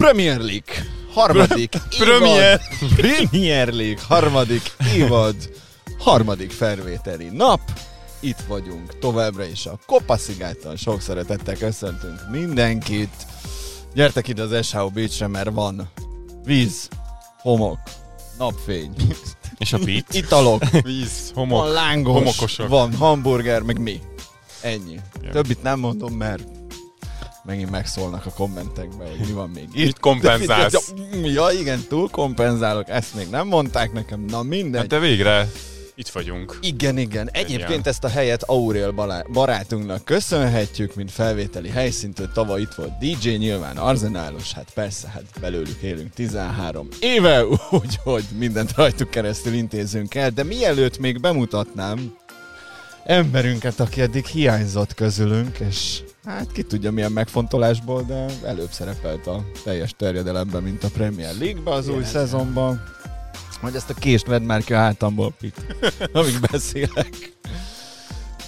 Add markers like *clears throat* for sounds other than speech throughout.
Premier League harmadik *laughs* Premier. Premier League harmadik évad, harmadik felvételi nap. Itt vagyunk továbbra is a Kopaszigáton. Sok szeretettel köszöntünk mindenkit. Gyertek ide az SHO Beachre, mert van víz, homok, napfény, És a pit? *laughs* italok, Víz, homok. van lángos, homokosok. van hamburger, meg mi. Ennyi. Többit nem mondom, mert megint megszólnak a kommentekben, hogy mi van még itt. Kompenzálsz. *laughs* Ja, igen, túl kompenzálok, ezt még nem mondták nekem, na mindegy. Hát de végre itt vagyunk. Igen, igen. Egyébként Igen. ezt a helyet balá- barátunknak köszönhetjük, mint felvételi helyszíntől tavaly itt volt DJ, nyilván arzenálos, hát persze, hát belőlük élünk 13 éve, *laughs* úgyhogy mindent rajtuk keresztül intézünk el, de mielőtt még bemutatnám emberünket, aki eddig hiányzott közülünk, és hát ki tudja milyen megfontolásból, de előbb szerepelt a teljes terjedelemben, mint a Premier League-ben az új szezonban. Hogy ezt a kést vedd már ki a hátamból, Pit, *laughs* amíg beszélek.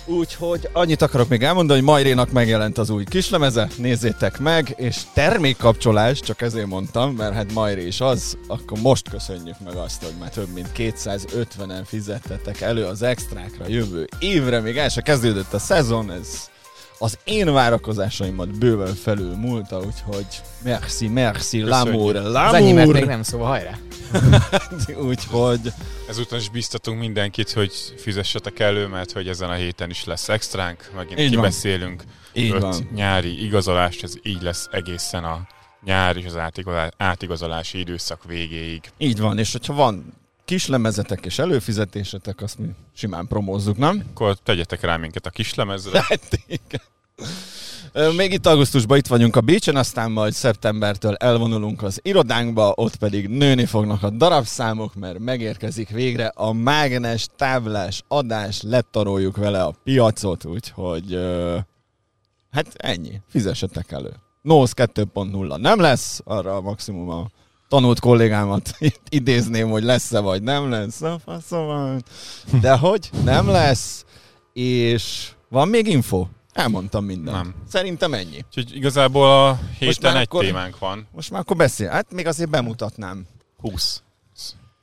Úgyhogy annyit akarok még elmondani, hogy Majrénak megjelent az új kislemeze, nézzétek meg, és termékkapcsolás, csak ezért mondtam, mert hát Majré is az, akkor most köszönjük meg azt, hogy már több mint 250-en fizettetek elő az extrákra jövő évre, még el se kezdődött a szezon, ez az én várakozásaimat bőven felül múlta, úgyhogy merci, merci, l'amour, Az enyémet még l'amour. nem, szóval hajrá. *laughs* Úgyhogy Ezúton is biztatunk mindenkit, hogy fizessetek elő, mert hogy ezen a héten is lesz extránk, megint Így van. kibeszélünk. így öt van. nyári igazolást, ez így lesz egészen a nyár és az átigazolá- átigazolási időszak végéig. Így van, és hogyha van kislemezetek és előfizetésetek, azt mi simán promózzuk, nem? Akkor tegyetek rá minket a kislemezre. *laughs* Hát Még itt augusztusban itt vagyunk a Bécsen, aztán majd szeptembertől elvonulunk az irodánkba, ott pedig nőni fognak a darabszámok, mert megérkezik végre a mágnes táblás adás, letaroljuk vele a piacot, úgyhogy hát ennyi, fizessetek elő. NOS 2.0 nem lesz, arra maximum a tanult kollégámat *laughs* idézném, hogy lesz-e vagy nem lesz, a faszom De hogy nem lesz, és van még info? Elmondtam mindent. Nem. Szerintem ennyi. Úgyhogy igazából a héten egy akkor- témánk van. Most már akkor beszél. Hát még azért bemutatnám. 20.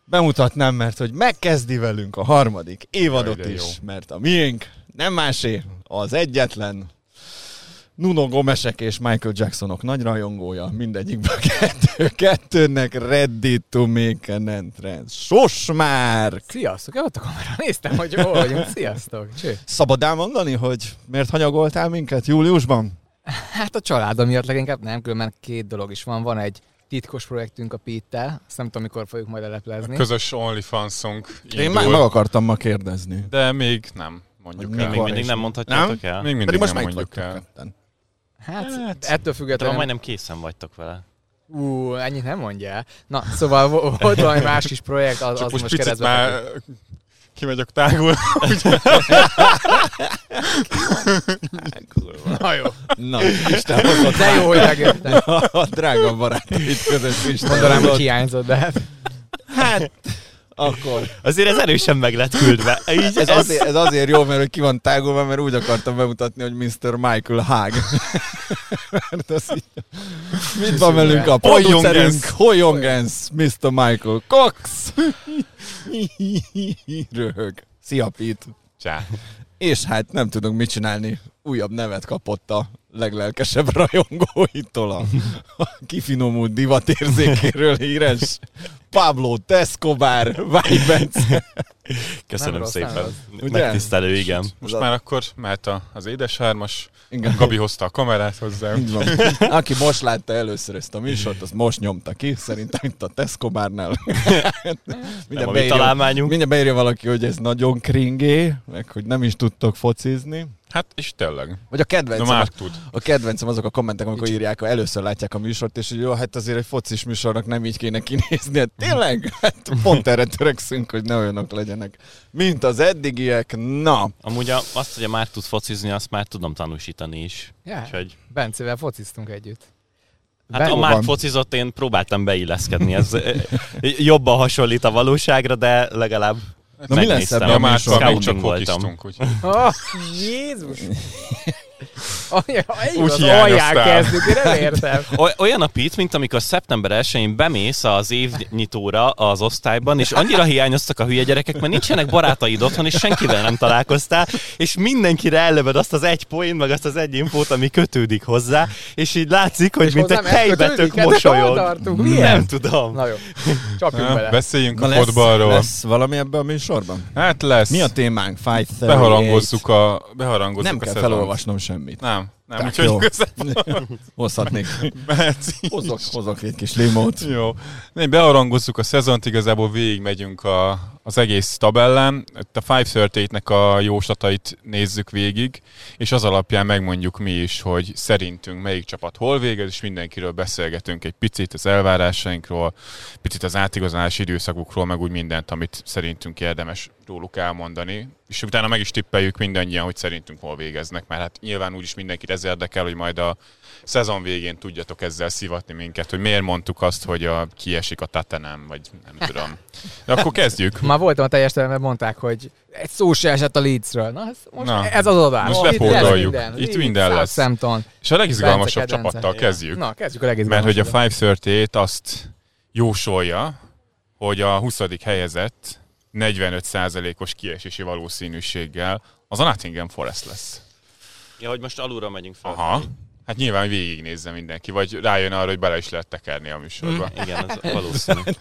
Bemutatnám, mert hogy megkezdi velünk a harmadik évadot Jaj, is, jó. mert a miénk nem másé, az egyetlen Nuno Gomesek és Michael Jacksonok nagy rajongója, mindegyikből *laughs* kettő, kettőnek ready to make an entrance. Sos már! Sziasztok, ott a kamera. Néztem, hogy hol vagyunk. Sziasztok. Cső. Szabad elmondani, hogy miért hanyagoltál minket júliusban? Hát a családom miatt leginkább nem, különben két dolog is van. Van egy titkos projektünk a Pittel, azt nem tudom, mikor fogjuk majd leleplezni. Közös OnlyFansunk Én már meg akartam ma kérdezni. de még nem mondjuk Hogy el. Még mindig nem mondhatjátok el? Még mindig Pedig most nem meg itt mondjuk el. ketten. Hát, Hát, ettől De függetlenül... majdnem készen vagytok vele. Ú, ennyit nem mondja el. Na, szóval vo- volt valami *laughs* más kis projekt, az, Csak az most most, picit már kimegyek tágul. *laughs* Na jó. Na, *laughs* Isten hozott De jó, hogy megjöttem. a drága barátait között is. Mondanám, hogy hiányzott, de hát... Hát, akkor. Azért ez erősen meg lett küldve. Így, Ez azért, ez azért jó, mert hogy ki van tágolva, mert úgy akartam bemutatni, hogy Mr. Michael Haag. *laughs* mert az így... Mit van velünk a producerünk? Hoyongens, Mr. Michael Cox. *laughs* Röhög. Szia, Pete. Csá. És hát nem tudunk mit csinálni. Újabb nevet kapott a leglelkesebb *laughs* rajongóitól a, a *laughs* kifinomult divatérzékéről híres Pablo Tescobar Vibence. Köszönöm Nem szépen. Ugye? Megtisztelő, igen. Most már akkor mehet a, az édeshármas. Igen. Gabi hozta a kamerát hozzá. Így van. *laughs* Aki most látta először ezt a műsort, az most nyomta ki, szerintem itt a Tescobárnál. Mindjárt, beírja, mindjárt beírja valaki, hogy ez nagyon kringé, meg hogy nem is tudtok focizni. Hát és tényleg. Vagy a kedvencem, már a, tud. a kedvencem azok a kommentek, amikor írják, hogy először látják a műsort, és hogy jó, hát azért egy focis műsornak nem így kéne kinézni. Hát tényleg? *laughs* Hát pont erre törekszünk, hogy ne olyanok legyenek, mint az eddigiek. Na, Amúgy a, azt, hogy a már tud focizni, azt már tudom tanúsítani is. Ja, Úgyhogy, Bencével fociztunk együtt. hát Ben- a már focizott, én próbáltam beilleszkedni. Ez ö, jobban hasonlít a valóságra, de legalább Na, mi lesz ebben a még csak voltam. úgyhogy Oh, Jézus! *laughs* Úgy alján kezdünk, én nem értem. *laughs* Oly- Olyan a pit, mint amikor szeptember 1-én bemész az évnyitóra az osztályban, és annyira hiányoztak a hülye gyerekek, mert nincsenek barátaid otthon, és senkivel nem találkoztál, és mindenkire ellövöd azt az egy poén, meg azt az egy infót, ami kötődik hozzá, és így látszik, hogy És mint egy hozzám ez helybe kötődik? tök Hát mosolyog. Nem tudom. Na jó, csapjunk Na, bele. Beszéljünk Na a fotballról. lesz valami ebben a műsorban? Hát lesz. Mi a témánk? 538. Beharangozzuk a, beharangozzuk Nem a kell felolvasnom semmit. Nem, nem, úgyhogy igazából *laughs* Hozhatnék. Hozok, hozok egy kis limót. Jó. Nem, beharangozzuk a szezont, igazából végigmegyünk a, az egész tabellán. Itt a 538-nek a jóslatait nézzük végig, és az alapján megmondjuk mi is, hogy szerintünk melyik csapat hol végez, és mindenkiről beszélgetünk egy picit az elvárásainkról, picit az átigazolási időszakukról, meg úgy mindent, amit szerintünk érdemes róluk elmondani. És utána meg is tippeljük mindannyian, hogy szerintünk hol végeznek, mert hát nyilván úgyis mindenkit ez érdekel, hogy majd a szezon végén tudjatok ezzel szivatni minket, hogy miért mondtuk azt, hogy a, kiesik a Tatanem, vagy nem *laughs* tudom. De akkor kezdjük. Már voltam a teljes teremben, mondták, hogy egy szó se esett a Leedsről. Na, ez, most Na, ez az adás. most Itt bepótoljuk. lesz Itt minden lesz. Southampton, És a legizgalmasabb Bence csapattal kezdjük. Na, kezdjük a Mert legizgalmasabb. hogy a 538 azt jósolja, hogy a 20. helyezett 45%-os kiesési valószínűséggel az a Nottingham Forest lesz. Ja, hogy most alulra megyünk fel. Aha. Hát nyilván hogy végignézze mindenki, vagy rájön arra, hogy bele is lehet tekerni a műsorba. Igen, ez valószínű. *laughs*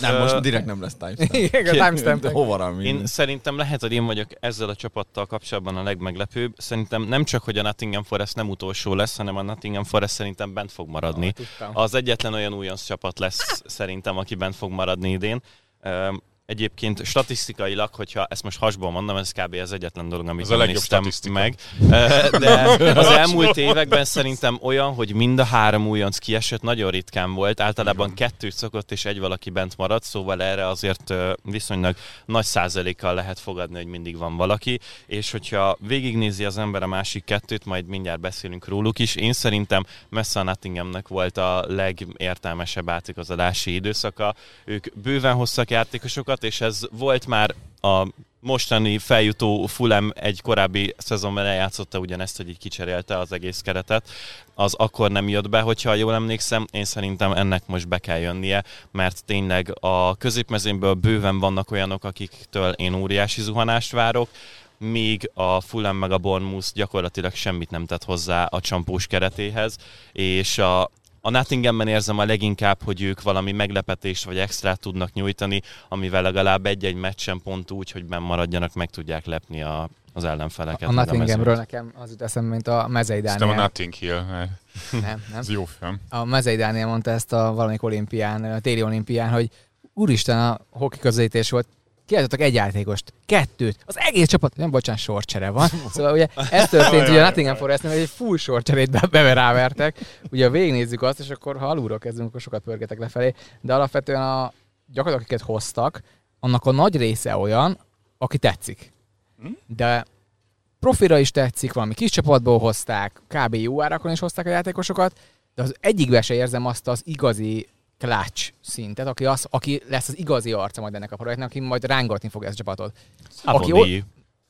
Nem, most direkt nem lesz timestamp. *laughs* Igen, a timestamp. Hova ram Én szerintem lehet, hogy én vagyok ezzel a csapattal kapcsolatban a legmeglepőbb. Szerintem nem csak, hogy a Nottingham Forest nem utolsó lesz, hanem a Nottingham Forest szerintem bent fog maradni. Tudtam. Az egyetlen olyan újonc csapat lesz szerintem, aki bent fog maradni idén. Egyébként statisztikailag, hogyha ezt most hasból mondom, ez kb. az egyetlen dolog, amit Ez a nem legjobb néztem statisztika. meg. De az elmúlt években szerintem olyan, hogy mind a három újonc kiesett, nagyon ritkán volt. Általában kettőt szokott és egy valaki bent maradt, szóval erre azért viszonylag nagy százalékkal lehet fogadni, hogy mindig van valaki. És hogyha végignézi az ember a másik kettőt, majd mindjárt beszélünk róluk is. Én szerintem messze a Nottinghamnek volt a legértelmesebb átigazolási időszaka. Ők bőven hoztak játékosokat, és ez volt már a mostani feljutó Fulham egy korábbi szezonban eljátszotta ugyanezt, hogy így kicserélte az egész keretet, az akkor nem jött be, hogyha jól emlékszem, én szerintem ennek most be kell jönnie, mert tényleg a középmezőnből bőven vannak olyanok, akiktől én óriási zuhanást várok, míg a Fulham meg a Bournemouth gyakorlatilag semmit nem tett hozzá a csampós keretéhez, és a, a Nottinghamben érzem a leginkább, hogy ők valami meglepetést vagy extrát tudnak nyújtani, amivel legalább egy-egy meccsen pont úgy, hogy benn maradjanak, meg tudják lepni a, az ellenfeleket. A Nottinghamről nekem az jut eszembe, mint a Mezei Szerintem a Dániel. Notting Hill, mert Nem, nem. ez jó film. A Mezei Dániel mondta ezt a valamelyik olimpián, a téli olimpián, hogy úristen, a hoki közelítés volt, kiállítottak egy játékost, kettőt, az egész csapat, nem bocsánat, sorcsere van. *laughs* Szóval ugye ez történt, ugye a Nottingham Forestnél, hogy egy full sorcserét be, be rávertek. Ugye végignézzük azt, és akkor ha alulról kezdünk, akkor sokat pörgetek lefelé, de alapvetően a gyakorlatilag akiket hoztak, annak a nagy része olyan, aki tetszik. De profira is tetszik, valami kis csapatból hozták, kb. jó árakon is hozták a játékosokat, de az egyikben se érzem azt az igazi klács szintet, aki, az, aki lesz az igazi arca majd ennek a projektnek, aki majd rángatni fog ezt a csapatot. Aki Avoni.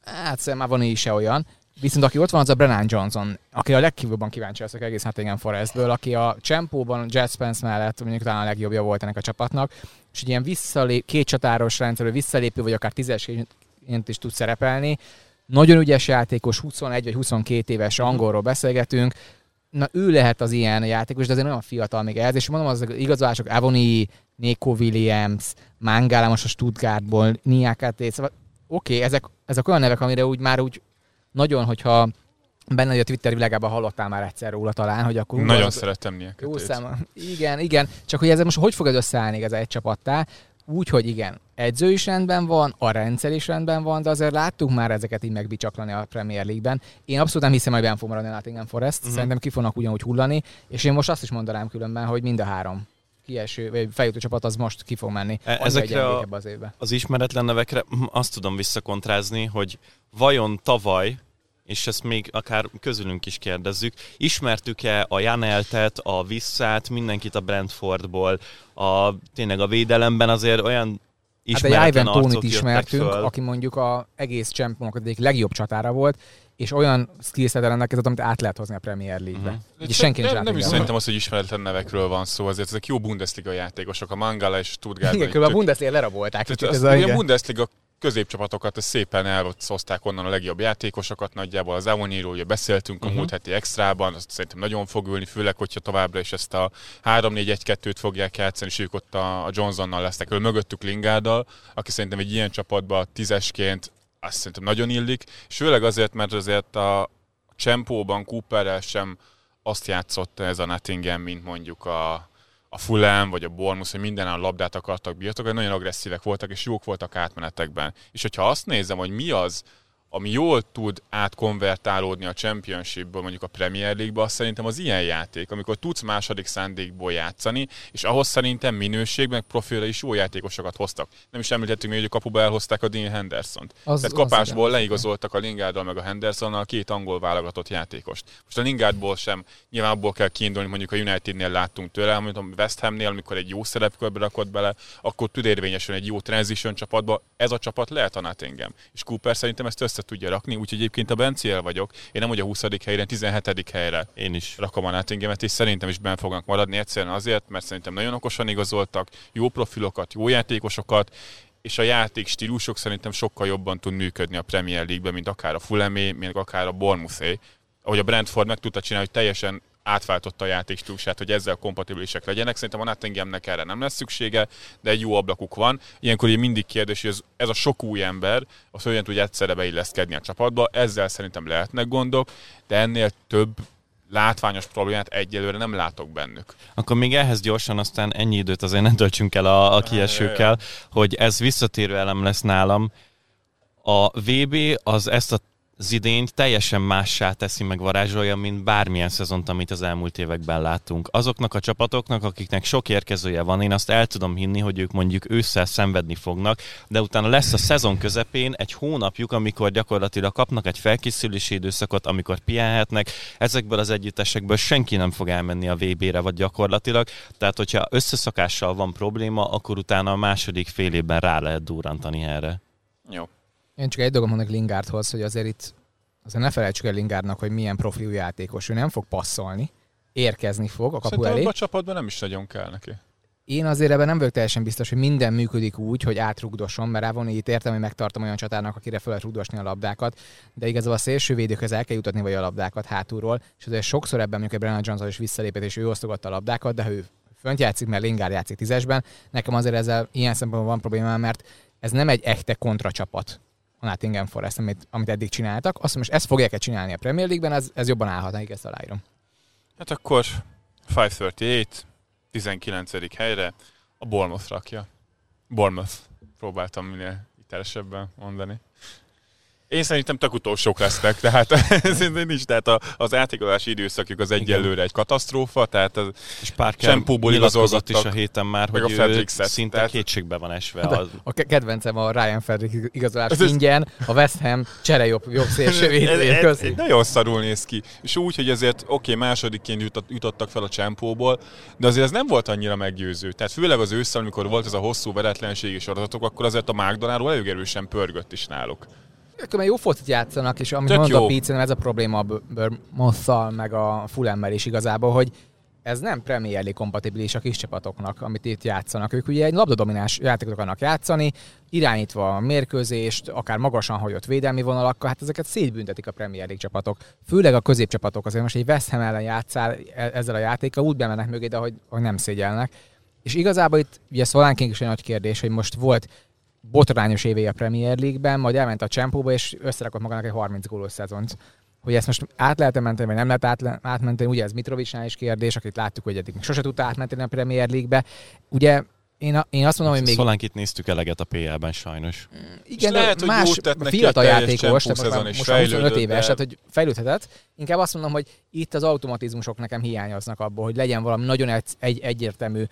Hát szerintem van is se olyan. Viszont aki ott van, az a Brennan Johnson, aki a legkívülban kíváncsi leszek egész Nottingham Forestből, aki a Csempóban, Jet Spence mellett mondjuk talán a legjobbja volt ennek a csapatnak, és egy ilyen visszalép, két csatáros rendszerű visszalépő, vagy akár tízesként is tud szerepelni. Nagyon ügyes játékos, 21 vagy 22 éves angolról beszélgetünk, na ő lehet az ilyen játékos, de azért nagyon fiatal még ez, és mondom, az igazolások Avoni, Nico Williams, Mangala most a Stuttgartból, Niakate, szóval oké, okay, ezek, ezek olyan nevek, amire úgy már úgy nagyon, hogyha benne vagy a Twitter világában hallottál már egyszer róla talán, hogy akkor... Nagyon az- szeretem jó Niakatét. szám. Igen, igen. Csak hogy ez most hogy fog ez összeállni ez egy csapattá? Úgy, hogy igen, edző is rendben van, a rendszer is rendben van, de azért láttuk már ezeket így megbicsaklani a Premier League-ben. Én abszolút nem hiszem, hogy benn fog maradni a Nottingham Forest, uh-huh. szerintem ki fognak ugyanúgy hullani, és én most azt is mondanám különben, hogy mind a három kieső, vagy feljutó csapat az most ki fog menni. E- ezekre a- az évbe. az ismeretlen nevekre hm, azt tudom visszakontrázni, hogy vajon tavaly, és ezt még akár közülünk is kérdezzük, ismertük-e a Janeltet, a Visszát, mindenkit a Brentfordból, a, tényleg a védelemben azért olyan Hát egy Ivan Tónit ismertünk, föl. aki mondjuk a egész championok egyik legjobb csatára volt, és olyan skillset rendelkezett, amit át lehet hozni a Premier League-be. Uh-huh. senki nem, nem is szerintem az, hogy ismeretlen nevekről van szó, azért ezek jó Bundesliga játékosok, a Mangala és Stuttgart. Igen, kb. a Bundesliga lerabolták. Tehát az, a, a Bundesliga középcsapatokat szépen elszozták onnan a legjobb játékosokat, nagyjából az Avoniról ugye beszéltünk uh-huh. a múlt heti extrában, azt szerintem nagyon fog ülni, főleg, hogyha továbbra is ezt a 3-4-1-2-t fogják játszani, és ők ott a, Johnsonnal lesznek, ő mögöttük Lingárdal, aki szerintem egy ilyen csapatban tízesként azt szerintem nagyon illik, és főleg azért, mert azért a Csempóban Cooperrel sem azt játszott ez a Nottingham, mint mondjuk a, a Fulham vagy a Bournemouth, hogy minden a labdát akartak birtokolni, nagyon agresszívek voltak, és jók voltak átmenetekben. És hogyha azt nézem, hogy mi az, ami jól tud átkonvertálódni a Championshipből mondjuk a Premier League-ba, azt szerintem az ilyen játék, amikor tudsz második szándékból játszani, és ahhoz szerintem minőségben, profilra is jó játékosokat hoztak. Nem is említettük még, hogy a kapuba elhozták a Dean Henderson-t. Az, Tehát kapásból az leigazoltak a Lingárdal meg a Hendersonnal két angol válogatott játékost. Most a Lingardból sem nyilván abból kell kiindulni, mondjuk a Unitednél láttunk tőle, amit a West Hamnél, amikor egy jó szerepkörbe rakott bele, akkor tud érvényesen egy jó transition csapatba. Ez a csapat lehet a Nottingham. És Cooper szerintem ezt össze össze tudja rakni, úgyhogy egyébként a Benciel vagyok. Én nem hogy a 20. helyre, 17. helyre Én is rakom a Nottinghamet, és szerintem is benne fognak maradni egyszerűen azért, mert szerintem nagyon okosan igazoltak, jó profilokat, jó játékosokat, és a játék stílusok szerintem sokkal jobban tud működni a Premier League-ben, mint akár a Fulemé, mint akár a Bournemouthé. Ahogy a Brentford meg tudta csinálni, hogy teljesen átváltotta a játékstílusát, hogy ezzel kompatibilisek legyenek. Szerintem a Nottinghamnek erre nem lesz szüksége, de egy jó ablakuk van. Ilyenkor így mindig kérdés, hogy ez, ez a sok új ember, az olyan tud egyszerre beilleszkedni a csapatba. Ezzel szerintem lehetnek gondok, de ennél több látványos problémát egyelőre nem látok bennük. Akkor még ehhez gyorsan, aztán ennyi időt azért nem töltsünk el a, a kiesőkkel, hogy ez visszatérő elem lesz nálam. A VB az ezt a az idényt teljesen mássá teszi meg varázsolja, mint bármilyen szezont, amit az elmúlt években láttunk. Azoknak a csapatoknak, akiknek sok érkezője van, én azt el tudom hinni, hogy ők mondjuk ősszel szenvedni fognak, de utána lesz a szezon közepén egy hónapjuk, amikor gyakorlatilag kapnak egy felkészülési időszakot, amikor pihenhetnek. Ezekből az együttesekből senki nem fog elmenni a VB-re, vagy gyakorlatilag. Tehát, hogyha összeszakással van probléma, akkor utána a második fél évben rá lehet durrantani erre. Jó. Én csak egy dolgot mondok Lingardhoz, hogy azért itt azért ne felejtsük el Lingardnak, hogy milyen profilú játékos. Ő nem fog passzolni, érkezni fog a kapu Szerintem elé. a csapatban nem is nagyon kell neki. Én azért ebben nem vagyok teljesen biztos, hogy minden működik úgy, hogy átrugdosson, mert Ravon itt értem, hogy megtartom olyan csatárnak, akire fel lehet rugdosni a labdákat, de igazából a szélső védőkhöz el kell jutatni vagy a labdákat hátulról, és azért sokszor ebben mondjuk Brennan Johnson is visszalépett, és ő osztogatta a labdákat, de ő fönt játszik, mert Lingard játszik tízesben. Nekem azért ezzel ilyen szempontból van problémám, mert ez nem egy echte kontracsapat a Nottingham Forest, amit, amit eddig csináltak. Azt most ezt fogják-e csinálni a Premier League-ben, ez, ez jobban állhat, nekik ezt aláírom. Hát akkor 538, 19. helyre a Bournemouth rakja. Bournemouth. Próbáltam minél hitelesebben mondani. Én szerintem tök utolsók lesznek, tehát *laughs* ez nincs, tehát a, az átigazolási időszakjuk az egyelőre egy katasztrófa, tehát az és Parker igazolzott is a héten már, hogy a ő szinte tehát... kétségbe van esve. Az... A kedvencem a Ryan Frederick igazolás ez ingyen, a West Ham csere jobb, jobb szélső Nagyon szarul néz ki. És úgy, hogy ezért oké, okay, másodikként jutott, jutottak fel a csempóból, de azért ez nem volt annyira meggyőző. Tehát főleg az ősszel, amikor volt ez a hosszú veretlenségi sorozatok, akkor azért a Mágdonáról elég erősen pörgött is náluk mert jó focit játszanak, és amit mondta Pete, ez a probléma a Bournemouth meg a Fulemmel is igazából, hogy ez nem Premier League kompatibilis a kis csapatoknak, amit itt játszanak. Ők ugye egy labdadomináns játékot akarnak játszani, irányítva a mérkőzést, akár magasan hagyott védelmi vonalakkal, hát ezeket szétbüntetik a Premier League csapatok. Főleg a középcsapatok azért most egy West Ham ellen játszál e- ezzel a játékkal, úgy bemennek mögé, de hogy, hogy nem szégyelnek. És igazából itt ugye Szolánként is egy nagy kérdés, hogy most volt botrányos évé a Premier League-ben, majd elment a Csempóba, és összerakott magának egy 30 gólos szezont. Hogy ezt most át lehet menteni, vagy nem lehet át, átmenteni, ugye ez Mitrovicsnál is kérdés, akit láttuk, hogy eddig sose tudta átmenteni a Premier League-be. Ugye én, a, én azt mondom, hogy még... Szolánkit néztük eleget a PL-ben sajnos. Igen, lehet, hogy más fiatal játékos, tehát most, most 25 éves, tehát hogy fejlődhetett. Inkább azt mondom, hogy itt az automatizmusok nekem hiányoznak abból, hogy legyen valami nagyon egy, egy, egyértelmű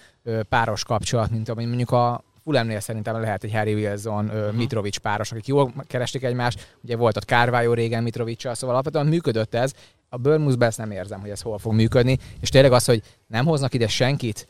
páros kapcsolat, mint ami mondjuk a, Fulemnél szerintem lehet egy Harry Wilson, uh-huh. Mitrovic páros, akik jól keresték egymást. Ugye volt ott Kárvájó régen mitrovic szóval alapvetően működött ez. A Burnmouthben ezt nem érzem, hogy ez hol fog működni. És tényleg az, hogy nem hoznak ide senkit,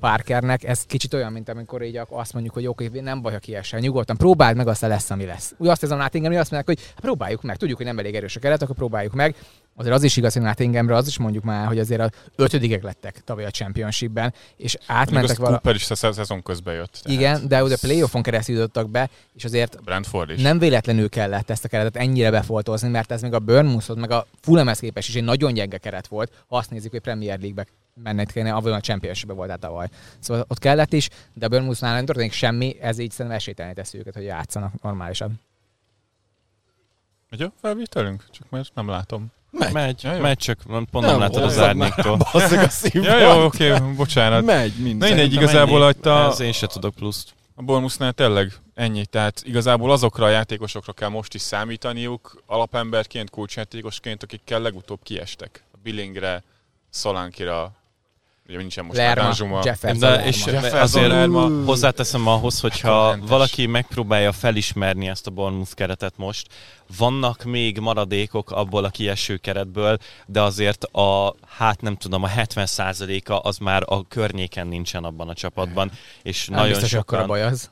Parkernek, ez kicsit olyan, mint amikor így azt mondjuk, hogy oké, okay, nem baj, ha kiesel, nyugodtan próbáld meg, aztán lesz, ami lesz. Úgy azt hiszem, Nottingham, azt mondják, hogy hát próbáljuk meg, tudjuk, hogy nem elég erős a keret, akkor próbáljuk meg. Azért az is igaz, hogy Nottinghamre az is mondjuk már, hogy azért a ötödikek lettek tavaly a championshipben, és átmentek vala... Cooper is a szezon közben jött. Tehát. Igen, de ugye playoffon keresztül jutottak be, és azért Brentford is. nem véletlenül kellett ezt a keretet ennyire befoltozni, mert ez még a Burnmouthhoz, meg a Fulhamhez képest is egy nagyon gyenge keret volt, ha azt nézzük, hogy Premier League-be mennek kéne, avval a championship volt át tavaly. Szóval ott kellett is, de a Burnmouthnál nem történik semmi, ez így szerintem esélytelen teszi őket, hogy játszanak normálisan. Megy a felvételünk? Csak mert nem látom. Megy, megy, megy csak pont nem, nem látod az árnyéktól. *laughs* Basszak a szívban. Ja, jó, oké, okay, bocsánat. Megy, minden. Na, egy igazából hagyta... Ez én se tudok pluszt. A Bormusznál tényleg ennyi, tehát igazából azokra a játékosokra kell most is számítaniuk, alapemberként, kulcsjátékosként, akikkel legutóbb kiestek. A Billingre, Szolankira, ugye nincsen most Lerma, Zsuma. Jefferson, De és Jefferson, azért Lerma. hozzáteszem ahhoz, hogyha Rettenetes. valaki megpróbálja felismerni ezt a Bournemouth keretet most, vannak még maradékok abból a kieső keretből, de azért a, hát nem tudom, a 70%-a az már a környéken nincsen abban a csapatban, és Nem nagyon biztos, sokan... akkor a baj az.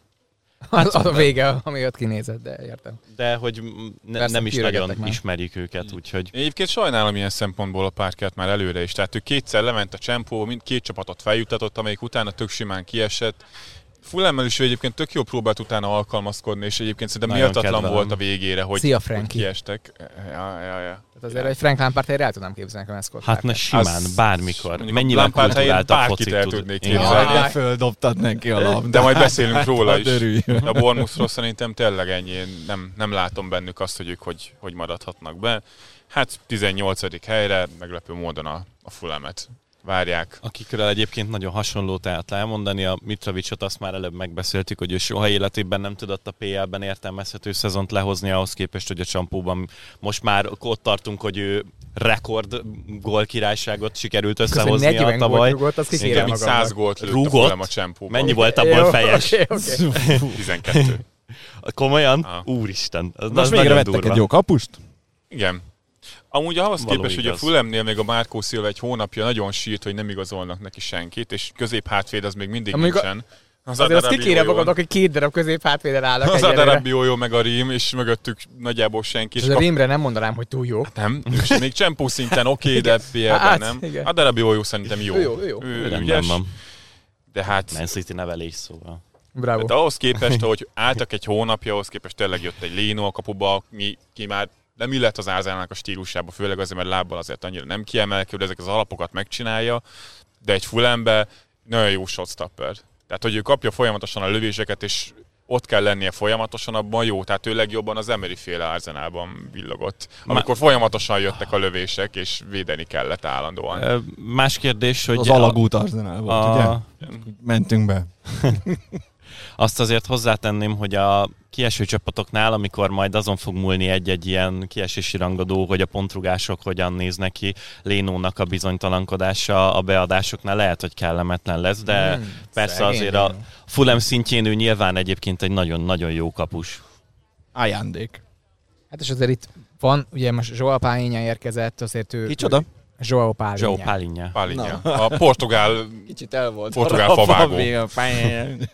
Az, az a vége, ami ott kinézett, de értem. De hogy ne, Persze, nem is nagyon már. ismerjük őket, úgyhogy Én egyébként sajnálom ilyen szempontból a párkát már előre is. Tehát ő kétszer lement a csempóba, mind két csapatot feljutatott, amelyik utána tök simán kiesett. Fulemmel is ő egyébként tök jó próbált utána alkalmazkodni, és egyébként szerintem Nagyon méltatlan kedvelem. volt a végére, hogy, Szia, hogy Frankie. kiestek. Ja, ja, ja. Tehát azért egy Frank Lampard helyre el tudnám képzelni a Scott hát na Parker. simán, Az- bármikor. mondjuk a Mennyivel Lampard helyén kulturáltabb bárkit focit el tud. tudnék Igen. képzelni. Ja, földobtad neki a labdát. De majd beszélünk róla is. Hadd örülj. A Bournemouthról szerintem tényleg ennyi. Én nem, nem látom bennük azt, hogy ők hogy, hogy maradhatnak be. Hát 18. helyre meglepő módon a, a Fulamet várják. Akikről egyébként nagyon hasonló tehát elmondani, a Mitrovicsot azt már előbb megbeszéltük, hogy ő soha életében nem tudott a PL-ben értelmezhető szezont lehozni ahhoz képest, hogy a csampóban most már ott tartunk, hogy ő rekord gól királyságot sikerült összehozni a 40 gólt tavaly. rúgott, az mint magamnak. 100 gólt lőtt a Rúgott? A csempóban. Mennyi volt abból Jó, fejes? oké, oké. *laughs* 12. Komolyan? Ah. Úristen. Az, Most nagyon vettek durva. egy jó kapust? Igen. Amúgy ahhoz Való képest, hogy a igaz. Fulemnél még a Márkó Szilva egy hónapja nagyon sírt, hogy nem igazolnak neki senkit, és közép hátvéd az még mindig Amíg nincsen. Az Azért azt jó. magadnak, hogy két darab közép hátvéden állnak Az. Adarabi jó, meg a Rím, és mögöttük nagyjából senki. És És a kap... Rimre nem mondanám, hogy túl jó. Nem, ő sem. még csempó szinten oké, *laughs* de PL-ben Hát, nem. igen. Adarabi jó, jó szerintem jó. Ő jó, ő jó. Ő Rendben ügyes, van. de hát Man City nevelés szóval. Bravo. de ahhoz képest, hogy álltak egy hónapja, ahhoz képest tényleg jött egy Léno a kapuba, mi, ki már nem illet az Árzának a stílusába, főleg azért, mert lábbal azért annyira nem kiemelkedő, de ezek az alapokat megcsinálja, de egy Fulhambe nagyon jó shotstopper. Tehát, hogy ő kapja folyamatosan a lövéseket, és ott kell lennie folyamatosan, abban jó. Tehát ő legjobban az Emery féle Arzenálban villogott. Amikor folyamatosan jöttek a lövések, és védeni kellett állandóan. Más kérdés, hogy Az alagút Arsenal volt, a, ugye? Mentünk be. *laughs* Azt azért hozzátenném, hogy a kieső csapatoknál, amikor majd azon fog múlni egy-egy ilyen kiesési rangadó, hogy a pontrugások hogyan néznek ki, Lénónak a bizonytalankodása a beadásoknál lehet, hogy kellemetlen lesz, de Hmm, persze szegény azért a. Fulham szintjén ő nyilván egyébként egy nagyon-nagyon jó kapus. Ajándék. Hát és azért itt van, ugye most Joao Pálinya érkezett, azért ő... Kicsoda? Joao Pálinya. Joe Pálinja. Pálinja. A portugál Kicsit el volt. Portugál a favágó. a pályán.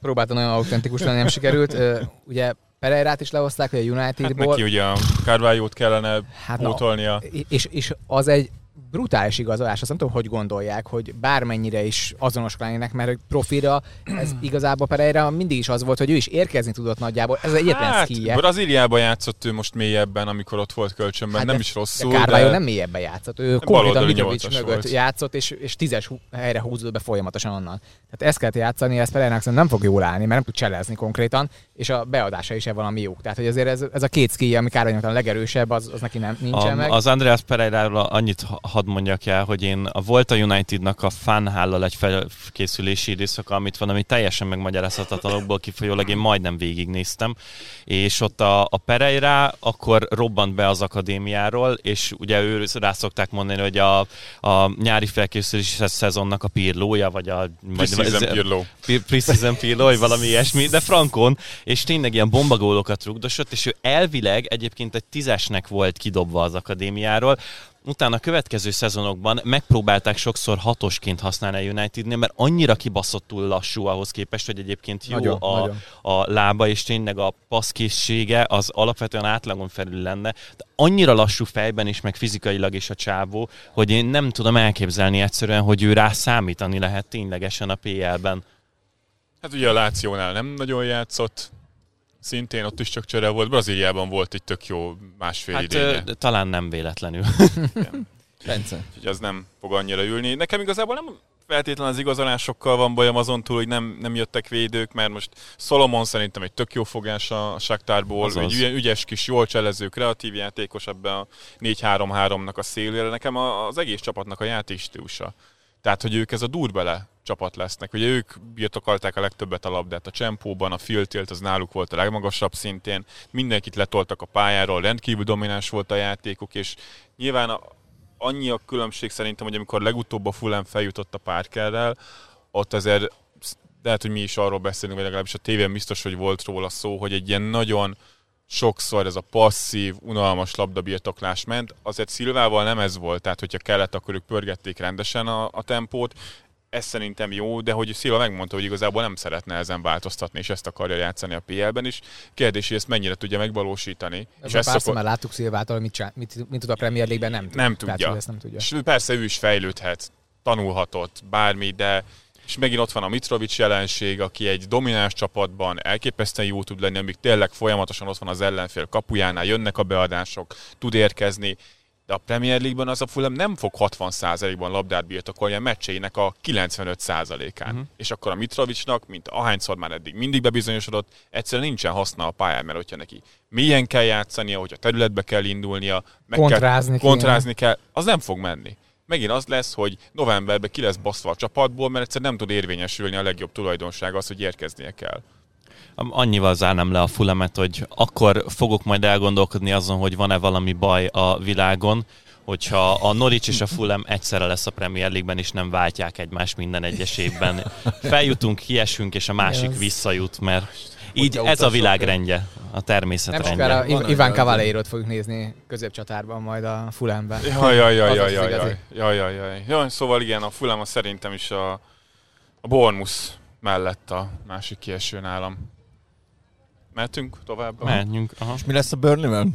Próbálta nagyon autentikus lenni, nem sikerült. Ugye Pereirát is lehozták, ugye a Hát Unitedból. neki ugye a Carvalho-t kellene Hát na, pótolnia. és, és az egy brutális igazolás, azt nem tudom, hogy gondolják, hogy bármennyire is azonos lennének, mert profira ez *clears throat* igazából Pereira mindig is az volt, hogy ő is érkezni tudott nagyjából. Ez egyetlen Hát, skije. Brazíliában játszott ő most mélyebben, amikor ott volt kölcsönben, Hát nem de- is rosszul, de de... nem mélyebben játszott. Ő konkrétan Mitrovic mögött volt. játszott, és, és tízes helyre húzódott be folyamatosan onnan. Tehát ezt kellett játszani, ez Pereirának nem fog jól állni, mert nem tud cselezni konkrétan, és a beadása is valami jó. Tehát, hogy azért ez, ez a két skije, ami Carvalho a legerősebb, az, az neki nem, nincsen meg. A, az Andreas Pereiráról annyit ha- hadd mondjak el, hogy én a, volt a Unitednak a fanhállal egy felkészülési időszaka, amit van, ami teljesen megmagyarázhatatlanokból kifolyólag én majdnem végignéztem, és ott a, a Pereira akkor robbant be az akadémiáról, és ugye ő rá szokták mondani, hogy a, a nyári felkészülési szezonnak a pirlója, vagy a... Preseason Pirlo. Pre- Preseason Pirlo, vagy valami ilyesmi, de frankon, és tényleg ilyen bombagólokat rugdosott, és ő elvileg egyébként egy tízesnek volt kidobva az akadémiáról, utána a következő szezonokban megpróbálták sokszor hatosként használni a Unitednél, mert annyira kibaszottul lassú ahhoz képest, hogy egyébként jó Nagyon, a, nagyon. a lába, és tényleg a passzkészsége az alapvetően átlagon felül lenne, de annyira lassú fejben is, meg fizikailag is a csávó, hogy én nem tudom elképzelni egyszerűen, hogy ő rá számítani lehet ténylegesen a PL-ben. Hát ugye a Lációnál nem nagyon játszott, szintén ott is csak csere volt. Brazíliában volt egy tök jó másfél Hát idénye. ö, talán nem véletlenül. *laughs* Bence. Úgyhogy az nem fog annyira ülni. Nekem igazából nem feltétlenül az igazolásokkal van bajom azon túl, hogy nem, nem jöttek védők, mert most Solomon szerintem egy tök jó fogás a Saktárból, Azaz. egy ügy- ügyes kis, jól cselező, kreatív játékos ebben a 4-3-3-nak a szélére. Nekem a- az egész csapatnak a játékstílusa. Tehát, hogy ők ez a durbele csapat lesznek. Ugye ők birtokolták a legtöbbet a labdát a csempóban, a field tilt az náluk volt a legmagasabb szintén, mindenkit letoltak a pályáról, rendkívül domináns volt a játékuk, és nyilván a, annyi a különbség szerintem, hogy amikor legutóbb a Fulham feljutott a Parkerrel, ott azért lehet, hogy mi is arról beszélünk, vagy legalábbis a tévén biztos, hogy volt róla szó, hogy egy ilyen nagyon sokszor ez a passzív, unalmas labdabirtoklás ment. Azért Szilvával nem ez volt, tehát hogyha kellett, akkor ők pörgették rendesen a, a tempót. Ez szerintem jó, de hogy Szilva megmondta, hogy igazából nem szeretne ezen változtatni, és ezt akarja játszani a PL-ben is. Kérdés, hogy ezt mennyire tudja megvalósítani. és Ebben ezt párszor szokott- már láttuk Szilvától, mit, csinál, mit, mit tud a Premier League-ben, nem. Nem Tehát, tudja. hogy ezt nem tudja. És persze ő is fejlődhet, tanulhatott, bármi, de és megint ott van a Mitrovic jelenség, aki egy domináns csapatban elképesztően jó tud lenni, amíg tényleg folyamatosan ott van az ellenfél kapujánál, jönnek a beadások, tud érkezni, de a Premier League-ben az a Fulham nem fog 60%-ban labdát birtokolni a meccseinek a 95%-án. Uh-huh. És akkor a Mitrovicnak, mint ahányszor már eddig mindig bebizonyosodott, egyszerűen nincsen haszna a pályán, mert hogyha neki milyen kell játszania, hogyha területbe kell indulnia, meg Kontrázni kell, kontrázni kell, az nem fog menni. Megint az lesz, hogy novemberben ki lesz baszva a csapatból, mert egyszer nem tud érvényesülni a legjobb tulajdonsága az, hogy érkeznie kell. Annyival zárnám le a fulemet, hogy akkor fogok majd elgondolkodni azon, hogy van-e valami baj a világon, hogyha a Norwich és a Fulham egyszerre lesz a Premier League-ben, és nem váltják egymást minden egyes évben. *laughs* Feljutunk, kiesünk, és a másik visszajut, mert így ez a világrendje, a természet Nem rendje. sokára Van Iván Cavaleirot fogjuk nézni középcsatárban, majd a Fulhamben. Jaj, jaj, jaj, jaj, jaj, jaj, jaj, jaj, jaj. Jaj, szóval igen, a Fulham az szerintem is a, a Bournemouth mellett a másik kieső nálam. Mehetünk tovább? Menjünk. Aha. És mi lesz a Burnley-vel?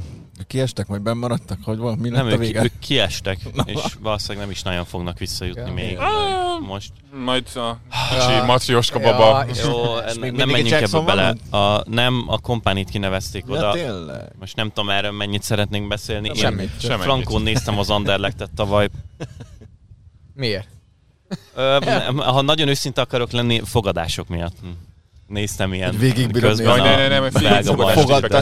Kiestek, majd benn maradtak? Hogy van? Mi lett Nem, a ők, vége? ők kiestek, és valószínűleg nem is nagyon fognak visszajutni Ja. még Ah, most. Majd a Ja. kicsi matrioska Ja, baba. és- Jó, És még nem menjünk ebbe bele. A, nem, a kompánit kinevezték Ja, oda. tényleg. Most nem tudom erről mennyit szeretnénk beszélni. Én Semmit. Semmit. Frankon néztem az Anderlechtet tavaly. Miért? Ö, ha nagyon őszinte akarok lenni, fogadások miatt. Néztem ilyen Hogy végigbírod közben nézni. ne, ne,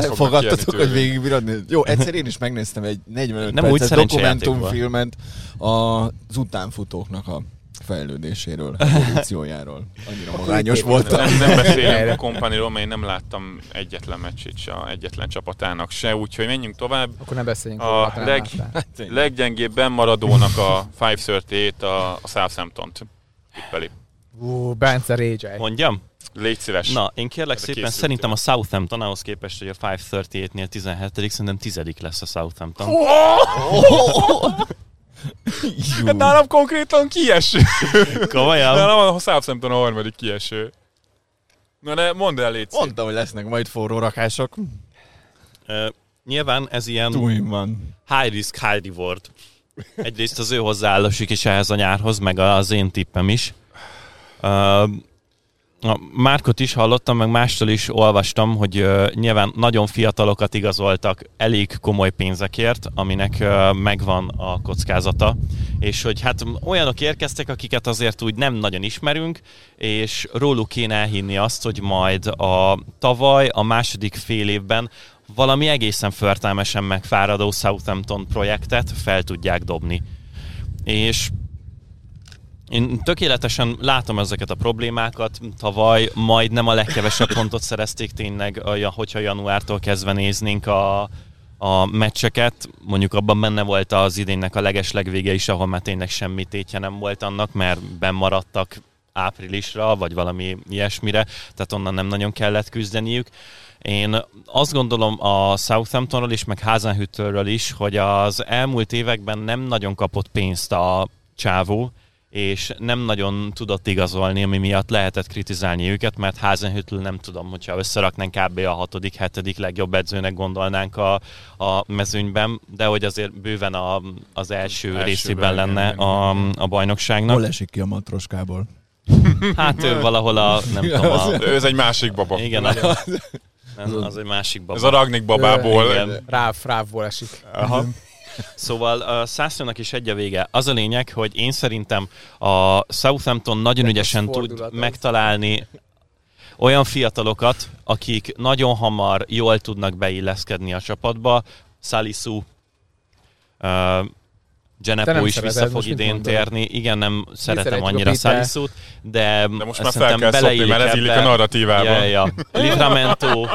a fogadtatok, kérni hogy végigbírod? Jó, egyszer én is megnéztem egy 45 Nem perces dokumentumfilmet az utánfutóknak a fejlődéséről, evolúciójáról. Annyira magányos volt. Nem, nem beszélünk a kompaniról, mert én nem láttam egyetlen meccsét se, a egyetlen csapatának se, úgyhogy menjünk tovább. Akkor ne beszéljünk A nem leg- láttál. Leggyengébben maradónak a 538 a, a Southampton-t tippeli. Ú, Bence rage Mondjam? Légy szíves. Na, én kérlek Erre szépen, szerintem a Southampton ahhoz képest, hogy a 538-nél 17 szerintem 10 lesz a Southampton. Hát nálam konkrétan kieső. Komolyan? Nálam a Southampton a harmadik kieső. Na ne, mondd el, légy. Mondtam, hogy lesznek majd forró rakások. Ö, nyilván ez ilyen high risk, high reward. Egyrészt az ő hozzáállásuk is ehhez a nyárhoz, meg az én tippem is. Uh, a Márkot is hallottam, meg mástól is olvastam, hogy uh, nyilván nagyon fiatalokat igazoltak elég komoly pénzekért, aminek uh, megvan a kockázata, és hogy hát olyanok érkeztek, akiket azért úgy nem nagyon ismerünk, és róluk kéne elhinni azt, hogy majd a tavaly, a második fél évben valami egészen förtelmesen megfáradó Southampton projektet fel tudják dobni. És én tökéletesen látom ezeket a problémákat. Tavaly majdnem a legkevesebb pontot szerezték tényleg, hogyha januártól kezdve néznénk a, a meccseket. Mondjuk abban benne volt az idénynek a leges legvége is, ahol már tényleg semmi tétje nem volt annak, mert bennmaradtak áprilisra, vagy valami ilyesmire, tehát onnan nem nagyon kellett küzdeniük. Én azt gondolom a Southamptonról is, meg Hasenhüttelről is, hogy az elmúlt években nem nagyon kapott pénzt a csávó, és nem nagyon tudott igazolni, ami miatt lehetett kritizálni őket, mert Hasenhüttl nem tudom, hogyha összeraknánk kb. a hatodik, hetedik legjobb edzőnek gondolnánk a, a mezőnyben, de hogy azért bőven a, az első Elsőben, részében lenne a, a bajnokságnak. Hol esik ki a matroskából? *laughs* Hát ő valahol a, nem tudom, a, Ez egy másik baba. igen, a, *laughs* nem, az egy másik baba. Ez a Ragnik babából. Igen. Ráv, rávból esik. Aha. Szóval a Szászlónak is egy a vége. Az a lényeg, hogy én szerintem a Southampton nagyon ügyesen tud megtalálni olyan fiatalokat, akik nagyon hamar jól tudnak beilleszkedni a csapatba. Salisu, uh, nem Genepo is vissza fog idén térni. Igen, nem szeretem szeretjük a annyira. Salisut, de, De most már fel kell szopni, mert ez illik a narratívába. Ja, ja. *laughs* Livramento,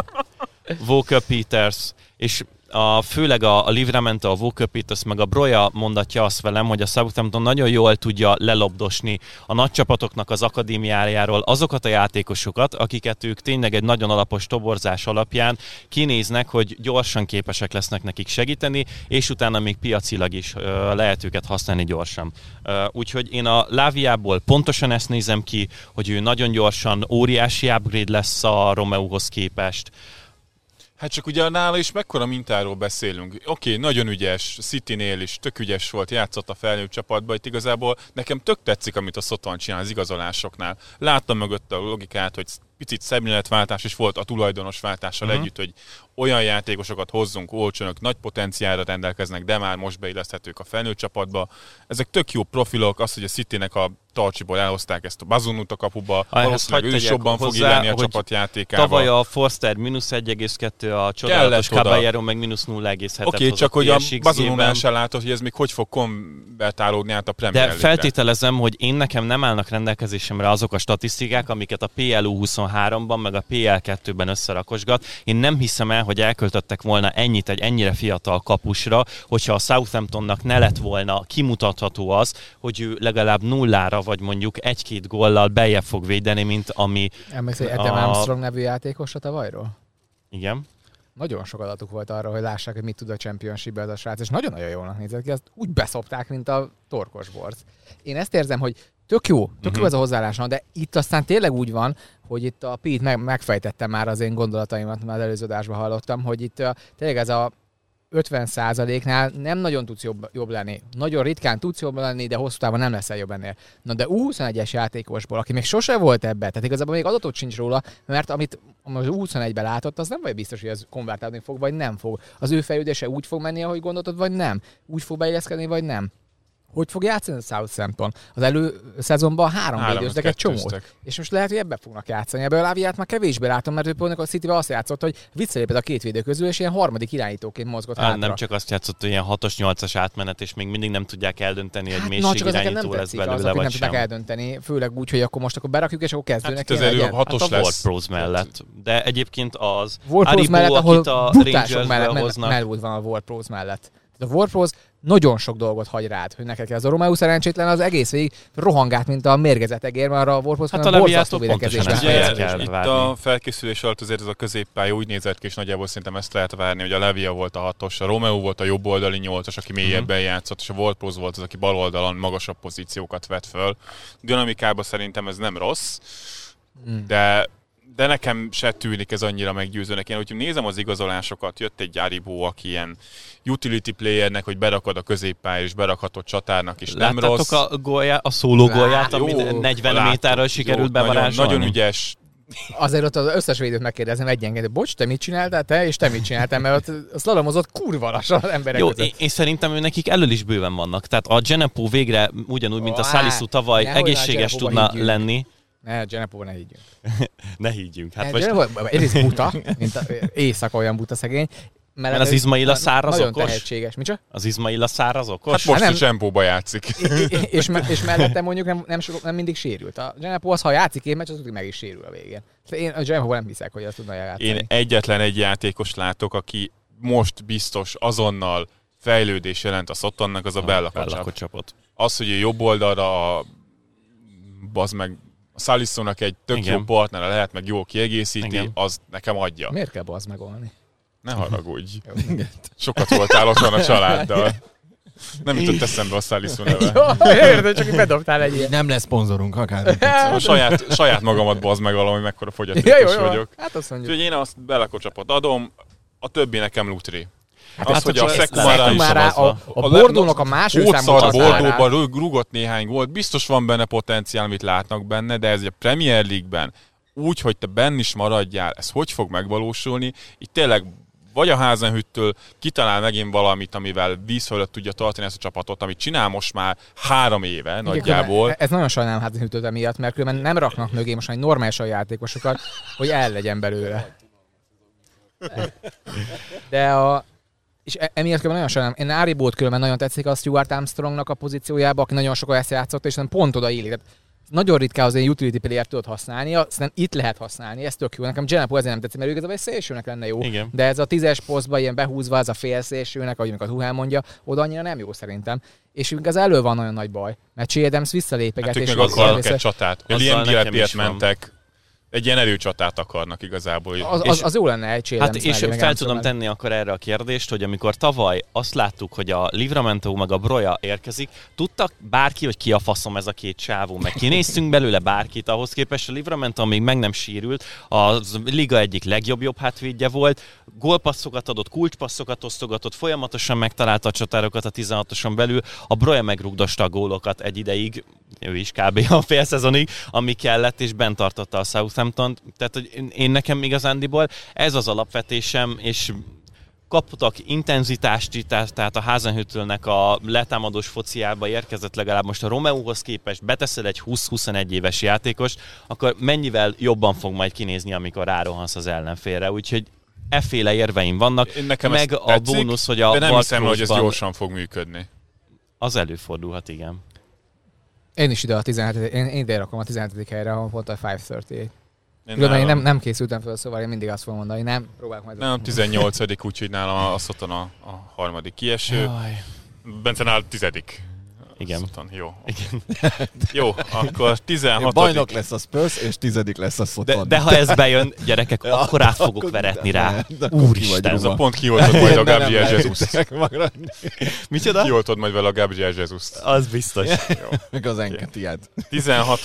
Walker Peters, és a, főleg a, a Livramento, a Peters, meg a Broja mondatja azt velem, hogy a Southampton nagyon jól tudja lelobdosni a nagy csapatoknak az akadémiájáról azokat a játékosokat, akiket ők tényleg egy nagyon alapos toborzás alapján kinéznek, hogy gyorsan képesek lesznek nekik segíteni, és utána még piacilag is ö, lehet őket használni gyorsan. Ö, úgyhogy én a Láviából pontosan ezt nézem ki, hogy ő nagyon gyorsan óriási upgrade lesz a Romeóhoz képest. Hát csak ugye nála is mekkora mintáról beszélünk. Oké, okay, nagyon ügyes, City-nél is tök ügyes volt, játszott a felnőtt csapatban, itt igazából nekem tök tetszik, amit a Szoton csinál az igazolásoknál. Láttam mögött a logikát, hogy picit szemléletváltás is volt a tulajdonos váltással uh-huh. együtt, hogy olyan játékosokat hozzunk, olcsonok, nagy potenciálra rendelkeznek, de már most beilleszthetők a felnőtt csapatba. Ezek tök jó profilok, az, hogy a Citynek a tarcsiból elhozták ezt a Bazunut a kapuba, Ah, valószínűleg ő is jobban fog illeni a hogy csapat játékába. Tavaly a Forster mínusz 1,2, a csodálatos. Caballero meg mínusz 0,7 Oké, okay, csak hogy a. Bazonónál se látod, hogy ez még hogy fog konvertálódni át a Premier De feltételezem, hogy én nekem nem állnak rendelkezésemre azok a statisztikák, amiket a PLU 23-ban meg a PL2-ben összerakosgat. Én nem hiszem el, hogy elköltöttek volna ennyit egy ennyire fiatal kapusra, hogyha a Southamptonnak ne lett volna kimutatható az, hogy ő legalább nullára vagy mondjuk egy-két góllal beljebb fog védeni, mint ami... Emlékszel, hogy Adam A- Armstrong nevű játékosra tavalyról? Igen. Nagyon sok adatuk volt arra, hogy lássák, hogy mit tud a championship ez a srác, és nagyon-nagyon jólnak nézett ki, azt úgy beszopták, mint a torkos borc. Én ezt érzem, hogy tök jó, tök Mhm. jó ez a hozzáállása, de itt aztán tényleg úgy van, hogy itt a Pete meg, megfejtette már az én gondolataimat, már az előző adásban hallottam, hogy itt uh, tényleg ez a 50%-nál nem nagyon tudsz jobb, jobb lenni. Nagyon ritkán tudsz jobb lenni, de hosszú távon nem leszel jobb ennél. Na de U21-es játékosból, aki még sose volt ebbe, tehát igazából még adatot sincs róla, mert amit az U21-ben látott, az nem vagy biztos, hogy ez konvertálni fog, vagy nem fog. Az ő fejlődése úgy fog menni, ahogy gondoltad, vagy nem. Úgy fog beilleszkedni, vagy nem. Hogy fog játszani a Southampton? Az elő szezonban három Háromot védőztek egy csomót. És most lehet, hogy ebbe fognak játszani. Ebből a Láviát már kevésbé látom, mert ő pont a City-vel azt játszott, hogy visszalépett a két védő közül, és ilyen harmadik irányítóként mozgott Á, hátra. nem csak azt játszott, hogy ilyen 6-os, 8-as átmenet, és még mindig nem tudják eldönteni, hogy Hát, hát, na, csak az mélységirányító nem lesz az, belőle, hogy nem vagy tudták sem. eldönteni, főleg úgy, hogy akkor most akkor berakjuk, és akkor kezdőnek Hát az elő legyen. hatos hát a lesz. Pros mellett. De egyébként az Ward Pros Aribo, mellett, ahol a butások mellett hoznak. Melwood van a Ward Pros mellett. A Ward Pros nagyon sok dolgot hagy rád, hogy neked kell. Ez a Romeo szerencsétlen az egész végig rohangált, mint a mérgezett egér, mert arra a Ward Pros Hát a borzasztó védekezésben itt a felkészülés alatt azért ez a középpálya úgy nézett ki, és nagyjából szerintem ezt lehet várni, hogy a Levia volt a hatos, a Romeo volt a jobb oldali nyolcas, aki mélyebben Mhm. játszott, és a Volpros volt az, aki bal oldalon magasabb pozíciókat vett föl. Dinamikában szerintem ez nem rossz, Mm. de de nekem se tűnik ez annyira meggyőzőnek. Én, hogyha nézem az igazolásokat, jött egy Aribó, aki ilyen utility playernek, hogy berakod a középpályára, és berakhatod csatárnak, és nem Láttátok rossz. a, góljá, a szóló Lá- gólját, Jó, amit 40 láttuk. méterről sikerült Jó, bevarázsolni? nagyon ügyes, Azért ott az összes védőt megkérdezem egyenként, bocs, te mit csináltál, te, és te mit csináltál, mert ott szlalomozott kurva lassan az emberek Jó, között. én, én szerintem ő nekik elől is bőven vannak. Tehát a Genepo végre ugyanúgy, mint a Ó, Salisu tavaly egészséges tudna lenni. Ne, Genepóban ne higgyünk. *laughs* Ne higgyünk. Hát Hát most. Egyrészt buta, *laughs* mint a, éjszaka olyan buta szegény. Mert az Izmail a szár az Nagyon okos? tehetséges. Mi csak? az Izmail a szár az okos? hát most nem- a csempóba játszik. és, me- és mellette mondjuk nem, nem, so, nem mindig sérült. A Genepo az, ha játszik én meccs, az meg is sérül a végén. Én a Genepo nem hiszek, hogy azt tudna játszani. Én egyetlen egy játékos látok, aki most biztos azonnal fejlődés jelent a Sottonnak, az a Bella Bella. Kocsapot. Az, hogy jobb oldalra a, bazd meg, a Salissonak egy tök Igen. jó partnere lehet, meg jó kiegészíti, Igen. az nekem adja. Miért kell bazd megolni? Ne haragudj. Sokat voltál otthon a *laughs* családdal. Nem jutott eszembe a Salisson neve. Jó, érted, csak bedobtál egy ilyen. Nem lesz szponzorunk akár. *laughs* A saját, saját magamat bazd meg valami, mekkora Ja, *laughs* jó, fogyatékos jó. vagyok. Hát azt mondjuk. Úgyhogy én azt belekocsapot adom, a többi nekem lutri. Hát az, hát, hogy a csak Szekumára is a, a, a A Bordónak a második számú a Bordóban rúgott néhány gólt, biztos van benne potenciál, amit látnak benne, de ez a Premier League-ben úgy, hogy te benn is maradjál, ez hogy fog megvalósulni? Itt tényleg vagy a Házenhüttől kitalál megint valamit, amivel víz fölött tudja tartani ezt a csapatot, amit csinál most már három éve Igen, nagyjából. Ez nagyon sajnálom hűtőt emiatt, mert különben nem raknak mögé most egy normálisan játékosokat, hogy el legyen belőle. *laughs* De a, és e- emiatt különben nagyon sajnálom. Én Áribót különben nagyon tetszik a Stuart Armstrongnak a pozíciójába, aki nagyon sokat ezt játszott, és szerintem pont oda illik. Tehát nagyon ritkán az egy utility player tudod használni, szerintem itt lehet használni, ez tök jó. Nekem Genepo ezért nem tetszik, mert ő igazából egy szélsőnek lenne jó. Igen. De ez a tízes posztba ilyen behúzva, ez a félszélsőnek, ahogy a Tuhel mondja, oda annyira nem jó szerintem. És igaz elő van nagyon nagy baj, mert Che Adams visszalépeget, Hát és meg akarnak vissza- egy csatát. Azzal Liam Gillespie-et mentek. Egy ilyen erőcsatát akarnak igazából. az, és az, az, jó lenne egy Hát és fel tudom mellé. tenni akkor erre a kérdést, hogy amikor tavaly azt láttuk, hogy a Livramento meg a Broja érkezik, tudtak bárki, hogy ki a faszom ez a két csávó, meg kinéztünk belőle bárkit, ahhoz képest. A Livramento még meg nem sírült, a liga egyik legjobb jobb hátvédje volt, gólpasszokat adott, kulcspasszokat osztogatott, folyamatosan megtalálta a csatárokat a 16-oson belül, a Broja megrugdosta a gólokat egy ideig, ő is kb. a fél szezonig, ami kellett, és bent tartotta a Southampton. Tehát, hogy én, nekem igazándiból ez az alapvetésem, és kaptak intenzitást, tehát tehát a Házenhüttelnek a letámadós fociába érkezett legalább most a Romeóhoz képest, beteszel egy 20-21 éves játékos, akkor mennyivel jobban fog majd kinézni, amikor rárohansz az ellenfélre. Úgyhogy efféle érveim vannak, nekem meg a tetszik, bónusz, hogy a de nem hiszem, hogy ez gyorsan fog működni. Az előfordulhat, igen. Én is ide a 17. Én, én ide rakom a 17. helyre, ahol pont a 538. Én Különben én nálam- nem, nem készültem fel, szóval én mindig azt fogom mondani, nem, próbálok majd. Nem, 18 úgyhogy nálam a Soton a, a harmadik kieső. Jaj. Bence nál tizedik. Igen. Soton, jó. Igen. *laughs* jó, akkor 16 Bajnok lesz a Spurs, és tizedik lesz a De, Soton. de ha ez bejön, gyerekek, *laughs* akkor át fogok veretni rá. Úristen, Ez a pont kioltod majd a Gabriel Jesus. *laughs* Micsoda? Kioltod majd vele a Gabriel Jesus. Az biztos. Meg az Enketiát. 16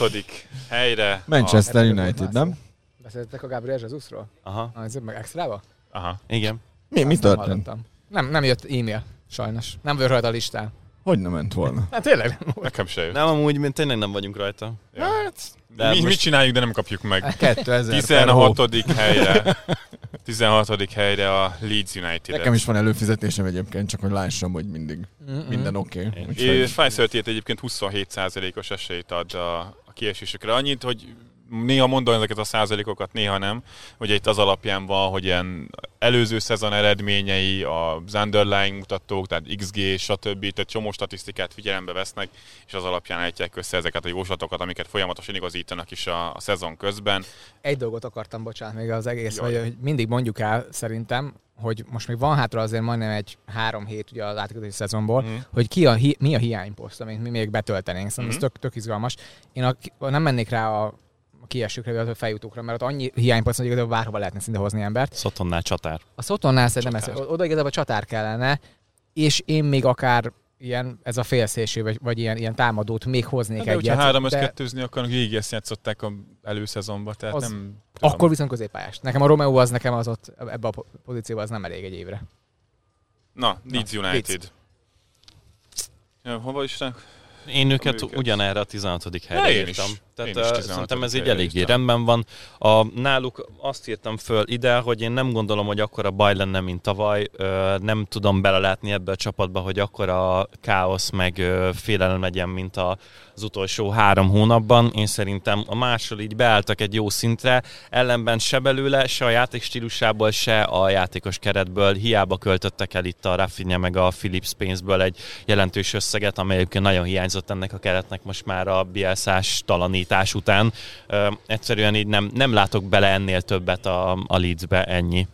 helyre. Manchester Hát, United, nem? Beszéltek a Gabriel Jesusról? Aha, Ah, ez meg extrába? A, aha. igen. Mi, mi történt? Nem, nem jött e-mail, sajnos. Nem volt rajta a listán. Hogy nem ment volna? Hát tényleg nem volt. Nekem se jött. Nem, amúgy mint tényleg nem vagyunk rajta. Ja. De mi, most- mit csináljuk, de nem kapjuk meg. 2000 per hó. 16. helyre. 16. helyre a Leeds United. Nekem is van előfizetésem egyébként, csak hogy lássam, hogy mindig minden oké. Okay. És Pfizer egyébként 27%-os esélyt ad a, a kiesésekre. Annyit, hogy néha mondom ezeket a százalékokat, néha nem. Ugye itt az alapján van, hogy ilyen előző szezon eredményei, az underlying mutatók, tehát XG, stb. Tehát csomó statisztikát figyelembe vesznek, és az alapján állítják össze ezeket a jóslatokat, amiket folyamatosan igazítanak is a, a szezon közben. Egy dolgot akartam, bocsánat, még az egész, Jaj. vagy, hogy mindig mondjuk el szerintem, hogy most még van hátra azért majdnem egy három hét ugye az átkötési szezonból, Mhm. mm. hogy ki a, hi, mi a hiányposzt, amit mi még betöltenénk. Szerintem Mhm. ez tök, tök izgalmas. Én a, nem mennék rá a, a kiesőkre, vagy a feljutókra, mert ott annyi hiányposzt, hogy igazából bárhova lehetne szinte hozni embert. Szotonnál csatár. A Szotonnál szerintem ez, oda igazából csatár kellene, és én még akár ilyen, ez a félszélső, vagy, vagy ilyen, ilyen támadót még hoznék Hát De egyet. három de összkettőzni akarnak, végig ezt játszották a előszezonban, tehát Az- nem... tudom. akkor viszont középpályás. Nekem a Romeo az nekem az ott ebbe a po- pozícióba az nem elég egy évre. Na, Leeds Na, United. Leeds. Ja, hova is rá? Én őket, őket. ugyanerre a 16. Ja, helyre én is. írtam. Is ö, 16. szerintem ez így eléggé rendben van. A, náluk azt írtam föl ide, hogy én nem gondolom, hogy akkora baj lenne, mint tavaly. Nem tudom belelátni ebbe a csapatba, hogy akkora káosz meg ö, félelem legyen, mint a, az utolsó három hónapban. Én szerintem a másról így beálltak egy jó szintre, ellenben se belőle, se a játék stílusából, se a játékos keretből. Hiába költöttek el itt a Rafinha meg a Philips pénzből egy jelentős összeget, amely nagyon hiányzott ennek a keretnek most már a Bielszás talanítás után. Egyszerűen így nem, nem látok bele ennél többet a, a Leedsbe, ennyi.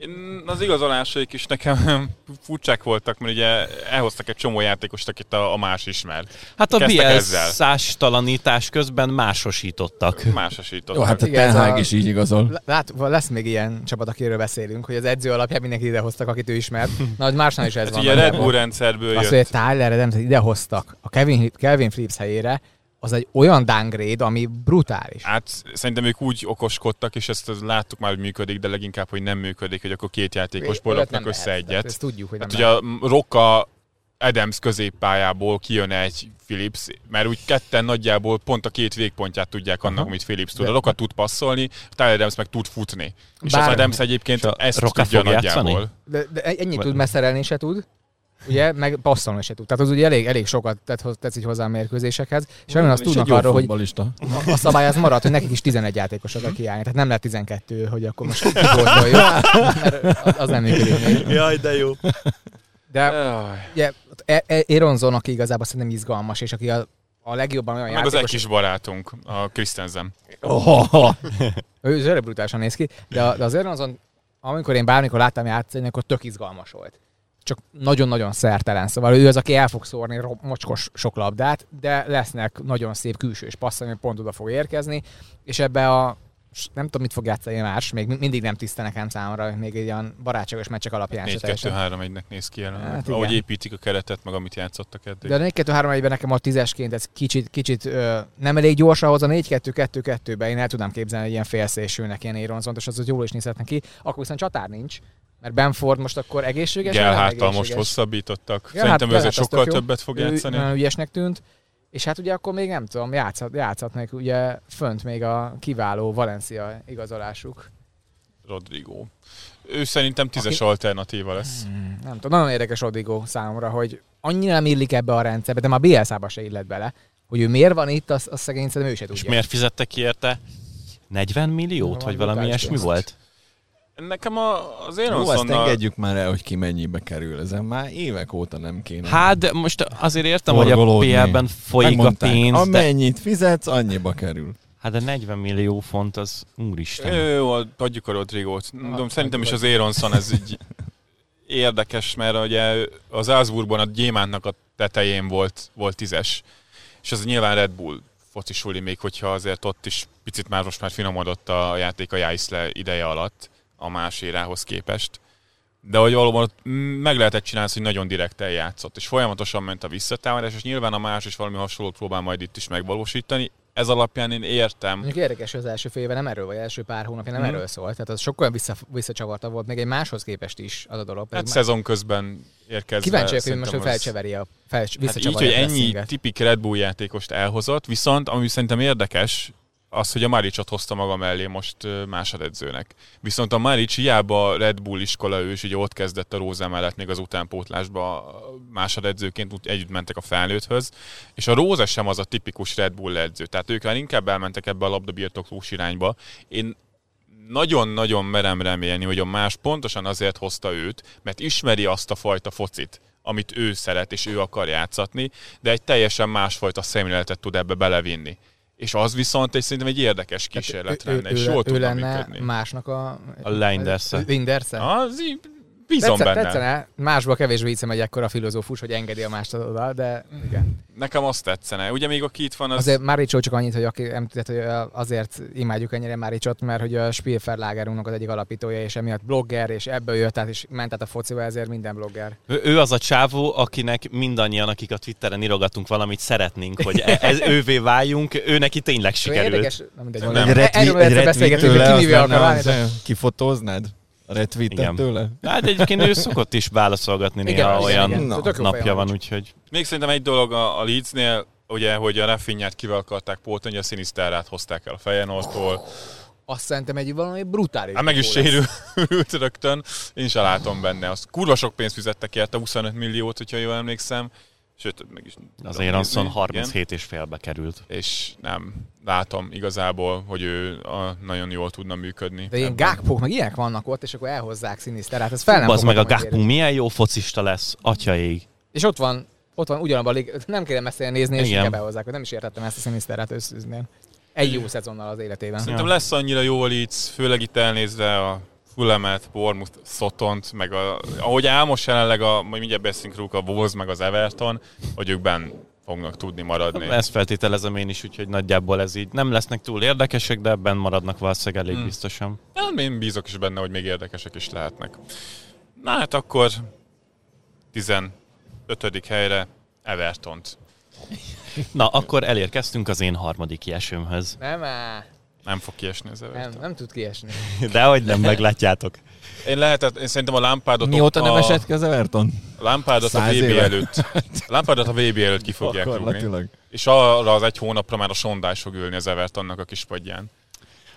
Én, az igazolásaik is nekem *laughs* furcsák voltak, mert ugye elhoztak egy csomó játékost, akit a, a más ismer. Hát a. Bielszás talanítás közben másosítottak. Másosítottak. Jó, hát a Igen, Ten Hag is így igazol. Lát, lesz még ilyen csapat, akiről beszélünk, hogy az edző alapján mindenki idehoztak, akit ő ismert. Na, hogy másnál is ez Hát van. ugye Red. Bull rendszerből Azt, hogy jött. egy Tyler Adams idehoztak a Kevin, Kelvin Phillips helyére, az egy olyan downgrade, ami brutális. Hát szerintem ők úgy okoskodtak, és ezt láttuk már, hogy működik, de leginkább, hogy nem működik, hogy akkor két raknak nem össze lehet. Tehát egyet. Ezt tudjuk, hogy nem Hát lehet. ugye a Rocka Adams középpályából kijön egy Philips, mert úgy ketten nagyjából pont a két végpontját tudják annak, Aha. amit Philips tud. De- A Rocka tud passzolni, Tyler Adams meg tud futni. És Bár- az Adams egyébként ezt Rocka tudja játszani? nagyjából. De, de ennyit tud, mert szerelni se tud, ugye, meg passzolni se tud. Tehát az ugye elég, elég sokat tett, tetszik hozzá a mérkőzésekhez, és olyan azt tudnak arról, hogy a, a szabály az maradt, hogy nekik is 11 játékosok kell *laughs* kiállni. Tehát nem lehet 12, hogy akkor most mert az- az nem működik még. Jaj, de jó. De ugye E- E- Aronson, aki igazából szerintem izgalmas, és aki a, a legjobban olyan Meg az egy játékos, kis barátunk, a Christensen. Oh, *laughs* ő zöre brutálisan néz ki, de, de az Aronson, amikor én bármikor láttam játszani, akkor tök izgalmas volt. Csak nagyon-nagyon szertelen, szóval ő az, aki el fog szórni mocskos sok labdát, de lesznek nagyon szép külsős passzai, ami pont oda fog érkezni, és ebbe a nem tudom, mit fog játszani más, még mindig nem tiszta nekem számomra, még egy olyan barátságos meccsek alapján se teljesen. 4-2-3-1-nek néz ki jelenleg. Hát Ahogy építik a keretet, meg amit játszottak eddig. De a 4-2-3-1-ben nekem a tízesként ez kicsit, kicsit ö, nem elég gyors ahhoz a 4-2-2-2-ben én el tudnám képzelni egy ilyen félszélsőnek ilyen Aronzont, és az, hogy jól is nézhetne ki, akkor viszont csatár nincs, mert Benford most akkor egészséges, vagy nem Gelhártal most hosszabbítottak. Ja, Szerintem ő ezért Gelhárt az sokkal többet fog Ő játszani. Nagyon ügyesnek tűnt, és hát ugye akkor még nem tudom, játszhat, játszhatnak ugye fönt még a kiváló Valencia igazolásuk. Rodrigo. Ő szerintem tízes Aki- alternatíva lesz. Hmm, nem tudom, nagyon érdekes Rodrigo számomra, hogy annyira nem illik ebbe a rendszerbe, de már BSZ-ba se illet bele. Hogy ő miért van itt, az, az szegény szerintem ő se tudja. És miért fizettek ki érte? 40 milliót, Na, vagy valami ilyesmi volt? Nekem a, az Jó, ezt Aronsonnal... engedjük már el, hogy ki mennyibe kerül. Ezen már évek óta nem kéne. Hát, de most azért értem, hogy a. PL-ben folyik a Megmondták, pénz, de, Amennyit fizetsz, annyiba kerül. hát de 40 millió font az úristen. Jó, jó, adjuk a Rodrigót. Hát, szerintem is az Aronson ez így érdekes, mert ugye az Salzburgban a gyémántnak a tetején volt, volt tízes, és az nyilván Red Bull focisuli, még hogyha azért ott is picit már most már finomodott a játék a Jáiszle ideje alatt a más érához képest. De hogy valóban meg lehetett csinálni, hogy nagyon direkt eljátszott, és folyamatosan ment a visszatámadás, és nyilván a más is valami hasonlót próbál majd itt is megvalósítani. Ez alapján én értem, Mondjuk érdekes, hogy az első fél éve nem erről, vagy első pár hónapja nem Mhm. erről szólt. Tehát az sokkal vissza, visszacsavarta volt, még egy máshoz képest is az a dolog. Hát Pedig szezon közben érkezve. Kíváncsi vagyok, hogy most az- felcseveri a fel, Hát így, hogy ennyi tipik Red Bull játékost elhozott, viszont ami szerintem érdekes, az, hogy a Maricsot hozta maga mellé most másodedzőnek. Viszont a Maric hiába Red Bull iskola, ő is ugye ott kezdett a Róza mellett még az utánpótlásba másodedzőként, együtt mentek a felnőtthöz, és a Róza sem az a tipikus Red Bull edző, tehát ők már inkább elmentek ebbe a labdabirtoklós irányba. Én nagyon-nagyon merem remélni, hogy a más pontosan azért hozta őt, mert ismeri azt a fajta focit, amit ő szeret és ő akar játszatni, de egy teljesen másfajta szemléletet tud ebbe belevinni. És az viszont egy szerintem egy érdekes kísérlet ő, ő, lenne, és ő, jól ő tudna lenne működni. másnak a... A Leinderse. Leinderse? Az bízom Tetszene, benne. tetszene, másból kevésbé hiszem egy ekkora filozófus, hogy engedi a mást oda, de igen. Nekem azt tetszene. Ugye még aki itt van, az... Azért Máricsó csak annyit, hogy aki említett, hogy azért imádjuk ennyire Máricsot, mert hogy a Spielverlagerunknak az egyik alapítója, és emiatt blogger, és ebből jött át, és ment át a fociba, ezért minden blogger. Ő, ő az a csávó, akinek mindannyian, akik a Twitteren irogatunk valamit, szeretnénk, hogy e- ez, *laughs* ővé váljunk, ő neki tényleg sikerült. Érdekes, nem mindegy, Nem. Egy retweet- egy retweet tőle, de- az, Kifotóznád? Retweetet Igen. tőle? Hát egyébként ő szokott is válaszolgatni Igen, néha igen, olyan igen. Na, napja van, úgyhogy Még szerintem egy dolog a, a Leedsnél, ugye, hogy a Rafinhát kivel akarták pótolni, a Sinisterát hozták el a Fejenortól. Azt szerintem egy valami brutális. Hát meg is sérült rögtön, én se látom benne. Azt kurva sok pénzt fizettek érte, 25 milliót, hogyha jól emlékszem. Sőt, meg is az nézni, 37 és félbe került. És nem látom igazából, hogy ő a, nagyon jól tudna működni. De ilyen gákpók, meg ilyenek vannak ott, és akkor elhozzák Sinisterát, ez fel nem Az meg a hogy Gakpo milyen jó focista lesz, atyaig. És ott van, ott van ugyanabban a lig... nem kéne messzire nézni, és Igen. inkább behozzák, hogy nem is értettem ezt a Sinisterát őszintén. Egy jó szezonnal az életében. Szerintem lesz annyira jó a Leeds, főleg itt elnézve a Fullemet, Bournemouth, Szotont, meg a, ahogy álmos jelenleg, a, majd mindjárt beszélünk róluk, a Wolves meg az Everton, hogy ők benn fognak tudni maradni. Ezt feltételezem én is, úgyhogy nagyjából ez így nem lesznek túl érdekesek, de ebben maradnak valószínűleg elég Hmm. biztosan. Hát én bízok is benne, hogy még érdekesek is lehetnek. Na hát akkor 15. helyre Evertont. Na, akkor elérkeztünk az én harmadik kiesőmhöz. Nem áll. Nem fog kiesni az Nem, Everton. nem tud kiesni. *laughs* De hogy nem meglátjátok. Én lehetett, én szerintem a Lampardot Mióta a, nem esett ki az Everton? a Lampardot a VB előtt. *laughs* A Lampardot a VB előtt ki fogják rúgni. És arra az egy hónapra már a sondás fog ülni az Evertonnak a kispadján.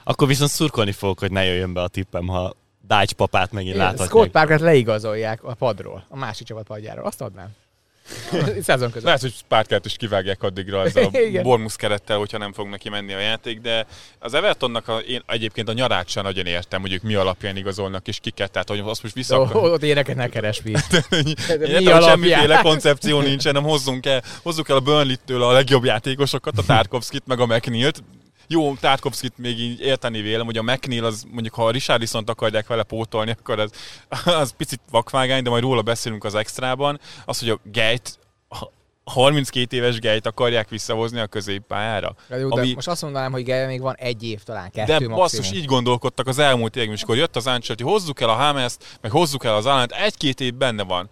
Akkor viszont szurkolni fogok, hogy ne jöjjön be a tippem, ha Dács papát megint Igen, Scott láthatják. Parkert leigazolják a padról, a másik csapat padjáról. Azt adnám. *laughs* Szezon között. Lehet, hogy Sparkert is kivágják addigra ezzel a. *laughs* Bormus kerettel, hogyha nem fog neki menni a játék, de az Evertonnak a, én egyébként a nyarát sem nagyon értem, hogy ők mi alapján igazolnak és kiket, tehát hogy azt most vissza akar... Ott éneket ne keres, *laughs* mi. Értem, semmiféle koncepció nincsen, nem hozzunk el, hozzuk el a Burnley-től a legjobb játékosokat, a Tarkovskit meg a McNeil-t. Jó, Tarkovskit még így érteni vélem, hogy a McNeil az mondjuk, ha a Richarlison-t akarják vele pótolni, akkor az, *laughs* az picit vakvágány, de majd róla beszélünk az extrában. Az, hogy a Gejt, a 32 éves Gejt akarják visszahozni a középpályára. Jó, de Ami- most azt mondanám, hogy Gell még van egy év talán, kettő De maximum. basszus, így gondolkodtak az elmúlt években, és akkor jött az Ancelotti, hozzuk el a Hamest, meg hozzuk el az Allant, egy-két év benne van.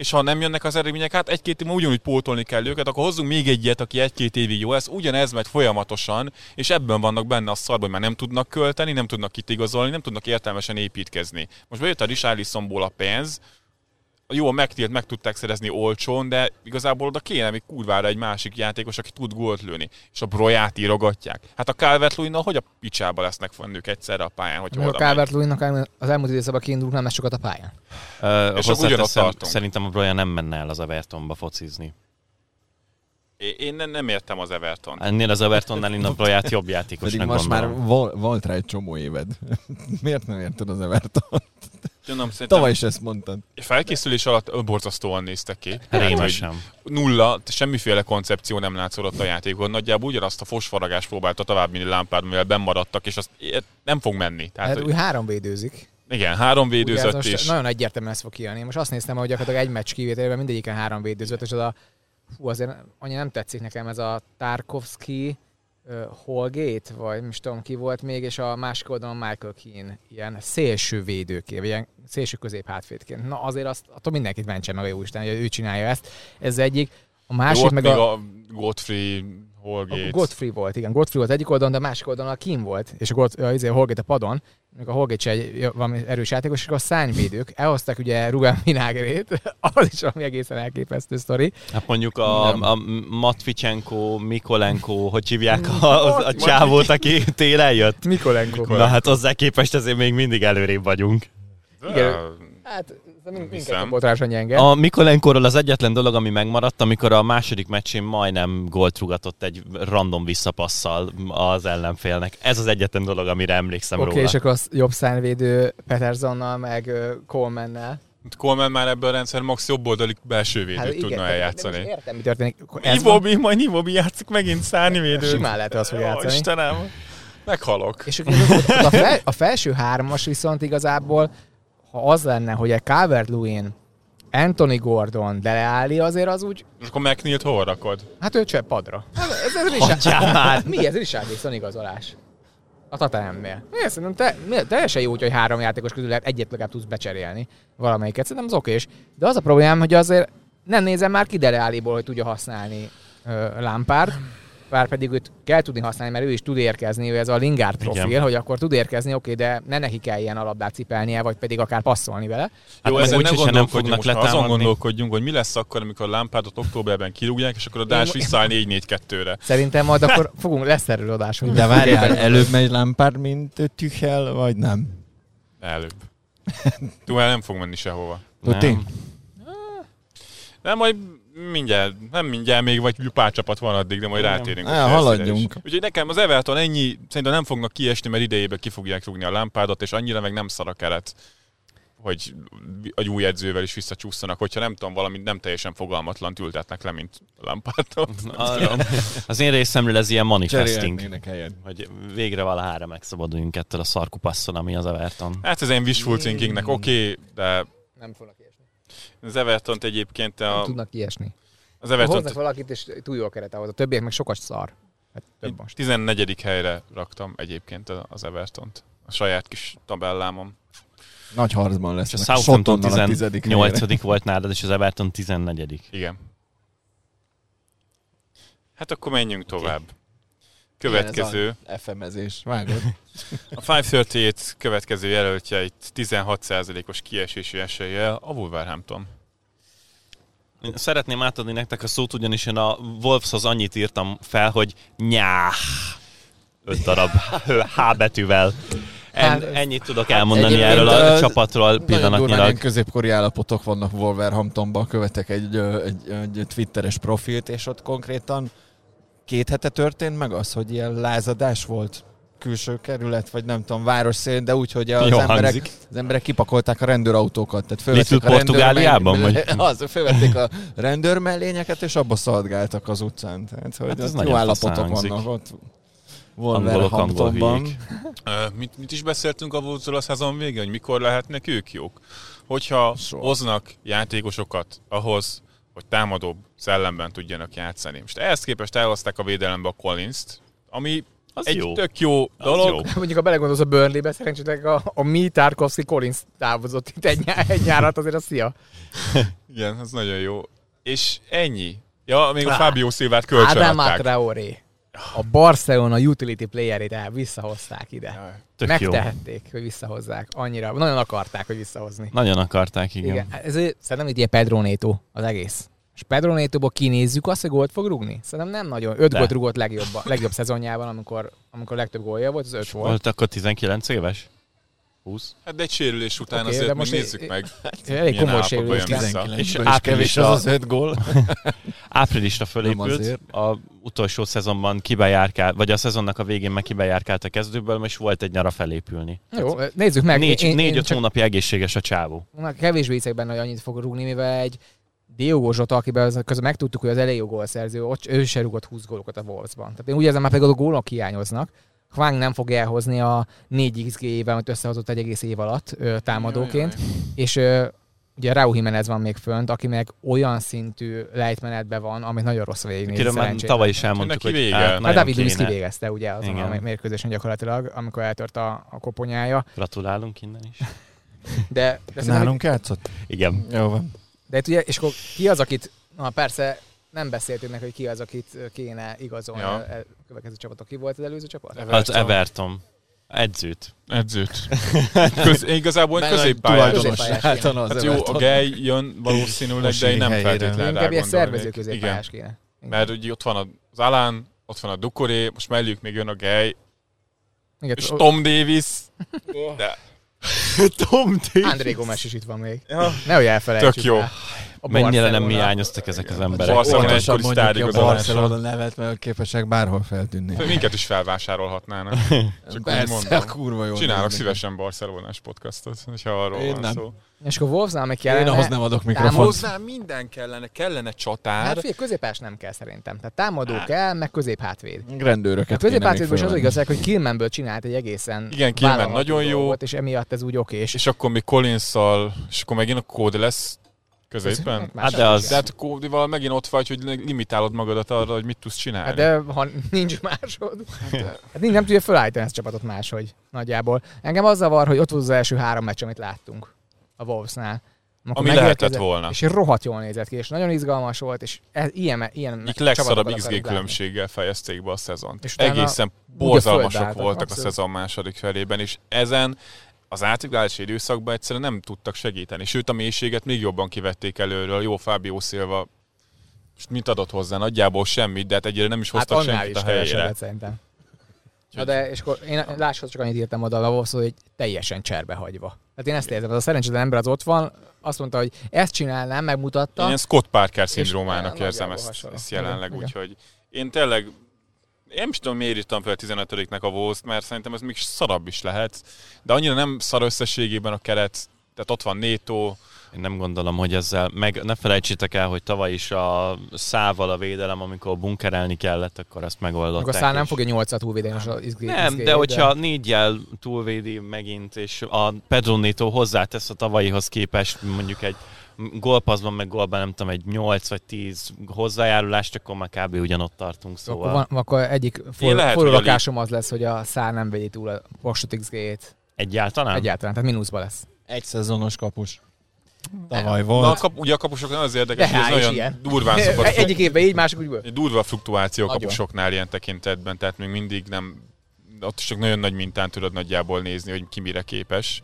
És ha nem jönnek az eredmények, hát egy-két év ugyanúgy pótolni kell őket, akkor hozzunk még egy ilyet, aki egy-két évig jó lesz. Ugyanez megy folyamatosan, és ebben vannak benne a szarban, hogy már nem tudnak költeni, nem tudnak kitigazolni, nem tudnak értelmesen építkezni. Most bejött a Richarlisonból a pénz, jó, a megtilt meg tudták szerezni olcsón, de igazából oda kéne még kurvára egy másik játékos, aki tud gólt lőni. És a Broját írogatják. Hát a calvert hogy a picsába lesznek fennük egyszerre a pályán, hogy a calvert az elmúlt időszakban kiindulunk nem lesz sokat a pályán. Uh, És ugyanott tartunk. Szerintem a Brian nem menne el az Evertonba focizni. Én nem, nem értem az Everton. Ennél az Evertonnál Broját jobb játékosnak Pedig most gondolom. már vol, volt rá egy csomó éved. *laughs* Miért nem érted az Everton? Szerintem Tavaly is ezt mondtad. felkészülés alatt borzasztóan néztek ki. Hogy Rémesen. nulla, semmiféle koncepció nem látszott a játékon. Nagyjából ugyanazt a fosfaragást próbálta tovább minni Lampard, mivel bemaradtak, és azt nem fog menni. Tehát, Hát hogy, úgy három védőzik. igen, három Ugye védőzött, most és nagyon egyértelműen ez fog kijönni. Most azt néztem, hogy gyakorlatilag egy meccs kivételével mindegyiken három védőzött, és az a hú, azért annyira nem tetszik nekem ez a Tarkovsky, uh, Holgate, vagy is tudom ki volt még, és a másik oldalon Michael Keane, ilyen szélső védőként, vagy ilyen szélső közép hátvédként. Na azért azt, attól mindenkit mentse meg a jóisten, hogy ő csinálja ezt. Ez egyik. A másik volt meg a, a, Godfrey, a Holgate. Godfrey volt, igen. Godfrey volt egyik oldalon, de a másik oldalon a Kim volt, és a, God, a, a Holgate a padon, a Holgate se egy valami erős játékos, és akkor a szányvédők elhozták ugye Ruben Vinagret, *laughs* az is valami egészen elképesztő sztori. Hát mondjuk a, Nem. a Matvicsenko, Mikolenko, hogy hívják a, a, a csávót, aki télen jött? Mikolenko. Na hát hozzá képest azért még mindig előrébb vagyunk. Igen. Hát, rá gyenge. A Mikolenkorról az egyetlen dolog, ami megmaradt, amikor a második meccsén majdnem gólt rugatott egy random visszapasszal az ellenfélnek. Ez az egyetlen dolog, amire emlékszem Oké, róla. és akkor az jobb szányvédő Petersonnal, meg Colemannel. Coleman már ebből a rendszer max jobb oldali belső védőt Hát tudna de- de most eljátszani. Értem, mi történik. Ivobi, majd Ivobi játszik megint szárnyvédőt. simán lehet, hogy azt fog Ó, játszani. Istenem, meghalok. És a, fel, a felső hármas viszont igazából, ha az lenne, hogy egy Calvert-Lewin, Anthony Gordon, Dele Alli, azért az úgy, És akkor McNeil-t hol rakod? hát ő csöpp padra. Hát Ez, ez Richard, már! mi ez *laughs* Richardson igazolás? A Tatanemnél. Én szerintem te, teljesen jó, hogy három játékos közül lehet egyet legalább tudsz becserélni valamelyiket. Szerintem az okés. De az a problémám, hogy azért nem nézem már ki Dele Alliból, hogy tudja használni Lampard. Bár pedig őt kell tudni használni, mert ő is tud érkezni, ő ez a Lingard profil, Igen. hogy akkor tud érkezni, oké, de ne neki kell ilyen alapdát cipelnie, vagy pedig akár passzolni vele. Hát Jó, meg ezen úgyse nem fognak most azon gondolkodjunk, hogy mi lesz akkor, amikor a Lampardot októberben kirúgják, és akkor a Dás visszaáll 4-4-2-re. Szerintem majd akkor fogunk, lesz erről adás. hogy De várjál, előbb megy Lampard, mint Tüchel, vagy nem? Előbb. Tuchel nem fog menni sehova. Nem. Nem, majd mindjárt, nem mindjárt még, vagy pár csapat van addig, de majd Nem. rátérünk. a Chelsea-re haladjunk. is. Úgyhogy nekem az Everton ennyi, szerintem nem fognak kiesni, mert idejében ki fogják rúgni a lámpádat, és annyira meg nem szar a keret. hogy egy új edzővel is visszacsúszanak, hogyha nem tudom, valami nem teljesen fogalmatlan ültetnek le, mint Lampardot. *laughs* Az én részemről ez ilyen manifesting, hogy végre valahára megszabaduljunk ettől a szarkupasszon, ami az Everton. Hát ez én wishful thinkingnek oké, okay, de Nem fognak. Az everton egyébként Nem a, tudnak ilyesmi. az everton hoznak valakit, és túl jó a keret ahhoz. A többiek meg sokat szar. Hát több most. 14. helyre raktam egyébként az Evertont. A saját kis tabellámon. Nagy harcban lesz. A Southampton 18. 18. volt nálad, és az Everton 14. Igen. Hát akkor menjünk tovább. Következő. FMezés. Vágod? A 538 *laughs* következő jelöltje itt 16%-os kiesési eséllyel a Wolverhampton. Én Szeretném átadni nektek a szót, ugyanis én a Wolveshoz annyit írtam fel, hogy nyá. Öt darab H betűvel. Hát, En, ennyit tudok elmondani egyébként, erről a ö, csapatról Nagyon pillanatnyilag. középkori állapotok vannak Wolverhamptonban, követek egy, ö, egy, egy twitteres profilt, és ott konkrétan két hete történt meg az, hogy ilyen lázadás volt külső kerület, vagy nem tudom, város szélén, de úgy, hogy az Jó emberek, hangzik. az emberek kipakolták a rendőrautókat. Tehát fölvették Little a rendőr Portugáliában, vagy? *laughs* Az, fölvették a rendőrmellényeket, és abba szaladgáltak az utcán. Tehát, hogy Hát ez nagyon jó állapotok vannak ott. Angolok, angol Wolverhamptonban. Mit, mit is beszéltünk a Wolvesról a szezon végén, hogy mikor lehetnek ők jók? Hogyha Soha. hoznak játékosokat ahhoz, hogy támadóbb szellemben tudjanak játszani. Most ehhez képest elhozták a védelembe a Collins-t, ami Az egy jó. tök jó Az dolog. jó. Mondjuk, ha belegondolsz a Burnley-be, szerencsétleg a, a mi Tarkovsky Collins távozott itt egy, egy nyárat, azért a szia. *laughs* Igen, ez nagyon jó. És ennyi. Ja, még a Á. Fábio Szilvát kölcsön Adama. Traoré. A Barcelona utility playerét el visszahozták ide. Tök jó. Megtehették, hogy visszahozzák. Annyira. Nagyon akarták, hogy visszahozni. Nagyon akarták, igen. Igen. Ez szerintem itt ilyen Pedro Neto az egész. És Pedro Netóból kinézzük azt, hogy gólt fog rúgni? Szerintem nem nagyon. Öt De. gólt rúgott legjobb, legjobb szezonjában, amikor, amikor legtöbb gólja volt, az öt volt. Volt akkor 19 éves? 20? Hát de egy sérülés után okay, azért most nézzük meg. *laughs* Elég milyen komoly sérülés lesz. vissza. 19 És április az az öt gól. *laughs* Áprilisra fölépült, a utolsó szezonban kibejárkált, vagy a szezonnak a végén meg kibejárkált a kezdőből, és volt egy nyara felépülni. Jó, nézzük meg. Négy, Én- én- négy én öt csak- hónapja egészséges a csávó. Na, kevésbé hiszek benne, hogy annyit fog rúgni, mivel egy Diogo Zsota, akiben közben megtudtuk, hogy az elég jó gólszerző, ott ő se rúgott 20 gólokat a Wolvesban. Tehát én úgy érzem, már pedig a gólok hiányoznak. Hwang nem fog elhozni a 4 xg éven, amit összehozott egy egész év alatt ö, támadóként. És ö, ugye Raúl Jimenez van még fönt, aki meg olyan szintű lejtmenetben van, amit nagyon rossz végignézni. Akiről már tavaly is elmondtuk, hogy vége. át Hát Hát David Luiz kivégezte ugye azon Igen. a mérkőzésen gyakorlatilag, amikor eltört a, a koponyája. Gratulálunk innen is. *laughs* De, de, Nálunk játszott? Igen. Jó van. de itt ugye, és akkor ki az, akit, na persze nem beszéltünk meg, hogy ki az, akit kéne igazolni Ja. a következő csapatok. Ki volt az előző csapat? Az Everton. Edzőt. Edzőt. *laughs* Köz, igazából egy középpályás. tulajdonos az Hát jó, a Everton. Gej jön valószínűleg, de én nem feltétlenül Inkább ilyen szervező középpályás Igen, kéne. mert ugye ott van az Alán, ott van a Dukoré, most melléjük még jön a Gej, Igen, és o- Tom Davis. De *laughs* Tom André Gomes is itt van még. Ja. Nehogy elfelejtsük. Tök jó. el. A Mennyire nem hiányoztak ezek az emberek. Barcelona mondjuk a. Barcelona nevet, mert képesek bárhol feltűnni. minket is felvásárolhatnának. *laughs* Csak Persze, mondom. kurva jó. Csinálok szívesen barcelonás podcastot, hogyha arról Én van nem. szó. És akkor Wolvesnál meg Én kellene... ahhoz nem adok mikrofont. Hozzá minden kellene, kellene csatár. Hát figyelj, középpályás nem kell szerintem. Tehát támadó kell, meg középhátvéd. A Rendőröket még középhátvédből is az igazság, hogy Killmanből csinált egy egészen Igen, vállalható nagyon jó. dolgot, és emiatt ez úgy okés. És akkor még Collinszal, és akkor megint a kód lesz középen. Hát de az-. De hát kódival megint ott vagy, hogy limitálod magadat arra, hogy mit tudsz csinálni. Hát de ha nincs másod. Hát nincs, nem tudja felállítani ezt a csapatot máshogy nagyjából. Engem az zavar, hogy ott volt az első három meccs, amit láttunk a Wolvesnál. Amikor Ami lehetett volna. És rohadt jól nézett ki, és nagyon izgalmas volt, és ez, ilyen, ilyen Egyik legszarabb XG különbséggel fejezték be a szezont. És Egészen borzalmasak voltak abszolút. a szezon második felében, és ezen az átigálási időszakban egyszerűen nem tudtak segíteni. Sőt, a mélységet még jobban kivették előről. Jó, Fábio Silva most mit adott hozzá? Nagyjából semmit, de hát egyre nem is Hát hoztak annál senkit is a helyére. kevesebbet szerintem. Na de, és akkor én lássad csak annyit írtam oda a Wolves, hogy teljesen cserbe hagyva. Hát én ezt érzem, az a szerencsétlen ember az ott van, azt mondta, hogy ezt csinálnám, megmutatta. Én Scott Parker szindrómának érzem ezt, ezt jelenleg, úgyhogy én tényleg én nem is tudom, miért írtam fel 15 nek a wolves mert szerintem ez még szarabb is lehet, de annyira nem szar összességében a keret, tehát ott van Néto, Én nem gondolom, hogy ezzel, meg ne felejtsétek el, hogy tavaly is a szával a védelem, amikor bunkerelni kellett, akkor azt megoldották. Akkor szár nem és- fogja 8 túlvédeni most az izgé, Nem, de hogyha négyel túlvédi megint, és a Pedro Neto hozzátesz a tavalyihoz képest mondjuk egy gólpaszban, meg gólban nem tudom, egy 8 vagy 10 hozzájárulást, akkor már kb. ugyanott tartunk, Szóval... Akkor, van, akkor egyik for, lehet, forró hogy a rakásom az lesz, hogy a szár nem vegyi túl a postot XG-t. egyáltalán. Egyáltalán, tehát mínuszba lesz. Egy szezonos kapus. Tavaly Na, a volt. kap, ugye a kapusoknál az De érdekes, hogy ez is nagyon ilyen. durván *laughs* szokott Egy- Egyik évben így, másik úgy. egy durva fluktuáció a Nagyon. kapusoknál ilyen tekintetben, tehát még mindig nem, ott is csak nagyon nagy mintán tudod nagyjából nézni, hogy ki mire képes.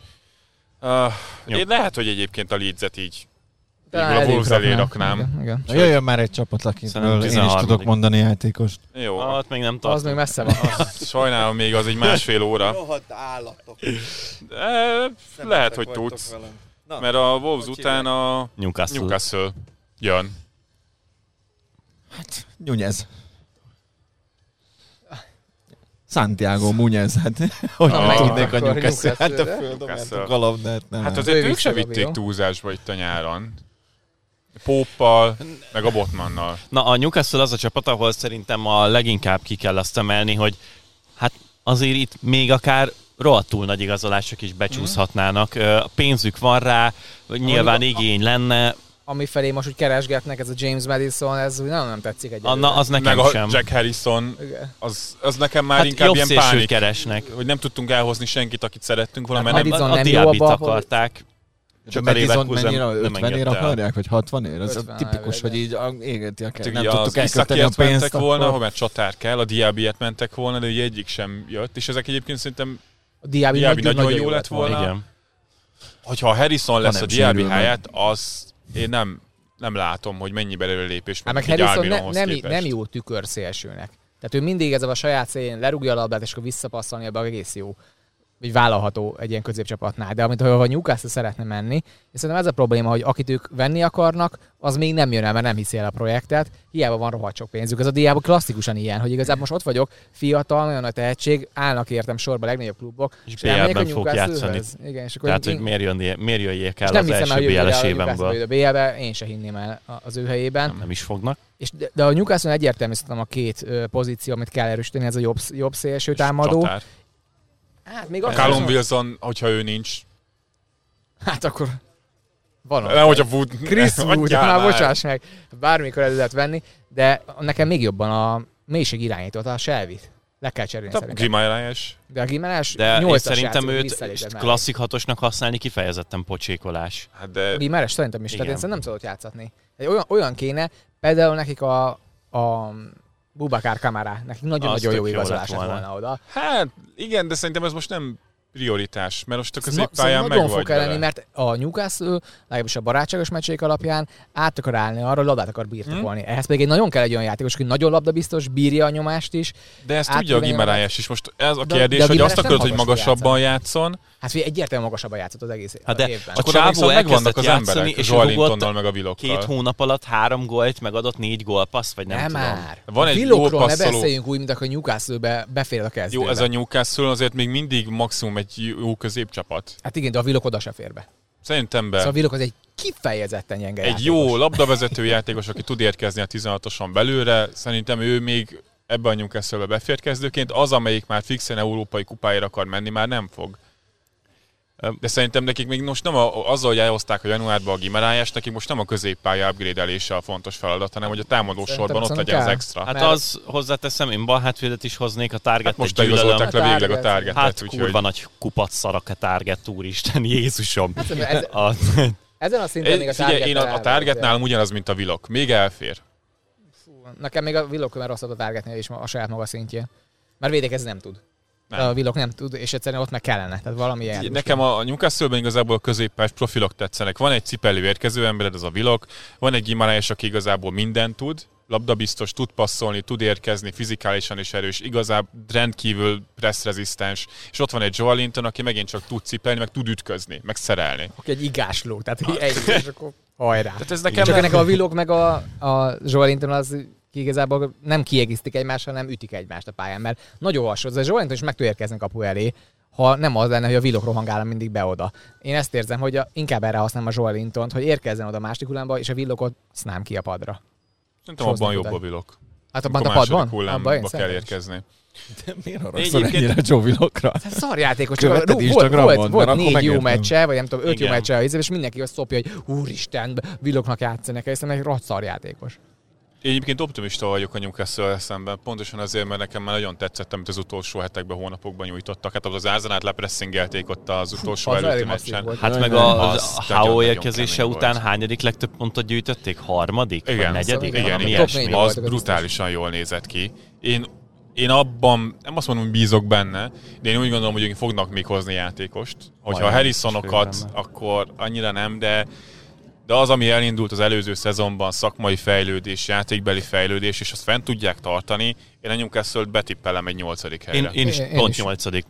Uh, Jó. lehet, hogy egyébként a Leeds-et így Talán a Wolves elé raknám. Igen, igen. Jöjjön már egy csapat Szerintem lakintről, én is 13. tudok mondani játékost. jó. Ah, ott még nem tartunk. Az még messze van. *laughs* Sajnálom, még az egy másfél óra. Rohadt állatok. De lehet, hogy tudsz. Na, Mert a Wolves után a Newcastle. Newcastle jön. Nyújez. Santiago Munyez, hát *laughs* hogy Na, nem tudnék a Newcastle, hát a földobáltuk a labdát, nem. Hát Hát azért ők se vitték túlzásba itt a nyáron. Póppal, meg a Botmannal. Na, a Newcastle az a csapat, ahol szerintem a leginkább ki kell azt emelni, hogy hát azért itt még akár rohadtul nagy igazolások is becsúszhatnának. Ö, Pénzük van rá, nyilván igény lenne, Ami felé most úgy keresgetnek, ez a James Madison, ez úgy nagyon nem tetszik egyelőre. Anna, az nekem meg a sem. Jack Harrison, az, az nekem már hát inkább ilyen pánik. keresnek. Hogy nem tudtunk elhozni senkit, akit szerettünk volna, Hát mert nem, A, a Diabit abba, akarták. De Csak a Madison Leverkusen mennyire nem 50 ér akarják, vagy 60 ér? Ez 50 tipikus, hogy így égeti a Hát kell. Nem tudtuk elkölteni a pénzt. volna, akkor- ahol mert csatár kell, a Diabiet mentek volna, de ugye egyik sem jött, és ezek egyébként szerintem, A Diaby, Diaby nagyon, jó lett volna. Igen. hogyha a Harrison lesz a Diaby meg. helyett, az én nem, nem látom, hogy mennyi belőlépés Hát meg Harrison ne, nem, képest. nem jó tükör szélsőnek. Tehát ő mindig ez a saját szélén lerúgja a labdát, és akkor visszapasszolni ebbe egész jó. Vagy vállalható egy ilyen középcsapatnál. De amit ha a Newcastle szeretne menni, és szerintem ez a probléma, hogy akit ők venni akarnak, az még nem jön el, mert nem hiszi el a projektet. Hiába van rohadt sok pénzük. Ez a diába klasszikusan ilyen, hogy igazából most ott vagyok, fiatal, nagyon nagy tehetség, állnak értem sorba a legnagyobb klubok. És elmegyek BL-ben a fog játszani. Igen, és akkor Tehát, én- hogy miért, jönni, miért jöjjék el és nem az első BL-es évemből. A BL-be, én se hinném el az ő helyében. Nem, nem is fognak. És de, de a Newcastle egyértelmű szerintem a két pozíció, amit kell erősíteni, ez a jobb, jobb szélső És támadó. csatár. Hát még A Callum Wilson, hogyha ő nincs. Hát akkor van. Nem, hogyha Wood... Chris *laughs* Wood, már bocsáss meg, bármikor elő lehet venni, de nekem még jobban a mélység irányítót, a Selvit. Le kell cserélni A szerintem. Grimailás. De a Gimenez De én 8 szerintem őt klasszik hatosnak használni kifejezetten pocsékolás. Hát de Gimenez szerintem is, tehát Igen. én szerintem nem tudott játszatni. Egy olyan, olyan kéne, például nekik a, a Bubakár Kamara, nekik nagyon-nagyon jó tök jó igazolás lett lett volna. volna oda. Hát igen, de szerintem ez most nem prioritás, mert most a középpályán meg nagyon fog lenni, mert a Newcastle, legalábbis a barátságos meccsék alapján át akar állni arra, hogy labdát akar birtokolni. Hm? Ehhez pedig egy nagyon kell egy olyan játékos, aki nagyon labdabiztos, bírja a nyomást is. De ezt tudja a tudja Gimarályás is. Most ez a De- kérdés, de a hogy azt akarod, hogy magasabban játszon, Hát figyelj, egyértelműen magasabban játszott az egész Hát de évben. a csávó megvannak az játszani, emberek, és Joelintonnal rúgott meg a vilokkal. két hónap alatt három gólt, meg adott négy gólpassz, vagy nem, nem, tudom. már. Van a egy Vilokról jó ne passzoló- beszéljünk úgy, mint akkor Newcastle-be befér a kezdőbe. Jó, ez a Newcastle azért még mindig maximum egy jó középcsapat. Hát igen, de a Vilok oda se fér be. Szerintem be. Szóval a Vilok az egy kifejezetten gyenge egy játékos. jó labdavezető játékos, aki tud érkezni a 16-oson belőle, szerintem ő még ebben a Newcastle-be befér kezdőként, az, amelyik már fixen európai kupáért akar menni, már nem fog. De szerintem nekik még most nem a, azzal, hogy elhozták a januárban a Gimarályást, nekik most nem a középpálya upgrade a fontos feladat, hanem hogy a támadó sorban ott legyen az extra. Hát Mert- az hozzáteszem, én balhátvédet is hoznék, a target hát most beigazolták le A végleg a target. Hát úgyhogy kurva nagy kupac szarak a target, úristen, Jézusom. Hát, ez, A, ezen a szinten még a Ez, figyelj, én a, a target nálam ugyanaz, mint a vilok. Még elfér. Nekem még a Vilok rosszabb a targetnél is a saját maga szintjén. Mert védekezni nem tud. Nem. A Vilok nem tud, és egyszerűen ott meg kellene. Tehát valami. Figyelj, Nekem a Newcastle-ben igazából a középpás profilok tetszenek. Van egy cipelő érkező embered, az a vilok, van egy Gimarályos, aki igazából mindent tud, labdabiztos, tud passzolni, tud érkezni, fizikálisan is erős, igazából rendkívül pressrezisztens, és ott van egy Joe Linton, aki megint csak tud cipelni, meg tud ütközni, meg szerelni. Aki egy igásló, tehát egy, és akkor hajrá. Tehát ez Nekem Csak ennek a Vilok meg a, a Joelinton az ki igazából nem kiegészítik egymást, hanem ütik egymást a pályán, mert nagyon. Az a Joelinton is meg tud érkezni kapu elé, ha nem az lenne, hogy a villog rohangál mindig be-oda. Én ezt érzem, hogy a, inkább erre használom a Joel Lintont, hogy érkezzen oda a másik hullámba, és a villogot nem ki a padra. Szerintem abban jobb a vilok. Hát abban a második padban? Abban hullámba kell szerintem. érkezni. De miért haragszol ennyire Joe Willockra? Hát Szarjátékos, Követed csak volt, Instagramon, volt, volt akkor négy jó meccse, vagy nem tudom, öt jó Igen. meccse, és mindenki azt szopja, hogy úristen, villognak játszani neki, hiszen egy rossz szarjátékos. Én egyébként optimista vagyok a Newcastle szemben, pontosan azért, mert nekem már nagyon tetszett, amit az utolsó hetekben, hónapokban nyújtottak. Hát az Arsenal lepressingelték ott az utolsó Az előtti meccsen. Hát meg a, az az Hao érkezése után volt. hányadik legtöbb pontot gyűjtötték? Harmadik? Igen, Vagy negyedik? Igen, igen, négyben az brutálisan jól nézett ki. Én, én abban, nem azt mondom, hogy bízok benne, de én úgy gondolom, hogy ők fognak még hozni játékost. Hogyha Majd Harrisonokat, akkor annyira nem, de de az, ami elindult az előző szezonban, szakmai fejlődés, játékbeli fejlődés, és azt fent tudják tartani, én a Newcastle-t betippelem egy nyolcadik Én, helyre. én is Én- én pont nyolcadik.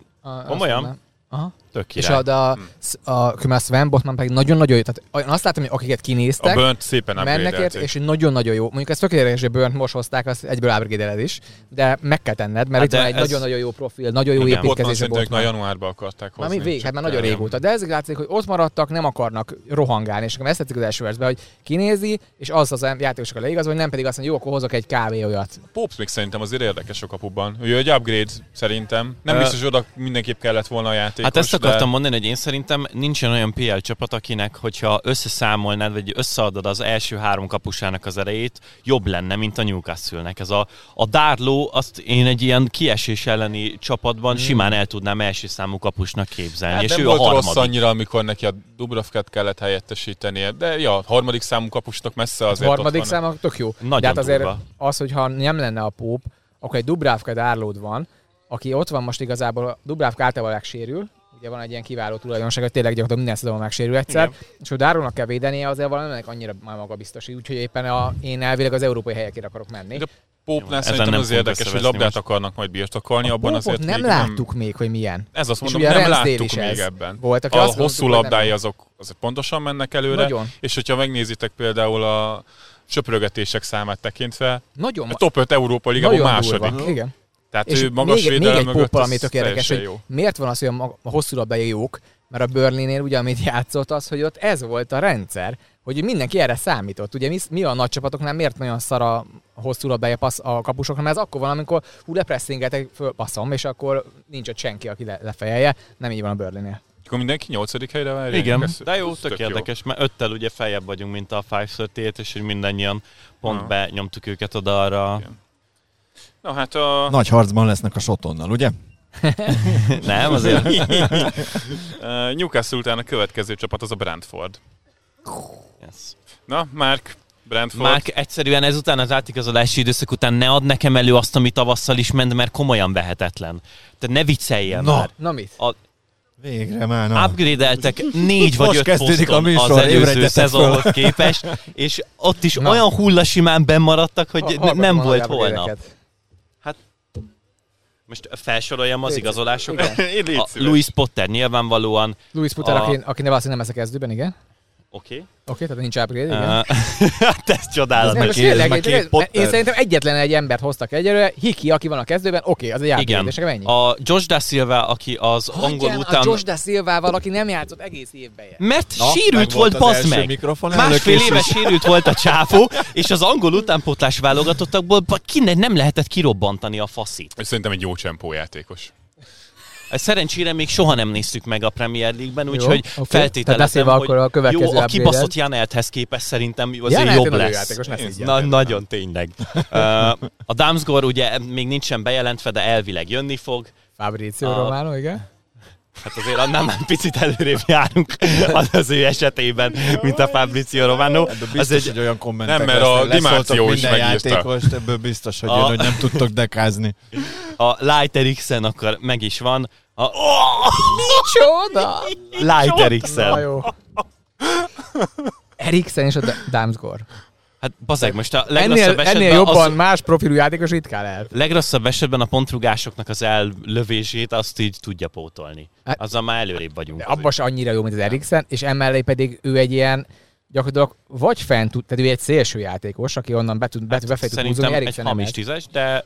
Komolyan? Aha. Tök És a, de a, a, a, a Sven Botman pedig nagyon-nagyon jó. Tehát én azt látom, hogy akiket a kinéztek, Burnt szépen mennek ért, és nagyon-nagyon jó. Mondjuk ez tökéletes, hogy Burnt most hozták, azt egyből upgrade is, de meg kell tenned, mert Hát itt van egy ez- nagyon-nagyon jó profil, nagyon jó Igen. Botman építkezés a szerintem ők már Botman. januárban akarták Már hozni. mi vég, hát már nagyon régóta. De ez látszik, hogy ott maradtak, nem akarnak rohangálni, és nekem ezt tetszik az első versben, hogy kinézi, és az az játékosok leigaz, hogy nem pedig azt mondja, jó, akkor hozok egy kávé olyat. Pops még szerintem azért érdekes a kapuban. Ő egy upgrade szerintem. Nem biztos, hogy oda mindenképp kellett volna a játékos. Hát ezt akartam mondani, hogy én szerintem nincsen olyan PL csapat, akinek, hogyha összeszámolnád, vagy összeadod az első három kapusának az erejét, jobb lenne, mint a Newcastle-nek. Ez a, a Darlow, azt én egy ilyen kiesés elleni csapatban hmm. simán el tudnám első számú kapusnak képzelni, Hát és nem ő volt a harmadik. rossz annyira, amikor neki a Dubravkát kellett helyettesítenie, de ja, harmadik számú kapustok messze Az azért harmadik ott van. szám tök jó. Nagyon de hát azért durva. az, hogyha nem lenne a Póp, akkor egy Dubravka Dárlód van, aki ott van most igazából, a Dubravka általában megsérül, ugye van egy ilyen kiváló tulajdonság, hogy tényleg gyakorlatilag minden szezonban megsérül egyszer, Igen. és hogy Dárlónak kell védenie, azért valaminek annyira már magabiztos, úgyhogy éppen a, én elvileg az európai helyekre akarok menni. De Pópnál szerintem nem az érdekes, hogy labdát most. akarnak majd birtokolni, abban Pópot azért nem még láttuk még, hogy milyen. Ez azt mondom, a nem láttuk még ebben. volt, aki a hosszú mondtuk, nem labdái azok, azok pontosan mennek előre, Nagyon. és hogyha megnézitek például a söprögetések számát tekintve, Nagyon, a top 5 Európa Ligában második. Igen. Tehát És ő magas még, még egy póppal, ami tök érdekes, hogy jó. miért van az, hogy a, a hosszú labdai jók, mert a Burnley-nél ugye, amit játszott, az, hogy ott ez volt a rendszer, hogy mindenki erre számított. Ugye mi, mi a nagy csapatoknál miért nagyon szar a hosszú labdája passz a kapusoknál, mert ez akkor van, amikor hú lepressingeltek, fölpasszom, és akkor nincs ott senki, aki le, lefejelje. Nem így van a Burnley-nél. Akkor mindenki nyolcadik helyre várja? Igen, de jó, ez tök érdekes, mert öttel ugye feljebb vagyunk, mint a 538, és hogy mindannyian pont Aha. benyomtuk őket oda arra. Igen. Na hát a... Nagy harcban lesznek a Sotonnal, ugye? *laughs* Nem, azért *laughs* Uh, Newcastle után a következő csapat az a Brentford. yes. Na, Mark, Brentford. Márk, egyszerűen ezután az átigazolási időszak után ne ad nekem elő azt, ami tavasszal is ment, mert komolyan vehetetlen. Tehát ne vicceljél Na. már. Na mit? A, Végre már, na. upgrade-eltek négy vagy Most öt kezdődik a műsor, az előző szezonhoz képest, és ott is Na. olyan hullasimán bemaradtak, hogy Ha- ne- nem volt holnap. éveket. Most felsoroljam az Légy- igazolásokat. Légy A. Louis Potter nyilvánvalóan, Louis Putter, A- aki, aki ne valószínűleg nem lesz a kezdőben, igen. Oké. Okay. Oké, tehát nincs upgrade, igen. Hát *laughs* ez csodálatos. meg tényleg, két Potter. én szerintem egyetlen egy embert hoztak egyelőre, Hiki, aki van a kezdőben, oké, az egy upgrade, Igen. és nekem ennyi. A Josh Da Silva, aki az angol Hagyján után... a Josh Da Silvával, aki nem játszott egész évben. Mert Na, sérült meg volt, az bazd meg! Másfél éve sérült volt a csáfó, és az angol utánpótlás válogatottakból kinek nem lehetett kirobbantani a faszit. Szerintem egy jó csempó játékos. Szerencsére még soha nem néztük meg a Premier League-ben, úgyhogy. Tehát feltételezem, hogy akkor a következő jó, a kibaszott Janelthez képest szerintem azért jobb lesz. játékos, ne. Na, nagyon tényleg. A Damsgor ugye még nincsen bejelentve, de elvileg jönni fog. Fabrizio A- Romano, igen. Hát azért annál már picit előrébb járunk az, az ő esetében, mint a Fabrizio Romano. Ebből Az biztos, egy, hogy olyan kommentek Nem, mert a lesznek, leszóltok Di Marzio is minden megírta. játékost, ebből biztos, hogy A- jön, hogy nem tudtok dekázni. a Light Eriksen akkor meg is van. A Micsoda! Light Na Eriksen. és a Da- Damsgor. Hát bazeg, most a Ennél, legrosszabb ennél esetben, jobban az, más profilú játékos ritkán el. legrosszabb esetben a pontrugásoknak az ellövését azt így tudja pótolni. Hát- Azzal már előrébb vagyunk. Abban se annyira jó, mint az Eriksen, és emellé pedig ő egy ilyen gyakorlatilag vagy fent tud, tehát ő egy szélső játékos, aki onnan be tud, be, befelé tud húzni, egy Eriksen nem hamis tízes, de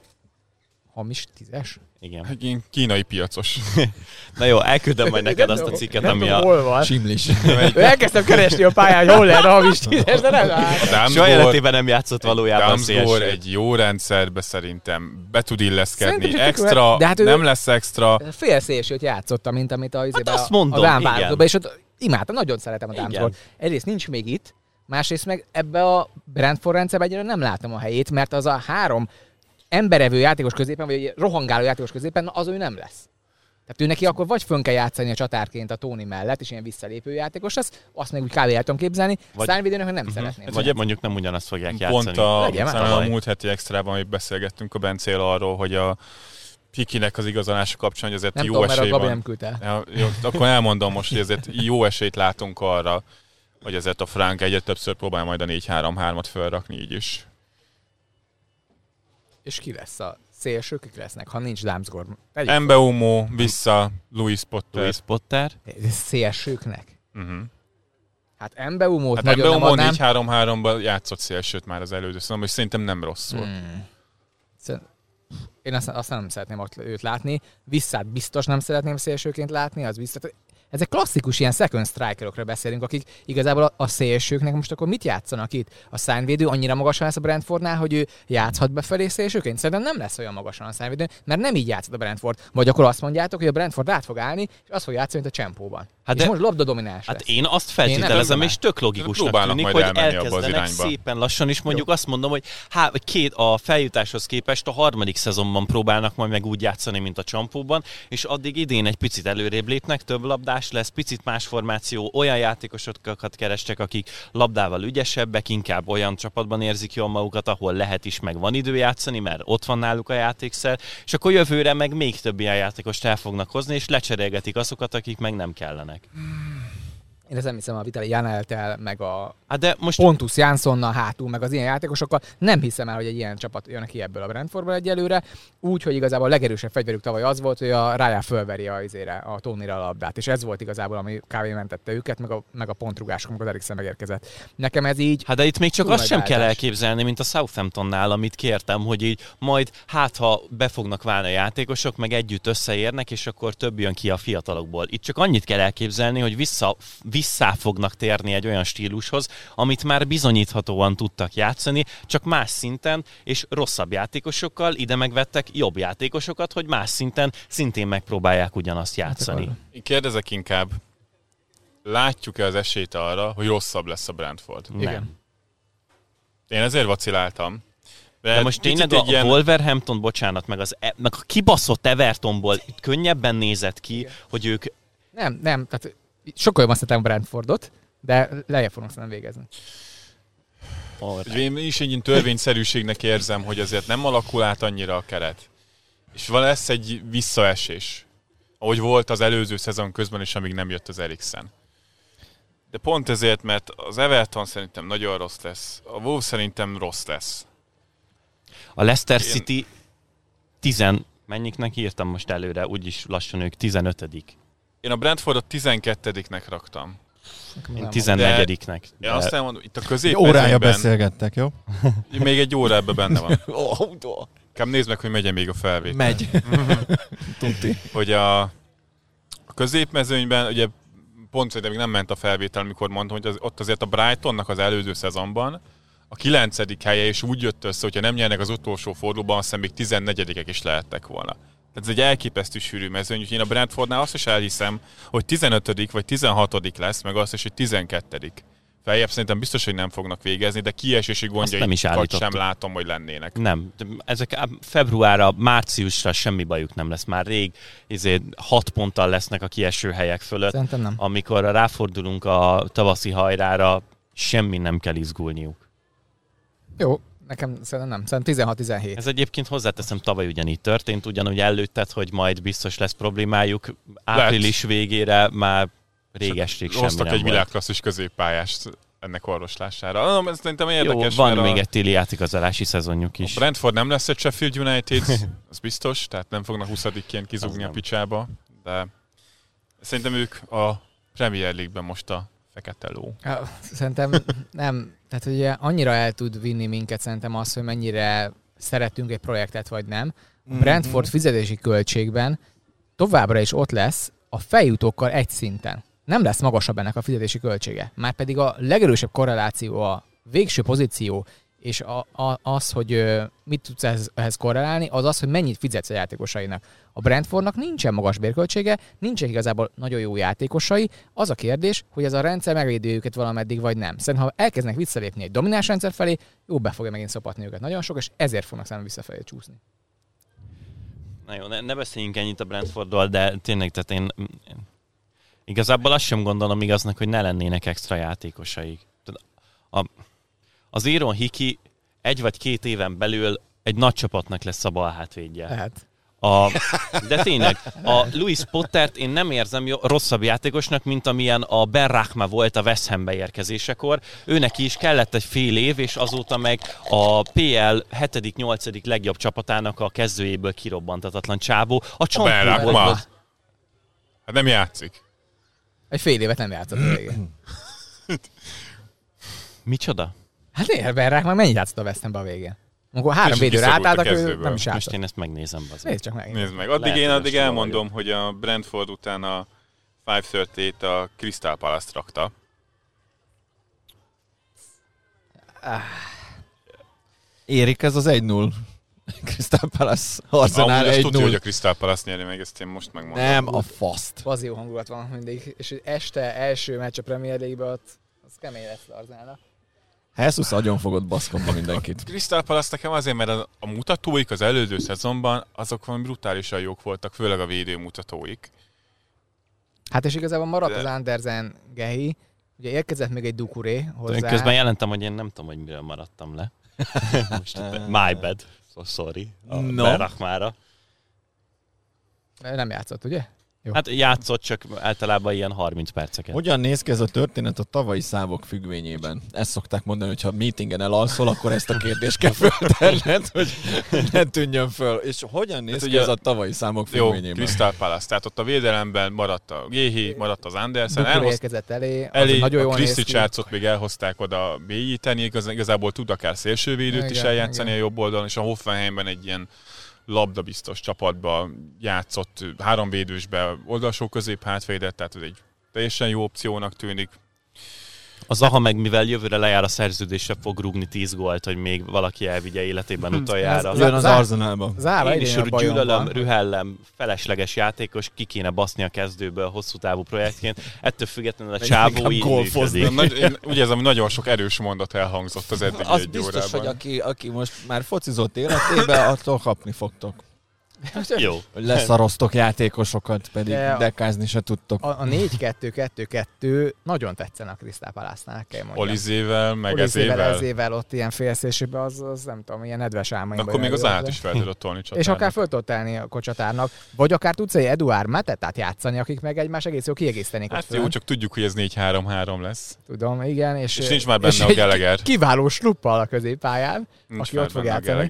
hamis tízes? Igen. Egy ilyen kínai piacos. *laughs* Na jó, elküldöm majd neked azt a cikket, nem ami tudom, a... hol van. Simlis. Elkezdtem keresni a pályán, hogy hol lehet a hamis tízes, de nem lát. Soha életében nem játszott valójában Damsgore szélső. egy jó rendszerbe szerintem be tud illeszkedni. Szerintem Extra, de hát nem lesz extra. Fél szélsőt játszottam, mint amit a, hát azt a, mondom, a válogatóban, és ott imádtam, nagyon szeretem a Igen. Dámsgort. Egyrészt nincs még itt, másrészt meg ebbe a Brentford rendszerben egyre nem látom a helyét, mert az a három emberevő játékos középen, vagy rohangáló játékos középen, na, az ő nem lesz. Tehát ő neki akkor vagy fönn kell játszani a csatárként a Tóni mellett, és ilyen visszalépő játékos lesz, azt meg úgy kb. el tudom képzelni, Vagy- meg nem szeretném. Vagy mondjuk nem ugyanazt fogják játszani. Pont a, Legyen szerintem a múlt heti extrában, hogy beszélgettünk a Bencél arról, hogy a Pikinek az igazolása kapcsán, hogy azért nem jó tudom, mert a esély Gabi van. nem küldte. Ja, jó, akkor elmondom most, hogy ezért jó esélyt látunk arra, hogy ezért a Frank egyre többször próbál majd a 4-3-3-at felrakni így is. És ki lesz a szélső, kik lesznek, ha nincs Dámsgor? Tegyük Mbeumo vissza, Louis Potter. Louis Potter. Szélsőknek? Uh-huh. Hát Embeumót Hát nagyon nem Mbeumo adnám. 4-3-3-ban játszott szélsőt már az előző szóval, és szerintem nem rosszul. Hmm. Hmm. Én azt, azt nem szeretném ott őt látni. Visszát biztos nem szeretném szélsőként látni, az visszat. Ezek klasszikus ilyen second strikerokra beszélünk, akik igazából a, a szélsőknek most akkor mit játszanak itt? A szányvédő annyira magasan lesz a Brentfordnál, hogy ő játszhat befelé szélsőként? Szerintem nem lesz olyan magasan a szányvédő, mert nem így játszott a Brentford. Vagy akkor azt mondjátok, hogy a Brentford át fog állni, és azt fog játszani, mint a csempóban. Hát és de- most labda domináns Hát lesz. én azt Én feltételezem, nem és tök logikusnak Próbálnak tűnik, majd hogy elmenni abba az elkezdenek irányba. szépen lassan, és mondjuk azt mondom, hogy há, vagy két, a feljutáshoz képest a harmadik szezonban próbálnak majd meg úgy játszani, mint a csampóban, és addig idén egy picit előrébb lépnek, több labdás lesz, picit más formáció, olyan játékosokat kerestek, akik labdával ügyesebbek, inkább olyan csapatban érzik jól magukat, ahol lehet is, meg van idő játszani, mert ott van náluk a játékszer, és akkor jövőre meg még több ilyen játékost el fognak hozni, és lecserélgetik azokat, akik meg nem kellenek. Én ezt nem hiszem a Vitali Janeltel, meg a Hát de most Pontus Janssonnal hátul, meg az ilyen játékosokkal. Nem hiszem el, hogy egy ilyen csapat jön ki ebből a Brentfordból egyelőre. Úgy, hogy igazából a legerősebb fegyverük tavaly az volt, hogy a Rájá fölveri a, izére, a Tónira a labdát. És ez volt igazából, ami kávé mentette őket, meg a, meg a pontrugások, amikor az Eriksen megérkezett. Nekem ez így Hát de itt még csak azt sem kell elképzelni, mint a Southamptonnál, amit kértem, hogy így majd hát ha be fognak válni a játékosok, meg együtt összeérnek, és akkor több jön ki a fiatalokból. Itt csak annyit kell elképzelni, hogy vissza, vissza fognak térni egy olyan stílushoz, amit már bizonyíthatóan tudtak játszani, csak más szinten, és rosszabb játékosokkal, ide megvettek jobb játékosokat, hogy más szinten szintén megpróbálják ugyanazt játszani. Én kérdezek inkább, látjuk-e az esélyt arra, hogy rosszabb lesz a Brentford? Nem. Igen. Én ezért vaciláltam. De most picit tényleg a ilyen- Wolverhampton, bocsánat, meg, az, e- meg a kibaszott Evertonból könnyebben nézett ki, hogy ők nem, nem, tehát sokkal jobban szeretem Brentfordot, de lejjebb fognak nem végezni. Hogy Én is egy ilyen törvényszerűségnek érzem, hogy azért nem alakul át annyira a keret. És van lesz egy visszaesés, ahogy volt az előző szezon közben is, amíg nem jött az Eriksen. De pont ezért, mert az Everton szerintem nagyon rossz lesz, a Wolves szerintem rossz lesz. A Leicester Ilyen- City tizen, mennyiknek írtam most előre, úgyis lassan ők 15 Én a Brentfordot 12-nek raktam. Én nem 14-nek. Én azt elmondom, itt a középmezőnyben... órája beszélgettek, jó? Még egy óra ebben benne van. *laughs* Kám nézd meg, hogy megy még a felvétel. Megy. *laughs* Tudti. hogy a, a középmezőnyben, ugye pont szerintem még nem ment a felvétel, amikor mondtam, hogy az, ott azért a Brightonnak az előző szezonban a kilencedik helye, és úgy jött össze, hogyha nem nyernek az utolsó fordulóban, azt hiszem még 14 is lehettek volna. Tehát ez egy elképesztő sűrű mezőny, úgyhogy én a Brentfordnál azt is elhiszem, hogy 15 vagy 16 lesz, meg azt is, hogy 12 Feljebb szerintem biztos, hogy nem fognak végezni, de kiesési nem is gondjaikat sem látom, hogy lennének. Nem, de ezek februárra, márciusra semmi bajuk nem lesz. Már rég izé, hat ponttal lesznek a kieső helyek fölött. Szerintem nem. Amikor ráfordulunk a tavaszi hajrára, semmi nem kell izgulniuk. Jó, nekem szerintem nem. Szerintem 16-17. Ez egyébként hozzáteszem, tavaly ugyanígy történt, ugyanúgy előtted, hogy majd biztos lesz problémájuk. Április végére már réges-rég semmi Hoztak nem egy világklasszis középpályást ennek orvoslására. Ah, Ez szerintem érdekes, Jó, van még a, egy téli játékazolási szezonjuk a is. Brentford nem lesz egy Sheffield United, *laughs* az biztos, tehát nem fognak 20-ként Az kizugni a picsába, de szerintem ők a Premier League-ben most a fekete ló. Szerintem nem. Tehát ugye annyira el tud vinni minket szerintem az, hogy mennyire szeretünk egy projektet, vagy nem. a Brentford fizetési költségben továbbra is ott lesz a feljutókkal egy szinten. Nem lesz magasabb ennek a fizetési költsége. Már pedig a legerősebb korreláció a végső pozíció és a, a, az, hogy mit tudsz ehhez, ehhez korrelálni, az az, hogy mennyit fizetsz a játékosainak. A Brentfordnak nincsen magas bérköltsége, nincsen igazából nagyon jó játékosai. Az a kérdés, hogy ez a rendszer megvédi őket valameddig, vagy nem. Szerintem, ha elkezdenek visszalépni egy domináns rendszer felé, jó be fogja megint szopatni őket nagyon sok, és ezért fognak szerintem visszafelé csúszni. Na jó, ne, ne beszéljünk ennyit a Brentfordról, de tényleg, tehát én én igazából azt sem gondolom igaznak, hogy ne lennének extra játékosaik. A, az Iron Hiki egy vagy két éven belül egy nagy csapatnak lesz a bal hátvédje. Lehet. A, de tényleg, a Louis Pottert én nem érzem jó, rosszabb játékosnak, mint amilyen a Ben Rachma volt a West Ham beérkezésekor. Őnek is kellett egy fél év, és azóta meg a PL 7.-8. legjobb csapatának a kezdőjéből kirobbantatatlan csávó. A Ben csontból Rachma. Hát nem játszik. Egy fél évet nem játszott a végén. Micsoda? Hát miért Berrák már mennyit játszott a West Hambe a végén? Amikor három És védőre visszavont a átálltak, ő kezdőből. nem is Most játszott. én ezt megnézem. bazd. Nézd csak meg. Nézd meg. Addig Lehet, én addig most elmondom, hogy a Brentford után a 530 a Crystal Palace-t rakta. Érik ez az 1-0. *laughs* Crystal Palace Arsenal Amúgy azt tudja, hogy a 1-0. Crystal Palace nyeri meg, ezt én most megmondom. Nem, a faszt. Az jó hangulat van mindig. És este első meccs a Premier League-be ott, az kemény lesz Arzenálnak. Jesus agyon fogott baszkodni mindenkit. Crystal Palace nekem azért, mert a, a mutatóik az előző szezonban azok valami brutálisan jók voltak, főleg a védő mutatóik. Hát és igazából maradt De- az Andersen Gehi, ugye érkezett még egy Dukuré hozzá. Közben jelentem, hogy én nem tudom, hogy miről maradtam le. *laughs* Most, my bad. So sorry. A No. no. Berachmára. Nem játszott, ugye? Jó. Hát játszott csak általában ilyen 30 perceket. Hogyan néz ki ez a történet a tavalyi szávok függvényében? Ezt szokták mondani, hogy ha meetingen elalszol, akkor ezt a kérdést kell föltenned, hogy ne tűnjön föl. És hogyan néz Hát ki ugye- ez a tavalyi számok Jó, függvényében? Crystal Palace, tehát ott a védelemben maradt a Géhi, maradt az Andersen, Dukuré elhoz, érkezett elé, az elé nagyon a jól néz Kriszti ki. Csárcot még elhozták oda mélyíteni, igaz, igazából tud akár szélsővédőt is Igen, eljátszani igen. a jobb oldalon, és a Hoffenheimben egy ilyen labdabiztos csapatban játszott három védősbe oldalsó közép hátvédet, tehát ez egy teljesen jó opciónak tűnik. Az Zaha meg mivel jövőre lejár a szerződésre fog rúgni 10 gólt, hogy még valaki elvigye életében utoljára. Ez- Jön az. Zára Én is gyűlölöm, rühellem, felesleges játékos, ki kéne baszni a kezdőből hosszú távú projektként. Ettől függetlenül a csávó így golfozni. működik. Nagy, én, ugye ez ami nagyon sok erős mondat elhangzott az eddigi Az egy biztos, órában. hogy aki, aki most már focizott életébe, attól kapni fogtok. Jó. Leszaroztok játékosokat, pedig De a- dekázni se tudtok. A, a 4-2-2-2 nagyon tetszene a Crystal Palace-nál, kell mondjam. Olizével, meg Olizével, ezével. ezével ott ilyen félszésében, az, az nem tudom, ilyen nedves álmaimban. Akkor még az át is fel tudod tolni És csatának. akár föl tudod tenni a kocsatárnak, vagy akár tudsz egy Eduard Metetát játszani, akik meg egymás egész jó kiegészítenék Hát jó, csak tudjuk, hogy ez 4-3-3 lesz. Tudom, igen. És, És nincs már benne és a Gallagher. Kiváló sluppal a középpályán, Nincs Aki ott fog játszani.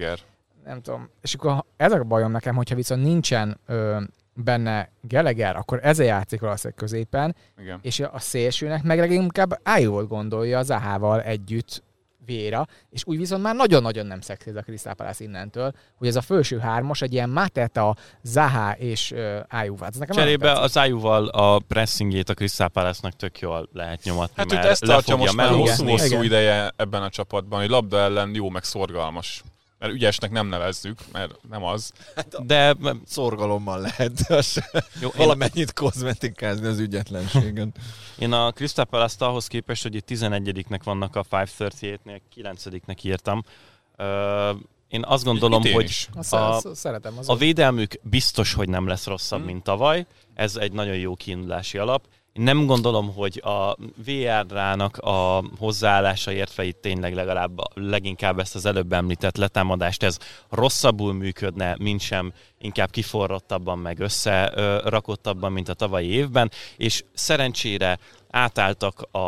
Nem tudom. És akkor ez a bajom nekem, hogyha viszont nincsen ö, benne Gallagher, akkor ezzel játszik valószínűleg középen, Igen. és a szélsőnek meg leginkább Ájót gondolja az Ahával együtt Véra, és úgy viszont már nagyon-nagyon nem szexi ez a Crystal Palace innentől, hogy ez a felső hármas egy ilyen Mateta, Zaha és uh, Ájúvát. Ez nekem Cserébe az ájúval a pressingjét a Crystal Palace-nak tök jól lehet nyomatni, Hát mert ezt tartja most már mellé. hosszú-hosszú Igen. ideje ebben a csapatban, hogy labda ellen jó, meg szorgalmas. Mert ügyesnek nem nevezzük, mert nem az. De Szorgalommal lehet jó, én, valamennyit kozmetikázni az ügyetlenségen. *laughs* én a Crystal Palace-t ahhoz képest, hogy itt 11-nek vannak a 538-nél, 9-nek írtam. Ö, én azt gondolom, én hogy a- szeretem. Az A védelmük biztos, hogy nem lesz rosszabb, Hmm. mint tavaly. Ez egy nagyon jó kiindulási alap. Én nem gondolom, hogy a VR-nak a hozzáállása értve itt tényleg legalább leginkább ezt az előbb említett letámadást, ez rosszabbul működne, mint sem inkább kiforrottabban, meg összerakottabban, mint a tavalyi évben, és szerencsére átálltak a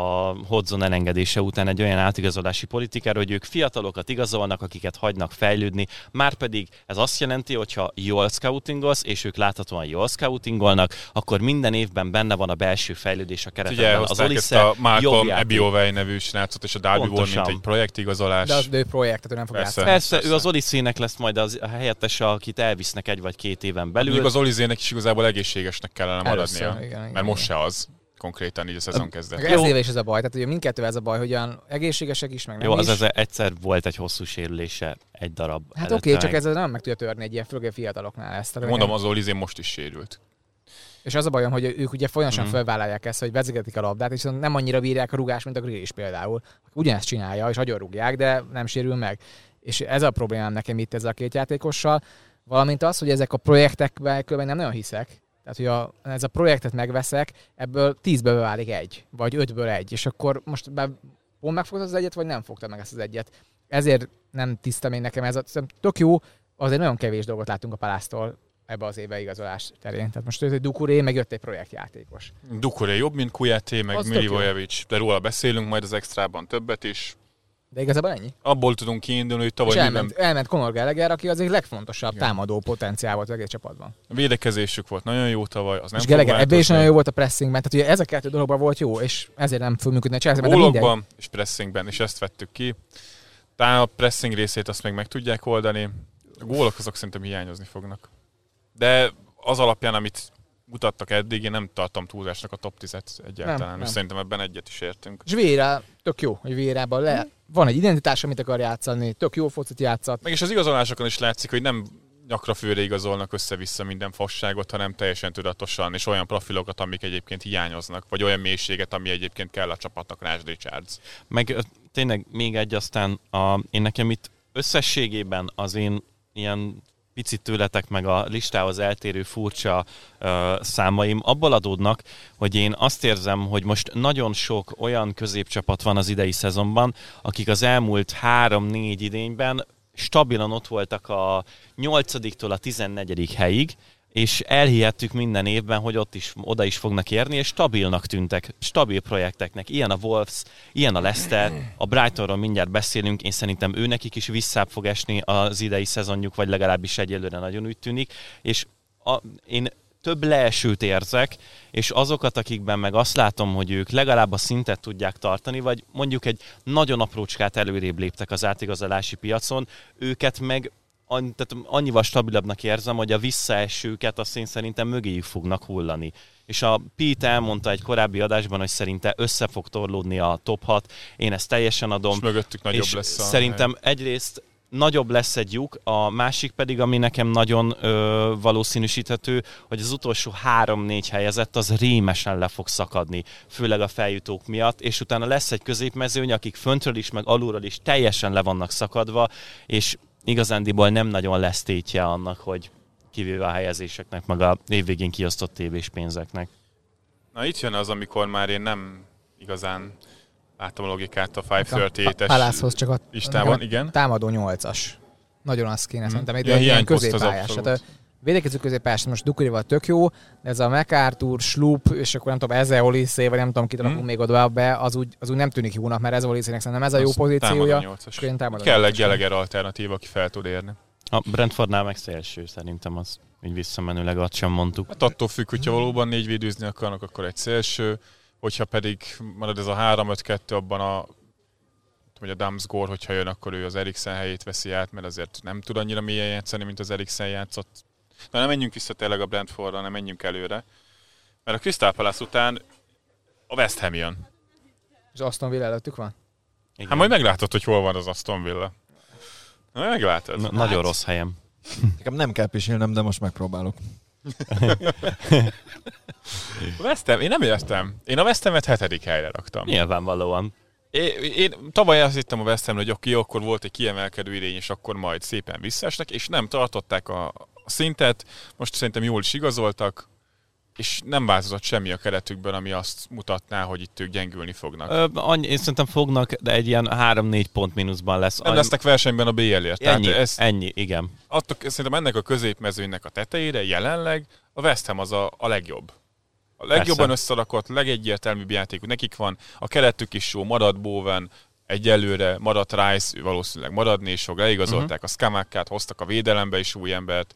Hodzon elengedése után egy olyan átigazolási politikára, hogy ők fiatalokat igazolnak, akiket hagynak fejlődni, már pedig ez azt jelenti, hogy ha jól scoutingolsz, és ők láthatóan jól scoutingolnak, akkor minden évben benne van a belső fejlődés a Ugye keretben. Az hozták ezt Olise a Malcolm. Ebiovej nevű srácot, és a Darby volt, mint egy projektigazolás. De az ő projekt, tehát ő nem fog Persze. játszani. Persze, Persze. ő az Oliszének lesz majd az, a helyettese, akit elvisznek egy vagy két éven belül. Mondjuk az Olizének is igazából egészségesnek kellene Először, maradnia. igen, igen, mert most igen. se az konkrétan így a szezon kezdet. Ez éve is ez a baj, tehát ugye mindkettő ez a baj, hogy olyan egészségesek is, meg nem Jó, is. az ez egyszer volt egy hosszú sérülése, egy darab. Hát oké, okay, csak ez nem meg tudja törni egy ilyen, főleg fiataloknál ezt. Mondom, az Olizé most is sérült. És az a bajom, hogy ők ugye folyamatosan mm. felvállalják ezt, hogy vezegetik a labdát, és nem annyira bírják a rugást, mint a grill is például. Ugyanezt csinálja, és nagyon rúgják, de nem sérül meg. És ez a problémám nekem itt ezzel a két játékossal, valamint az, hogy ezek a projektekben nem nagyon hiszek. Tehát, hogy a, ez a projektet megveszek, ebből tízből válik egy, vagy ötből egy, és akkor most be, pont megfogtad az egyet, vagy nem fogtad meg ezt az egyet. Ezért nem tiszta még nekem ez a, szerintem tök jó, azért nagyon kevés dolgot látunk a Palásztól ebbe az éve igazolás terén. Tehát most jött egy Dukuré, meg jött egy projektjátékos. Dukuré jobb, mint Kujáté, meg. Milivojevic, de róla beszélünk majd az extrában többet is. De igazából ennyi. Abból tudunk kiindulni, hogy És tavaly elment, minden elment Conor Gallagher, aki az egyik legfontosabb Igen. támadó potenciál volt az egész csapatban. védekezésük volt nagyon jó tavaly, az nem és Gallagher ebben is nagyon jó volt a pressingben, tehát ugye ez a kettő dologban volt jó, és ezért nem fog működni a Chelsea-ben. Gólokban és pressingben, és ezt vettük ki. Talán a pressing részét azt még meg tudják oldani. A gólok azok szerintem hiányozni fognak. De az alapján, amit mutattak eddig, én nem tartom túlzásnak a top 10-et egyáltalán. Nem, Nem, szerintem ebben egyet is értünk. És Vieira, tök jó, hogy Vieirában le, van egy identitás, amit akar játszani, tök jó focit játszat. Meg és az igazolásokon is látszik, hogy nem nyakra főre igazolnak össze-vissza minden fasságot, hanem teljesen tudatosan, és olyan profilokat, amik egyébként hiányoznak, vagy olyan mélységet, ami egyébként kell a csapatnak, Rásd Richards. Meg tényleg még egy aztán, a, én nekem itt összességében az én ilyen picit tőletek meg a listához eltérő furcsa ö, számaim abból adódnak, hogy én azt érzem, hogy most nagyon sok olyan középcsapat van az idei szezonban, akik az elmúlt három-négy idényben stabilan ott voltak a 8-tól a 14. helyig, és elhihettük minden évben, hogy ott is, oda is fognak érni, és stabilnak tűntek, stabil projekteknek. Ilyen a Wolves, ilyen a Leicester, a Brightonról mindjárt beszélünk, én szerintem ő nekik is visszább fog esni az idei szezonjuk, vagy legalábbis egyelőre nagyon úgy tűnik, és a, én több leesőt érzek, és azokat, akikben meg azt látom, hogy ők legalább a szintet tudják tartani, vagy mondjuk egy nagyon aprócskát előrébb léptek az átigazolási piacon, őket meg an- tehát annyival stabilabbnak érzem, hogy a visszaesőket azt én szerintem mögéjük fognak hullani. És a Pete elmondta egy korábbi adásban, hogy szerinte össze fog torlódni a top 6, én ezt teljesen adom. És mögöttük nagyobb és lesz a Szerintem egyrészt nagyobb lesz egy lyuk, a másik pedig, ami nekem nagyon ö, valószínűsíthető, hogy az utolsó három-négy helyezett az rémesen le fog szakadni, főleg a feljutók miatt, és utána lesz egy középmezőny, akik föntről is, meg alulról is teljesen le vannak szakadva, és igazándiból nem nagyon lesz tétje annak, hogy kivéve a helyezéseknek, meg a évvégén kiosztott tévés pénzeknek. Na itt jön az, amikor már én nem igazán látom a logikát a A 538-es Palászhoz csak a listában, igen. támadó 8-as. Nagyon azt kéne, szerintem egy Ja, ilyen az középpályás. Hát a védekező középpályás most Dukurival tök jó, de ez a MacArthur, Sloop, és akkor nem tudom, Eze Oliszé, vagy nem tudom, kit Hmm. még oda be, az úgy, az úgy nem tűnik jónak, mert ez Oliszének szerintem ez a jó Az pozíciója. Kell egy. Gallagher alternatív, aki fel tud érni. A Brentfordnál meg szélső szerintem az, így visszamenőleg azt sem mondtuk. Hát attól függ, hogyha valóban négy védőzni akarnak, akkor egy szélső, hogyha pedig marad ez a 3-5-2 abban a hogy a Damsgore, hogyha jön, akkor ő az Eriksen helyét veszi át, mert azért nem tud annyira mélyen játszani, mint az Eriksen játszott. De nem menjünk vissza tényleg a Brentfordra, nem menjünk előre. Mert a Crystal Palace után a West Ham jön. És Aston Villa előttük van? Igen. Hát majd meglátod, hogy hol van az Aston Villa. Na, meglátod. Na, nagyon rossz helyem. Nekem nem kell pisilnem, de most megpróbálok. *laughs* Ham, én nem értem. Én a West Ham-et hetedik helyre raktam. Nyilvánvalóan. Én, én tavaly azt hittem a West Hamről, hogy oké, akkor volt egy kiemelkedő irény, és akkor majd szépen visszaesnek, és nem tartották a, szintet, most szerintem jól is igazoltak, és nem változott semmi a keretükben, ami azt mutatná, hogy itt ők gyengülni fognak. Ö, annyi, én szerintem fognak, de egy ilyen 3-4 pont mínuszban lesz. nem lesznek versenyben a BL-ért. Tehát Ennyi, ez, ennyi, igen. adtok, szerintem ennek a középmezőnynek a tetejére jelenleg a West Ham az a, a legjobb. A legjobban Persze. összerakott, legegyértelműbb játékuk nekik van. A keretük is jó, marad Bowen, egyelőre maradt Rice, ő valószínűleg maradni is fog, leigazolták uh-huh. a Skamakát, hoztak a védelembe is új embert.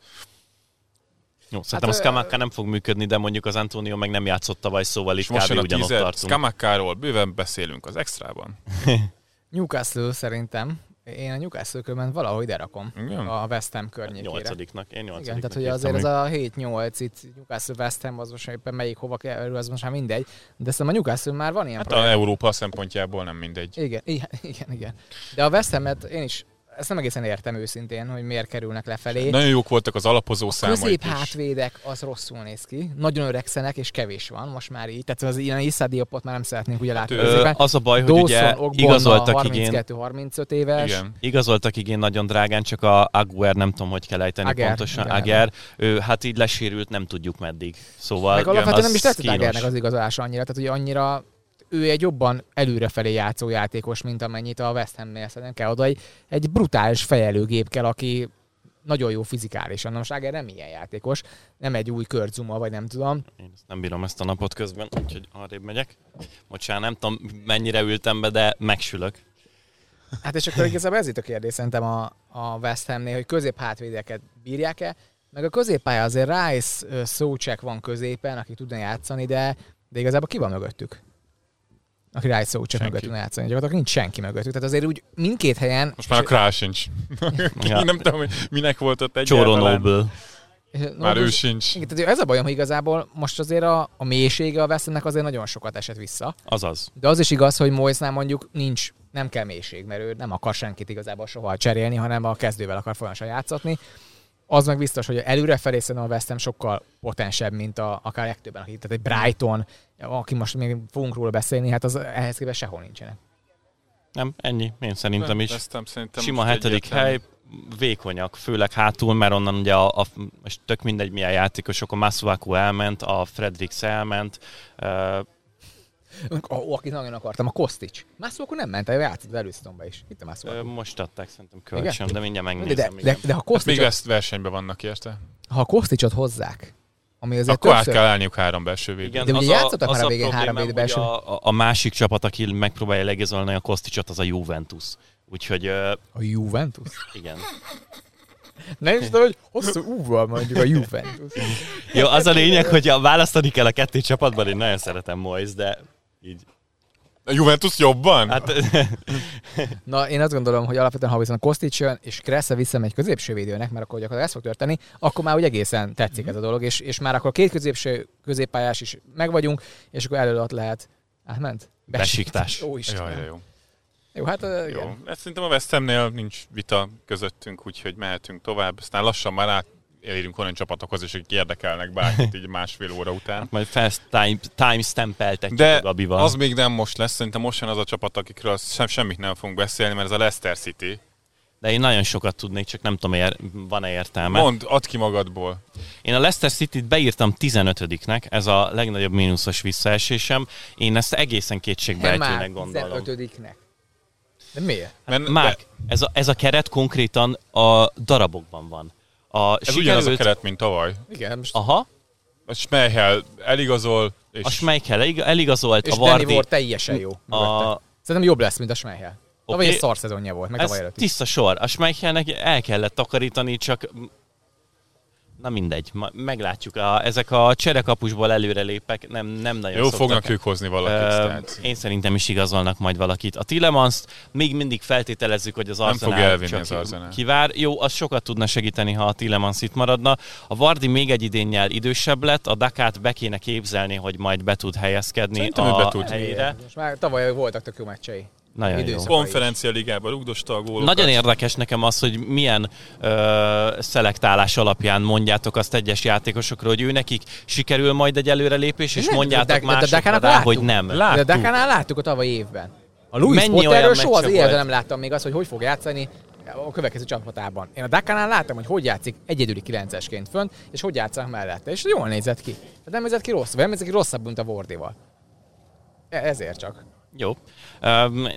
Jó, szerintem Hát, a Skamakka nem fog működni, de mondjuk az Antonio meg nem játszott tavaly, szóval itt És most kb. ugyanott tízed, tartunk. Skamakáról bőven beszélünk az extrában. *laughs* Newcastle szerintem. Én a Newcastle körben valahogy ide rakom. Igen? A West Ham környékére. Nyolcadiknak. Én Igen, nyolcadiknak tehát hogy azért ez a 7-8, itt Newcastle West Ham, az most éppen melyik hova kerül, az most már mindegy. De szerintem a Newcastle már van ilyen Hát projekt. a Európa szempontjából nem mindegy. Igen, igen, *laughs* igen, igen. De a West Hamet én is, ezt nem egészen értem őszintén, hogy miért kerülnek lefelé. Nagyon jók voltak az alapozó A számaik közép hátvédek az rosszul néz ki. Nagyon öregszenek, és kevés van most már így. Tehát az ilyen Iszadiopot már nem szeretnénk ugye látni. Ö. Az a baj, hogy Dawson, ugye Ogbonna, igazoltak igén, 32-35 éves. Igen. igazoltak igén nagyon drágán, csak a Aguer, nem tudom, hogy kell ejteni Aguer, pontosan, igen. Aguer, ő hát így lesérült, nem tudjuk meddig. Szóval Meg alapvetően nem is tetszett. Agernek az igazolása annyira, tehát hogy annyira ő egy jobban előrefelé játszó játékos, mint amennyit a West Ham-nél szerintem kell oda. Egy, egy brutális fejelőgép kell, aki nagyon jó fizikálisan. Na most Ager nem ilyen játékos, nem egy új körzuma, vagy nem tudom. Én ezt nem bírom ezt a napot közben, úgyhogy arrébb megyek. Bocsánat, nem tudom mennyire ültem be, de megsülök. Hát és akkor igazából ez itt a kérdés szerintem a, a West Hamnél, hogy közép hátvédeket bírják-e, meg a középpálya azért Rice, Szócsek van középen, aki tudna játszani, de, de igazából ki van mögöttük? Aki Rice Szócsek Senki. mögött tudna játszani. Gyakorlatilag nincs senki mögöttük. Tehát azért úgy mindkét helyen... Most már a Král sincs. *laughs* Ja. nem tudom, hogy minek volt ott egyáltalán. Noble. Már ő sincs. Igen, tehát ez a bajom, hogy igazából most azért a, a mélysége a West Hamnek azért nagyon sokat esett vissza. Azaz. De az is igaz, hogy Moisnál mondjuk nincs, nem kell mélység, mert ő nem akar senkit igazából soha cserélni, hanem a kezdővel akar folyamatosan játszatni. Az meg biztos, hogy előrefelé szerintem a West Ham sokkal potensebb, mint a, akár legtöbben, akik, tehát egy Brighton, aki most még fogunk róla beszélni, hát az ehhez képest sehol nincsenek. Nem, ennyi. Én szerintem is. Ezt nem, szerintem Sima hetedik egyértelmű. hely, vékonyak, főleg hátul, mert onnan ugye a, a most tök mindegy milyen játékosok, a Masuaku elment, a Fredericks elment, uh, akit nagyon akartam, a Kostics. Mászó akkor nem ment, játszott az előszezonban is. Itt a Mászó. most adták szerintem kölcsön, de mindjárt megnézem. de, de, de, ha Hát még ezt versenyben vannak érte. ha a Kosticsot hozzák, ami azért Akkor át többször... kell állniuk három belső védőt. Igen, De ugye az a- játszottak már a a végén három védő belső. A, a, a másik csapat, aki megpróbálja legizolni a Kosticsot, az a Juventus. Úgyhogy ö, A Juventus? igen. Nem is tudom, hogy hosszú úval mondjuk a Juventus. Jó, az a lényeg, hogy a választani kell a kettő csapatban, én nagyon szeretem Moise, de így. A Juventus jobban? Hát, *laughs* Na, én azt gondolom, hogy alapvetően, ha viszont Kostic jön, és Kressze visszamegy középső védőnek, mert akkor gyakorlatilag ez fog történni, akkor már úgy egészen tetszik ez a dolog, és, és már akkor két középső középpályás is megvagyunk, és akkor elő ott lehet. Átment? Besiktas. Ó, Isten. Jaj, jó. Jó, hát uh, Jó, igen. ezt szerintem a West nincs vita közöttünk, úgyhogy mehetünk tovább. Aztán lassan már át elérünk olyan csapatokhoz, és akik érdekelnek bárkit így másfél óra után. majd fast time, time stampeltetjük De a Gabival. az még nem most lesz, szerintem most jön az a csapat, akikről sem, semmit nem fogunk beszélni, mert ez a Leicester City. De én nagyon sokat tudnék, csak nem tudom, ér, van-e értelme. Mondd, add ki magadból. Én a Leicester City-t beírtam 15-nek, ez a legnagyobb mínuszos visszaesésem. Én ezt egészen kétségbejtőnek gondolom. 15-nek. De miért? Mert Márk, ez a, ez a keret konkrétan a darabokban van. A ez ugyanaz a keret, mint tavaly. Igen, most Aha, A Schmeichel eligazol, és a Schmeichel elig- eligazolt, és a Danny Vardy. Ward teljesen jó. A. Szerintem jobb lesz, mint a Schmeichel. Tavaly Oké. egy szar szezonja volt, meg ez tavaly előtt is. tiszta sor. A Schmeichelnek el kellett takarítani, csak Na mindegy, meglátjuk. A, ezek a cserekapusból előrelépek, nem, nem nagyon jó, szoktak fognak ők hozni valakit. Ö, tehát én szerintem is igazolnak majd valakit. A Tillemans még mindig feltételezzük, hogy az Nem Arsenal fogja elvinni csak az Arsenal. kivár. Jó, az sokat tudna segíteni, ha a Tillemans itt maradna. A Vardi még egy idénnyel idősebb lett, a Dakát be kéne képzelni, hogy majd be tud helyezkedni Szerintem a be tud. helyére. Most már tavaly voltak tök jó meccsei. Nagyon jó. Konferencia ligában rugdosta a gólokat. Nagyon érdekes nekem az, hogy milyen ö, szelektálás alapján mondjátok azt egyes játékosokról, hogy ő nekik sikerül majd egy előrelépés, és Nem, mondjátok de- de- de másokra rá, láttuk. hogy nem. De Láttuk. Dakánál láttuk a tavalyi évben. A Louis Mennyi Potterről soha az életben nem láttam még azt, hogy hogy fog játszani a következő csapatában. Én a Dakánál láttam, hogy hogy játszik egyedüli 9-esként fönt, és hogy játszanak mellette. És jól nézett ki. Tehát nem nézett ki rossz, vagy nem nézett ki rosszabb, mint a Vordival. E- Ezért csak. Jó. Um,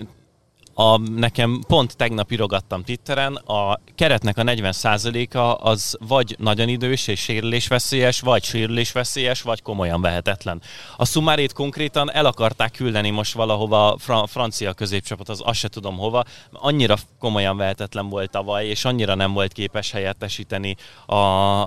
a, nekem pont tegnap irogattam Twitteren, a keretnek a 40%-a az vagy nagyon idős és sérülésveszélyes, vagy sérülésveszélyes, vagy komolyan vehetetlen. A szumárét konkrétan el akarták küldeni most valahova fra- francia középcsapat, az azt se tudom hova, annyira komolyan vehetetlen volt tavaly, és annyira nem volt képes helyettesíteni a,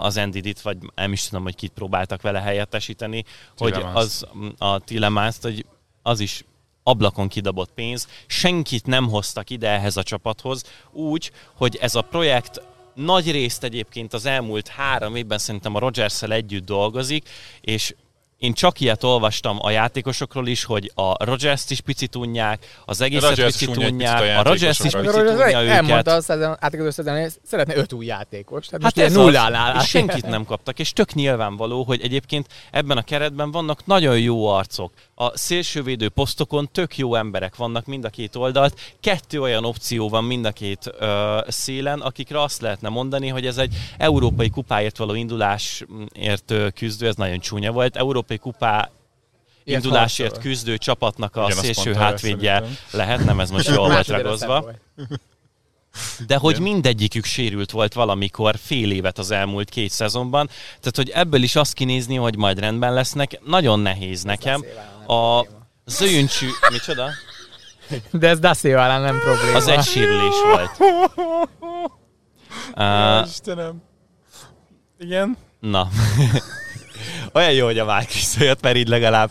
az Endidit, vagy nem is tudom, hogy kit próbáltak vele helyettesíteni, hogy Tillemans. az a Tillemánzt, hogy az is ablakon kidobott pénz, senkit nem hoztak ide ehhez a csapathoz, úgy, hogy ez a projekt nagy részt egyébként az elmúlt három évben szerintem a rogers együtt dolgozik, és én csak ilyet olvastam a játékosokról is, hogy a Rogers-t is picit unják, az egészet Rodgers is picit picit a unják, a Rogers is picit unja Elmondta őket. a szezon, átkötő szezon, hogy szeretne öt új játékos. Tehát Hát most ez nullánál és senkit nem kaptak, és tök nyilvánvaló, hogy egyébként ebben a keretben vannak nagyon jó arcok. A szélsővédő posztokon tök jó emberek vannak mind a két oldalt, kettő olyan opció van mind a két ö, szélen, akikre azt lehetne mondani, hogy ez egy európai kupáért való indulásért küzdő, ez nagyon csúnya volt, európai kupá Ilyen indulásért harcol. küzdő csapatnak a Igen, szélső hátvédje lehet, nem ez most *laughs* jól volt ragozva. De hogy mindegyikük sérült volt valamikor fél évet az elmúlt két szezonban, tehát hogy ebből is azt kinézni, hogy majd rendben lesznek, nagyon nehéz nekem. A zöjöncsű... Micsoda? De ez Dacio ellen nem probléma. Az egy sérülés volt. *laughs* Uh, Istenem. Igen? na. *laughs* Olyan jó, hogy a Márk visszajött, mert így legalább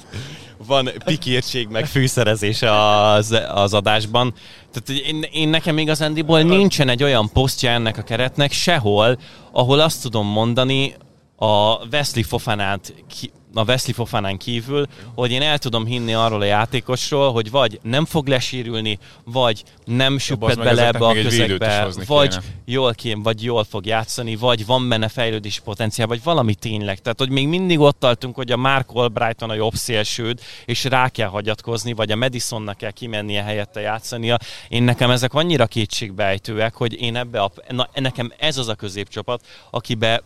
van pikírtség, meg fűszerezése az, az adásban. Tehát én, én nekem igazándiból nincsen egy olyan posztja ennek a keretnek sehol, ahol azt tudom mondani a Wesley Fofanát ki, a Wesley Fofanán kívül, hogy én el tudom hinni arról a játékosról, hogy vagy nem fog lesérülni, vagy nem süpped bele ebbe a közegbe, vagy kéne. jól kém, vagy jól fog játszani, vagy van benne fejlődési potenciál, vagy valami tényleg. Tehát, hogy még mindig ott tartunk, hogy a Mark Albrighton a jobb szélsőd, és rá kell hagyatkozni, vagy a Madisonnak kell kimennie helyette játszania. Én nekem ezek annyira kétségbejtőek, hogy én ebbe a, na, nekem ez az a középcsapat, akibe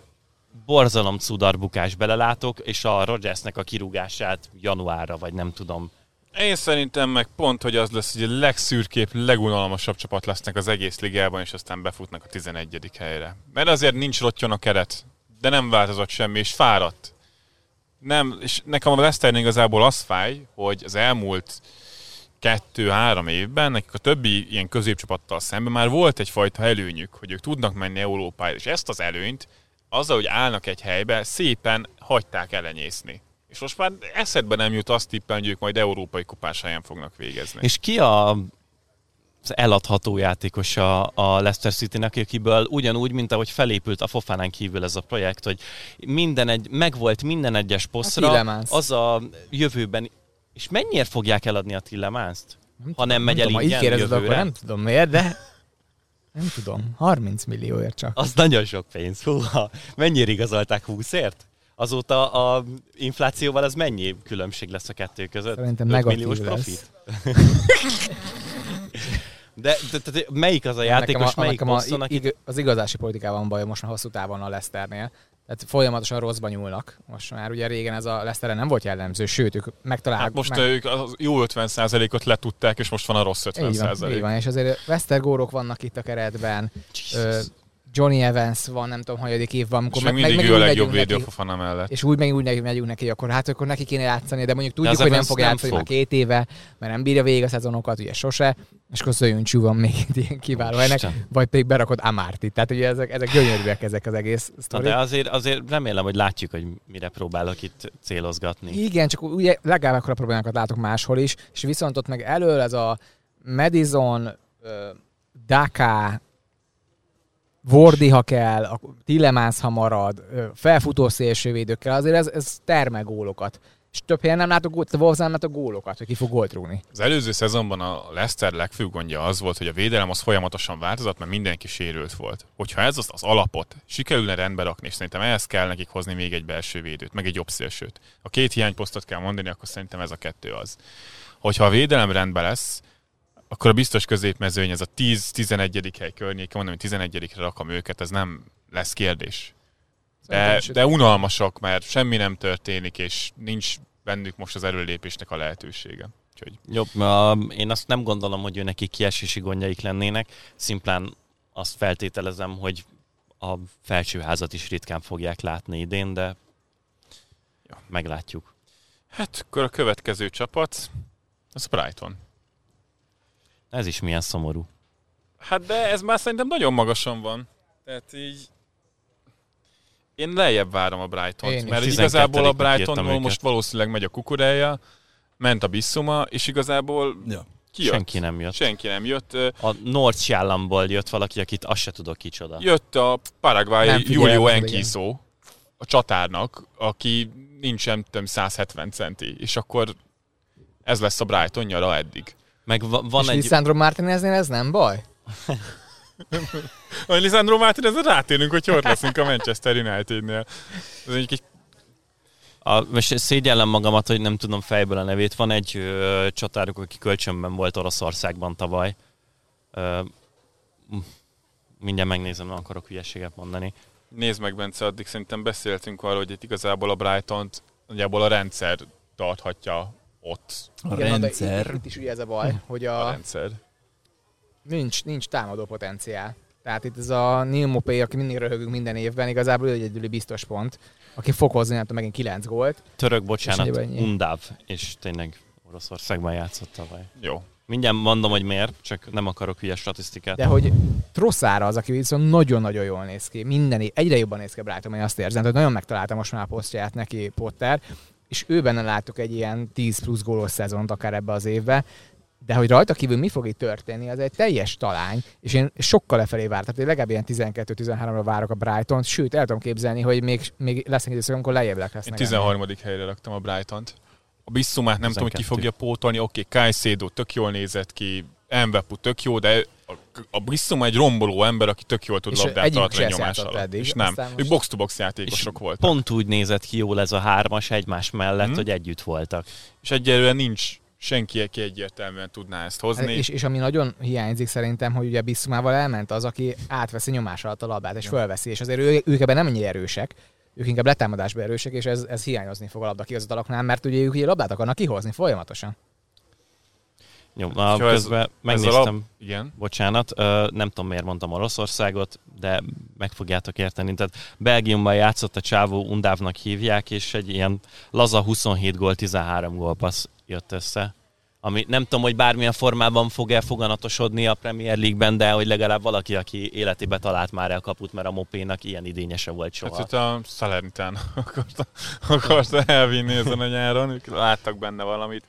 borzalom cudarbukás belelátok, és a Rodgersnek a kirúgását januárra, vagy nem tudom. Én szerintem meg pont, hogy az lesz, hogy a legszürkébb, legunalmasabb csapat lesznek az egész ligában, és aztán befutnak a 11. helyre. Mert azért nincs rottyon a keret, de nem változott semmi, és fáradt. Nem, és nekem a Leicesternél igazából az fáj, hogy az elmúlt kettő-három évben nekik a többi ilyen középcsapattal szemben már volt egyfajta előnyük, hogy ők tudnak menni Európára, és ezt az előnyt azzal, hogy állnak egy helybe, szépen hagyták elenyészni. És most már eszedbe nem jut azt tippelni, hogy ők majd európai kupás helyen fognak végezni. És ki a az eladható játékos a, a Leicester City-nek, akiből ugyanúgy, mint ahogy felépült a Fofánán kívül ez a projekt, hogy minden egy, megvolt minden egyes posztra, Tillemans. az a jövőben, és mennyire fogják eladni a Tillemánst? Ha nem megy el tudom, ha így ingyen jövőre? nem tudom miért, de nem tudom, 30 millióért csak. Az nagyon sok pénz. Húha, mennyire igazolták 20-ért? Azóta a inflációval ez mennyi különbség lesz a kettő között? Szerintem negatív profit? De, de, de, de melyik az a Nekem játékos, a, melyik nekem a, poszton, aki... ig- az igazási politikában baj most már hosszú távon a Leicesternél. Tehát folyamatosan rosszba nyúlnak. Most már ugye régen ez a Leicester nem volt jellemző, sőt, ők megtalálják. Hát most meg... ők az jó 50%-ot letudták, és most van a rossz így van, így 50%. van, és azért Westergórok vannak itt a keretben, ö, Johnny Evans van, nem tudom, hanyadik év van, És amikor még mindig ő a legjobb védő a Fofana mellett. és úgy meg úgy megyünk neki, akkor hát akkor neki kéne játszani, de mondjuk tudjuk, az hogy nem fog nem játszani fog. már két éve, mert nem bírja végig a szezonokat, ugye sose, és akkor Szöjöncsú van még itt ilyen kiváló ennek, vagy pedig berakod Amártit. Tehát ugye ezek, ezek gyönyörűek ezek az egész Na sztori. de azért, azért remélem, hogy látjuk, hogy mire próbálok itt célozgatni. Igen, csak ugye legalább akkora problémákat látok máshol is, és viszont ott meg elől ez a Madison, Daka, Vordi, ha kell, Tillemans, ha marad, felfutó szélsővédőkkel, azért ez, ez termel gólokat. És több helyen nem látok gólt, Wolves nem látok gólokat, hogy ki fog gólt rúgni. Az előző szezonban a Leicester legfőbb gondja az volt, hogy a védelem az folyamatosan változott, mert mindenki sérült volt. Hogyha ez az, az alapot sikerülne rendbe rakni, és szerintem ehhez kell nekik hozni még egy belső védőt, meg egy jobb szélsőt. A két hiányposztot kell mondani, akkor szerintem ez a kettő az. Hogyha a védelem rendben lesz, akkor a biztos középmezőny, ez a 10-11. hely környéke, mondom, hogy 11-re rakom őket, ez nem lesz kérdés. De, de unalmasak, mert semmi nem történik, és nincs bennük most az erőlépésnek a lehetősége. Úgyhogy Jobb, én azt nem gondolom, hogy ő neki kiesési gondjaik lennének, szimplán azt feltételezem, hogy a felsőházat is ritkán fogják látni idén, de ja, meglátjuk. hát akkor a következő csapat, az Brighton. Ez is milyen szomorú. Hát de ez már szerintem nagyon magasan van. Tehát így... Én lejjebb várom a Brighton-t, mert 12-nek igazából a őket. most valószínűleg megy a kukurája, ment a Bissuma, és igazából Ja. ki jött? Senki nem jött. Senki nem jött. A North államból jött valaki, akit azt se tudok kicsoda. Jött a Paraguay Julio igen. Enciso, a csatárnak, aki nincs nem tudom, 170 centi, és akkor ez lesz a Brighton nyara eddig. Meg va- Van és egy... Lisandro Martineznél ez nem baj? A Lisandro Martinez, rátérünk, hogy ott leszünk a Manchester Unitednél. Ez egy, egy A, most szégyellem magamat, hogy nem tudom fejből a nevét. Van egy ö, csatáruk, aki kölcsönben volt Oroszországban tavaly. Ö, mindjárt megnézem, nem akarok hülyeséget mondani. Nézd meg, Bence, addig szerintem beszéltünk arról, hogy itt igazából a Brighton-t nagyjából a rendszer tarthatja ott A Igen, de rendszer. Itt, itt is ugye ez a baj, hogy a a, rendszer. nincs, nincs támadó potenciál. Tehát itt ez a Neil Mopé, aki mindig röhögünk minden évben, igazából ő egyedüli biztos pont, aki fog hozni, nem tudom, megint 9 gólt. Török, bocsánat, És. Undáv, és tényleg Oroszországban játszott tavaly. Jó. Mindjárt mondom, hogy miért, csak nem akarok hülye statisztikát. De hogy Trosszára az, aki viszont nagyon-nagyon jól néz ki. Minden egyre jobban néz ki Brighton, én azt érzem, hogy nagyon megtalálta most már a posztját neki Potter, és ő benne láttuk egy ilyen 10 plusz gólos szezont akár ebbe az évbe, de hogy rajta kívül mi fog itt történni, az egy teljes talány, és én sokkal lefelé vártam, tehát én legalább ilyen 12-13-ra várok a Brighton, sőt el tudom képzelni, hogy még, még lesz egy időszak, amikor lejjebb Én lesznek. 13. helyre raktam a Brighton-t. A Bissumát nem tudom, hogy ki 12. fogja pótolni. Oké, okay, Caicedo tök jól nézett ki, Mbappé tök jó, de a, a Bissuma egy romboló ember, aki tök jól tud És labdát tartani nyomás alatt. eddig, És nem, aztán ők most- box-to-box játékosok voltak. Pont úgy nézett ki jól ez a hármas egymás mellett, Mhm. hogy együtt voltak. És egyelőre nincs senki, aki egyértelműen tudná ezt hozni. És, és ami nagyon hiányzik szerintem, hogy ugye Bisszumával elment az, aki átveszi nyomás alatt a labdát, és Ja. fölveszi, és azért ő, ők ebben nem ennyire erősek, ők inkább letámadásban erősek, és ez, ez hiányozni fog a labda kihozataloknál, mert ugye ők ugye labdát akarnak kihozni folyamatosan. Jó, a Úgyhogy ez- közben Ez a megnéztem. Igen. bocsánat, ö, nem tudom miért mondtam Oroszországot, de meg fogjátok érteni. Tehát Belgiumban játszott a csávó Undávnak hívják, és egy ilyen laza 27 gól, 13 gólpassz jött össze. Ami nem tudom, hogy bármilyen formában fog-e foganatosodni a Premier League-ben, de hogy legalább valaki, aki életébe talált már el kaput, mert a Mopénak ilyen idényese volt soha. Hát itt a Salernitán *laughs* akarta, akarta elvinni ezen a nyáron, láttak benne valamit.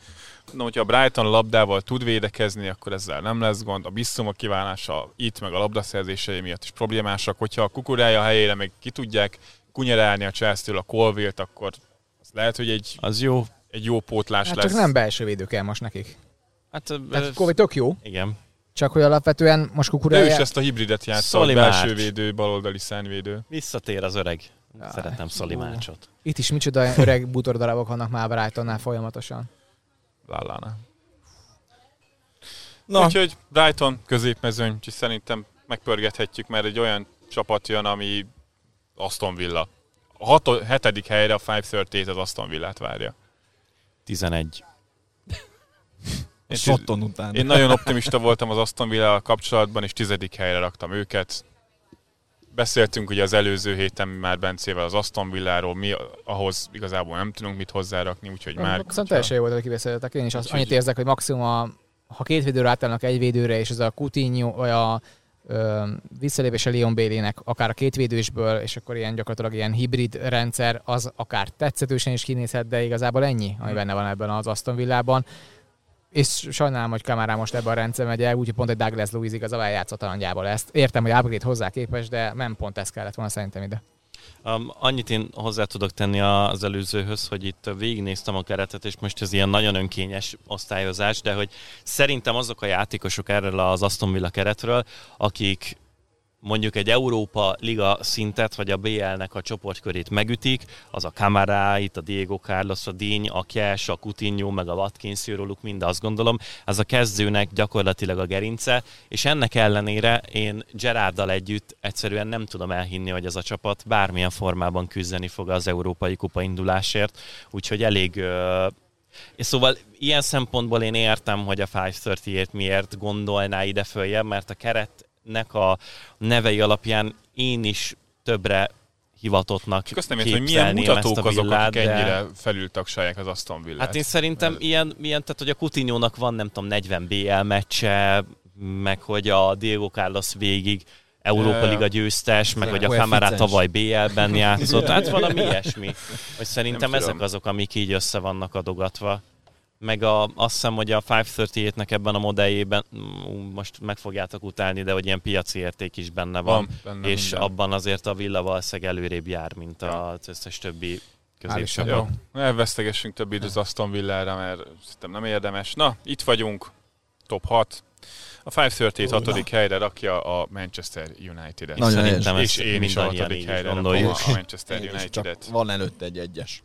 No, hogyha a Brighton labdával tud védekezni, akkor ezzel nem lesz gond. A Bissuma kiválása itt, meg a labdaszerzései miatt is problémásak. Hogyha a kukurája helyére meg ki tudják kunyerálni a Chelsea-től a Colville-t, akkor az lehet, hogy egy, Az jó. egy jó pótlás Hát lesz. csak nem belső védő kell most nekik. Hát, ö, Tehát Kovi tök jó, igen. csak hogy alapvetően most De ő is kukurája... ezt a hibridet játszott, Szoli belső védő, baloldali szárnyvédő. Visszatér az öreg. Szeretem Szali hú. Mácsot. Itt is micsoda öreg bútordarabok vannak már Brightonnál folyamatosan. Lallana. Na. Úgyhogy Brighton középmezőny, úgyhogy szerintem megpörgethetjük, mert egy olyan csapat jön, ami Aston Villa. A hato, hetedik helyre a 538 az Aston Villát várja. 11. Én, Sotton után. én nagyon optimista voltam az Aston villa kapcsolatban, és tizedik helyre raktam őket. Beszéltünk ugye az előző héten már Bencével az Aston Villáról, mi ahhoz igazából nem tudunk mit hozzárakni, úgyhogy már... Szerintem teljesen jó volt, hogy kibeszéltek. Én is azt, annyit érzek, hogy maximum a, ha két védőre átállnak egy védőre, és ez a Coutinho, vagy a visszalépés a Leon Bailey-nek, akár a két védősből, és akkor ilyen gyakorlatilag ilyen hibrid rendszer, az akár tetszetősen is kinézhet, de igazából ennyi, ami benne van ebben az Aston Villában. És sajnálom, hogy Kamara most ebben a rendszer megy el, úgyhogy pont egy Douglas Luiz igazából játszott a ezt. Értem, hogy upgrade hozzá képes, de nem pont ez kellett volna szerintem ide. Um, annyit én hozzá tudok tenni az előzőhöz, hogy itt végignéztem a keretet, és most ez ilyen nagyon önkényes osztályozás, de hogy szerintem azok a játékosok erről az Aston Villa keretről, akik mondjuk egy Európa Liga szintet, vagy a BL-nek a csoportkörét megütik, az a Camara, itt a Diego Carlos, a Díny, a Cash, a Coutinho, meg a Watkins, róluk mind azt gondolom, ez a kezdőnek gyakorlatilag a gerince, és ennek ellenére én Gerarddal együtt egyszerűen nem tudom elhinni, hogy ez a csapat bármilyen formában küzdeni fog az Európai Kupa indulásért, úgyhogy elég És szóval ilyen szempontból én értem, hogy a 538 miért gondolná ide följebb, mert a keretnek a nevei alapján én is többre hivatottnak Csak azt nem értem, hogy milyen mutatók azok, villát, akik de- ennyire felültagsalják az Aston Villát. Hát én szerintem ilyen, ilyen, tehát hogy a Coutinho-nak van nem tudom 40 BL meccse, meg hogy a Diego Carlos végig Európa. Liga győztes, meg hogy a. Kamara tavaly BL-ben játszott, *laughs* hát valami ilyesmi. Hogy szerintem ezek azok, amik így össze vannak adogatva. Meg a, azt hiszem, hogy a 538-nek ebben a modelljében, most meg fogjátok utálni, de hogy ilyen piaci érték is benne van. van benne és minden. abban azért a Villa valószínűleg előrébb jár, mint az összes többi középcsapat. Jó, ne vesztegessünk több időt az Aston Villára, mert szerintem nem érdemes. Na, itt vagyunk, top 6. A 538 hatodik helyre rakja a Manchester United-et. Nagyon és ezt én is a hatodik helyre rakom a Manchester United-et. van előtte egy egyes.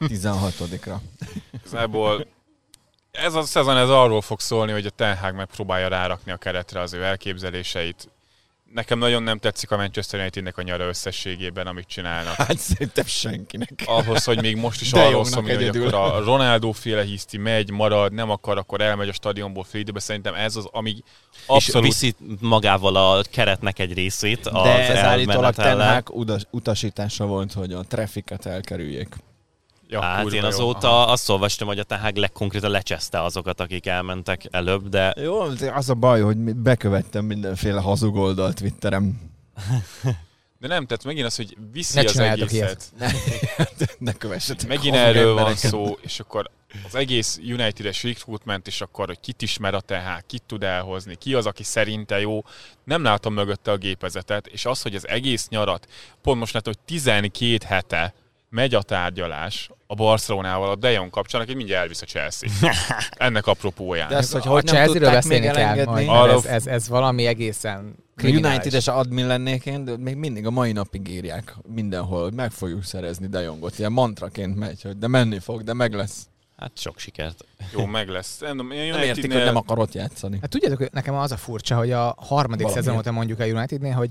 16-ra. Igazából ez a szezon ez arról fog szólni, hogy a Ten Hag megpróbálja rárakni a keretre az ő elképzeléseit. Nekem nagyon nem tetszik a Manchester Unitednek a nyara összességében, amit csinálnak. Hát szerintem senkinek. ahhoz, hogy még most is arról szól, hogy akkor a Ronaldo féle hiszti megy, marad, nem akar, akkor elmegy a stadionból fél időbe. Szerintem ez az, ami És abszolút... viszi magával a keretnek egy részét az De ez állítólag Ten elmenetellel. Hag udas, utasítása volt, hogy a trafficet elkerüljék. Ja, Hát én jó. azóta Aha. azt olvastam, hogy a Tahag legkonkrétan lecseszte azokat, akik elmentek előbb, de Jó, de az a baj, hogy bekövettem mindenféle hazug oldalt Twitterem. De nem, tehát megint az, hogy viszi Ne az egészet. Ne, *laughs* ne kövessetek Megint erről van embereket. szó, és akkor az egész United-es recruitment, és akkor, hogy kit ismer a TH, kit tud elhozni, ki az, aki szerinte jó. Nem látom mögötte a gépezetet, és az, hogy az egész nyarat, pont most látom, hogy 12 hete megy a tárgyalás a Barcelonával a De Jong kapcsán, aki mindjárt elvisz a Chelsea. *laughs* Ennek apropóján. De ezt, hogy a hogy nem Chelsea-ről beszélni kell elengedni. majd, ez, ez, ez valami egészen kriminális. United-es admin lennék én, de még mindig a mai napig írják mindenhol, hogy meg fogjuk szerezni De Jongot. Ilyen mantraként megy, hogy de menni fog, de meg lesz. hát sok sikert. Jó, meg lesz. Nem, Nem értik, hogy nem akar ott játszani. Hát tudjátok, hogy nekem az a furcsa, hogy a harmadik Valamiért. szezon óta mondjuk a Unitednél, hogy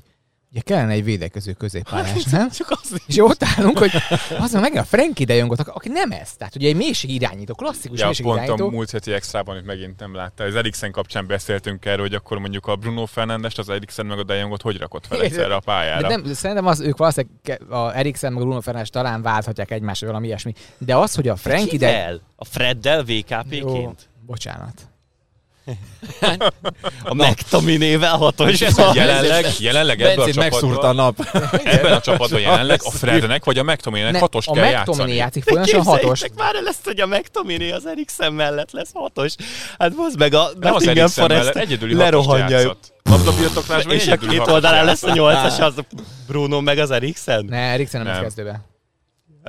ugye kellene egy védekező középpályás, nem? Csak az És ott állunk, hogy az meg a Frankie de Jongot, aki nem ez. Tehát ugye egy mélység irányító, klasszikus Ja, mélység pont a irányító. múlt heti extrában, itt megint nem látta. Az Eriksen kapcsán beszéltünk erről, hogy akkor mondjuk a Bruno Fernandes, az Eriksen meg a De Jongot hogy rakott fel egyszerre a pályára. De nem, szerintem az, ők valószínűleg a Eriksen meg a Bruno Fernandes talán válthatják egymást, valami ilyesmi. De az, hogy a Frankie de... A Freddel VKP-ként? bocsánat. A McTominay-vel És hatos. ez, jelenleg, jelenleg ebben a Bencét megszúrta a csapatban, nap. ebben a csapatban jelenleg a Frednek vagy a McTominaynek Ne, hatost a kell McTominay játszani. játszik folyamatosan hatos. Már el ezt, hogy a McTominay az Eriksen mellett lesz hatos. Hát az meg a Nem az Nottingham Eriksen mellett, Forest lerohanja. Labdabirtoklásban És a két oldalán lesz a nyolcas, az a Bruno meg az Eriksen? Ne, Eriksen nem, lesz kezdőbe.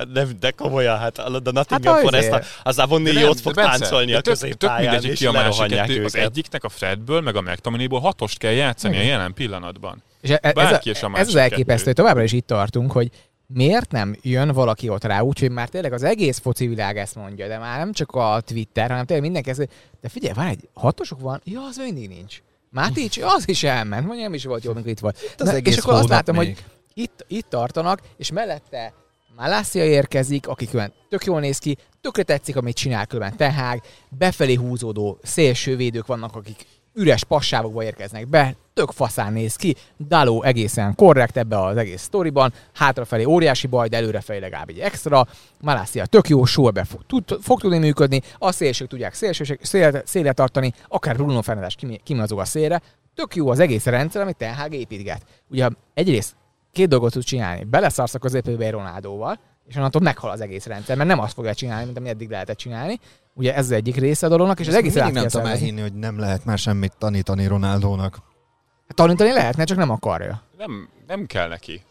Hát De, de komolyan, hát a a Nottingham Hát Forest azért. az Avonni De jót nem, fog de Bence, táncolni de a tök- Tök középpályán, mindegy, hogy és ki a másik kettő. Az egyiknek a Fredből, meg a McTominayból hatost kell játszani a jelen pillanatban. És e- ez, Bárki a, és a ez az elképesztő, kettő. hogy továbbra is itt tartunk, hogy miért nem jön valaki ott rá, úgyhogy már tényleg az egész foci világ ezt mondja, de már nem csak a Twitter, hanem tényleg mindenki ezt, de figyelj, van egy hatosok van, ja, az mindig nincs. Mátics, az is elment, mondja, nem is volt jó, amikor itt volt. az Na, egész és akkor azt látom, még. hogy itt, itt tartanak, és mellette Malászia érkezik, aki külön tök jól néz ki, tökre tetszik, amit csinál külön Tehág, befelé húzódó szélsővédők vannak, akik üres passávokba érkeznek be, tök faszán néz ki, Daló egészen korrekt ebbe az egész sztoriban, hátrafelé óriási baj, de előrefelé legalább egy extra, Malászia tök jó, sorbe fog, tud, fog tudni működni, a szélsők tudják szélsőség, szél, széle tartani, akár Bruno Fernandes kim- kimazog a szélre, tök jó az egész rendszer, amit Ten Hag építget. Ugye egyrészt két dolgot tud csinálni, beleszarsz a középébe egy Ronaldóval, és onnantól meghal az egész rendszer, mert nem azt fogja csinálni, mint ami eddig lehetett csinálni. Ugye ez az egyik része a dolognak, és az egész át nem tudom elhinni, hogy nem lehet már semmit tanítani Ronaldónak. Hát Tanítani lehetne, csak nem akarja. Nem, nem kell neki.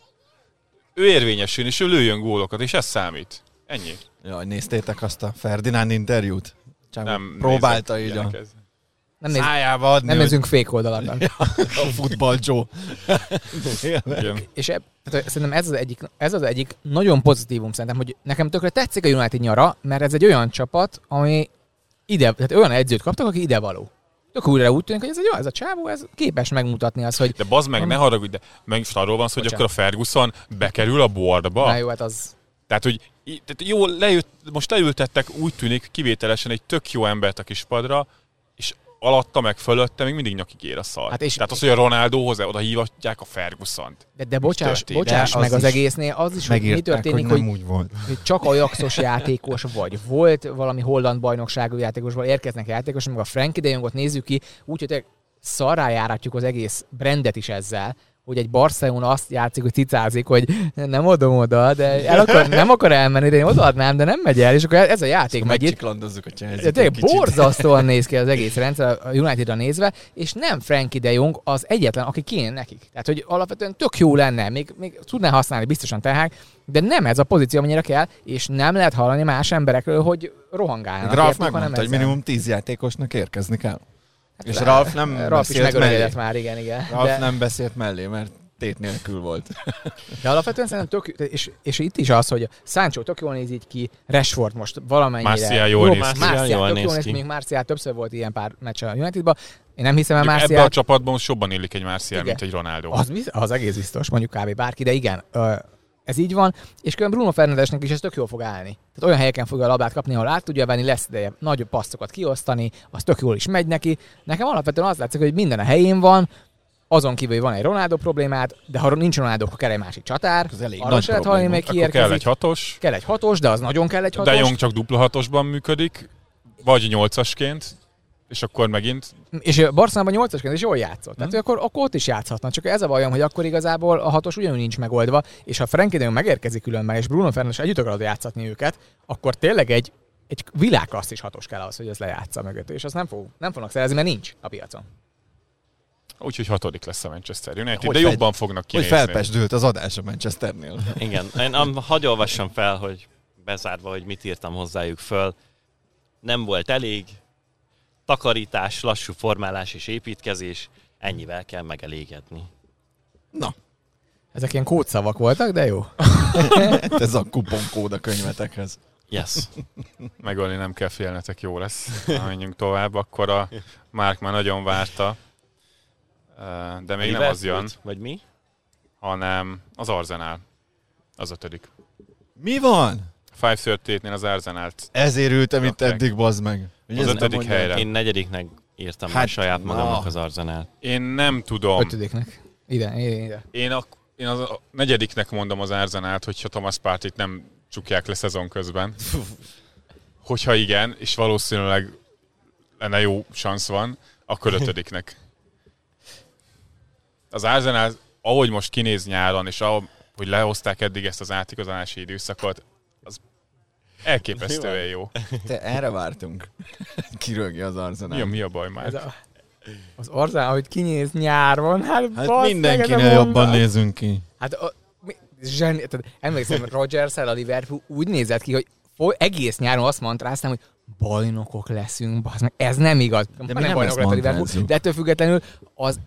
Ő érvényesül, és ő lőjön gólokat, és ez számít. Ennyi. Jaj, néztétek azt a Ferdinánd interjút? Csak Nem próbálta így a ilyeneket. Nem, néz, szájába adni, nem hogy nézzünk fék oldalakat. a futball Joe. És eb, tehát szerintem ez az, egyik, ez az egyik nagyon pozitívum szerintem, hogy nekem tökre tetszik a United nyara, mert ez egy olyan csapat, ami ide, tehát olyan edzőt kaptak, aki ide való. Tök újra úgy tűnik, hogy ez egy olyan, ez a csávó, ez képes megmutatni azt, hogy De bazd meg, ne haragudj, de meg is arról van szó, hogy akkor a Ferguson bekerül a boardba. na jó, hát az Tehát, hogy tehát jó, lejött, most leültettek úgy tűnik kivételesen egy tök jó embert a kispadra, alatta meg fölötte még mindig nyakig ér a szar. Hát és- Tehát az, hogy a Ronaldohoz oda hívatják a Ferguson-t. De, de bocsáss, bocsáss De meg az az egésznél, az is, hogy mi történik, hogy hogy, úgy volt. hogy csak Ajaxos játékos vagy. Volt valami holland bajnokságú játékosból, érkeznek játékos, meg a Frankie de Jongot nézzük ki, úgyhogy szarrá járatjuk az egész brandet is ezzel, hogy egy Barcelona azt játszik, hogy cicázik, hogy nem adom oda, de el akar, nem akar elmenni, de én odaadnám, de nem megy el, és akkor ez a játék megy. Megcsiklandozzuk a chelsea tényleg borzasztóan néz ki az *laughs* egész rendszer a Unitedra nézve, és nem Frankie de Jong az egyetlen, aki kéne nekik. Tehát, hogy alapvetően tök jó lenne, még, még tudná használni biztosan tehát, de nem ez a pozíció, amennyire kell, és nem lehet hallani más emberekről, hogy rohangálnak. Hanem megmondta, hogy minimum 10 játékosnak érkezni kell. És le- Ralf nem Ralf is beszélt megöregedett mellé. már, igen, igen. Ralf De, nem beszélt mellé, mert tét nélkül volt. de alapvetően szerintem tök, és, és, itt is az, hogy Sancho tök jól néz így ki, Rashford most valamennyire. Martial jól Jó, néz ki. Martial Jól néz jól néz ki, még Martial többször volt ilyen pár meccs a Unitedban. Én nem hiszem el Ebben Martial. a csapatban most jobban illik egy Igen. mint egy Ronaldo. Az, az egész biztos, mondjuk kb. bárki, de igen, ö, ez így van, és különben Bruno Fernandesnek is ez tök jól fog állni. Tehát olyan helyeken fogja a labát kapni, ahol át tudja venni, lesz ideje nagyobb passzokat kiosztani, az tök jól is megy neki. Nekem alapvetően az látszik, hogy minden a helyén van, azon kívül, hogy van egy Ronaldo problémát, de ha nincs Ronaldo, akkor kell egy másik csatár. Az elég Arra nagy se probléma. még Akkor kell egy hatos, Kell egy hatos, de az nagyon kell egy hatos. de Jong csak dupla hatosban működik, vagy nyolcasként, és akkor megint És a Barcelonában 8-asként is jól játszott. Tehát Hmm. akkor, akkor ott is játszhatna. Csak ez a bajom, hogy akkor igazából a hatos ugyanúgy nincs megoldva, és ha Frankie de Jong megérkezik különben, és Bruno Fernandes együtt akarod játszatni őket, akkor tényleg egy, egy világklasszis hatos kell az, hogy ez lejátsza mögött. És azt nem, fog, nem fognak szerezni, mert nincs a piacon. úgyhogy hatodik lesz a Manchester United, Hogy de fel- jobban fognak Hogy kinézni. felpesdült az adás a Manchesternél. *laughs* Igen, én am, hagyj olvassam fel, hogy bezárva, hogy mit írtam hozzájuk föl. Nem volt elég, takarítás, lassú formálás és építkezés, ennyivel kell megelégedni. Na, Ezek ilyen kódszavak voltak, de jó. *laughs* ez a kuponkód a könyvetekhez. Yes. Megölni nem kell félnetek, jó lesz. Ha menjünk tovább, akkor a Márk már nagyon várta. De még nem az jön, Vagy mi? hanem az Arsenal. Az ötödik. Mi van? 538-nél az Arsenalt. Ezért ültem itt eddig, bazd meg. Hogy Az ötödik helyre. Én negyediknek írtam hát, saját magamnak na. az Arzenál. Én nem tudom. Ötödiknek. Ide, ide, ide. Én, a, én az a negyediknek mondom az Arsenalt, hogyha Thomas Partit nem csukják le szezon közben. *laughs* Hogyha igen, és valószínűleg lenne jó szansz van, akkor ötödiknek. *laughs* Az Arsenal, ahogy most kinéz nyáron, és ahogy hogy lehozták eddig ezt az átigazolási időszakot, elképesztően jó. Te erre vártunk. *laughs* Kirögje az Arsenal. Mi a, mi a baj már? Ez a, az Arzán, hogy kinéz nyáron, hát, Hát bassz mindenkinél jobban nézünk ki. Hát a, mi, zseni, tehát emlékszem, rogers a Liverpool úgy nézett ki, hogy foly, egész nyáron azt mantráztam, hogy bajnokok leszünk, bazd meg. Ez nem igaz. De mi nem, nem bajnok lett a Liverpool, de ettől függetlenül az,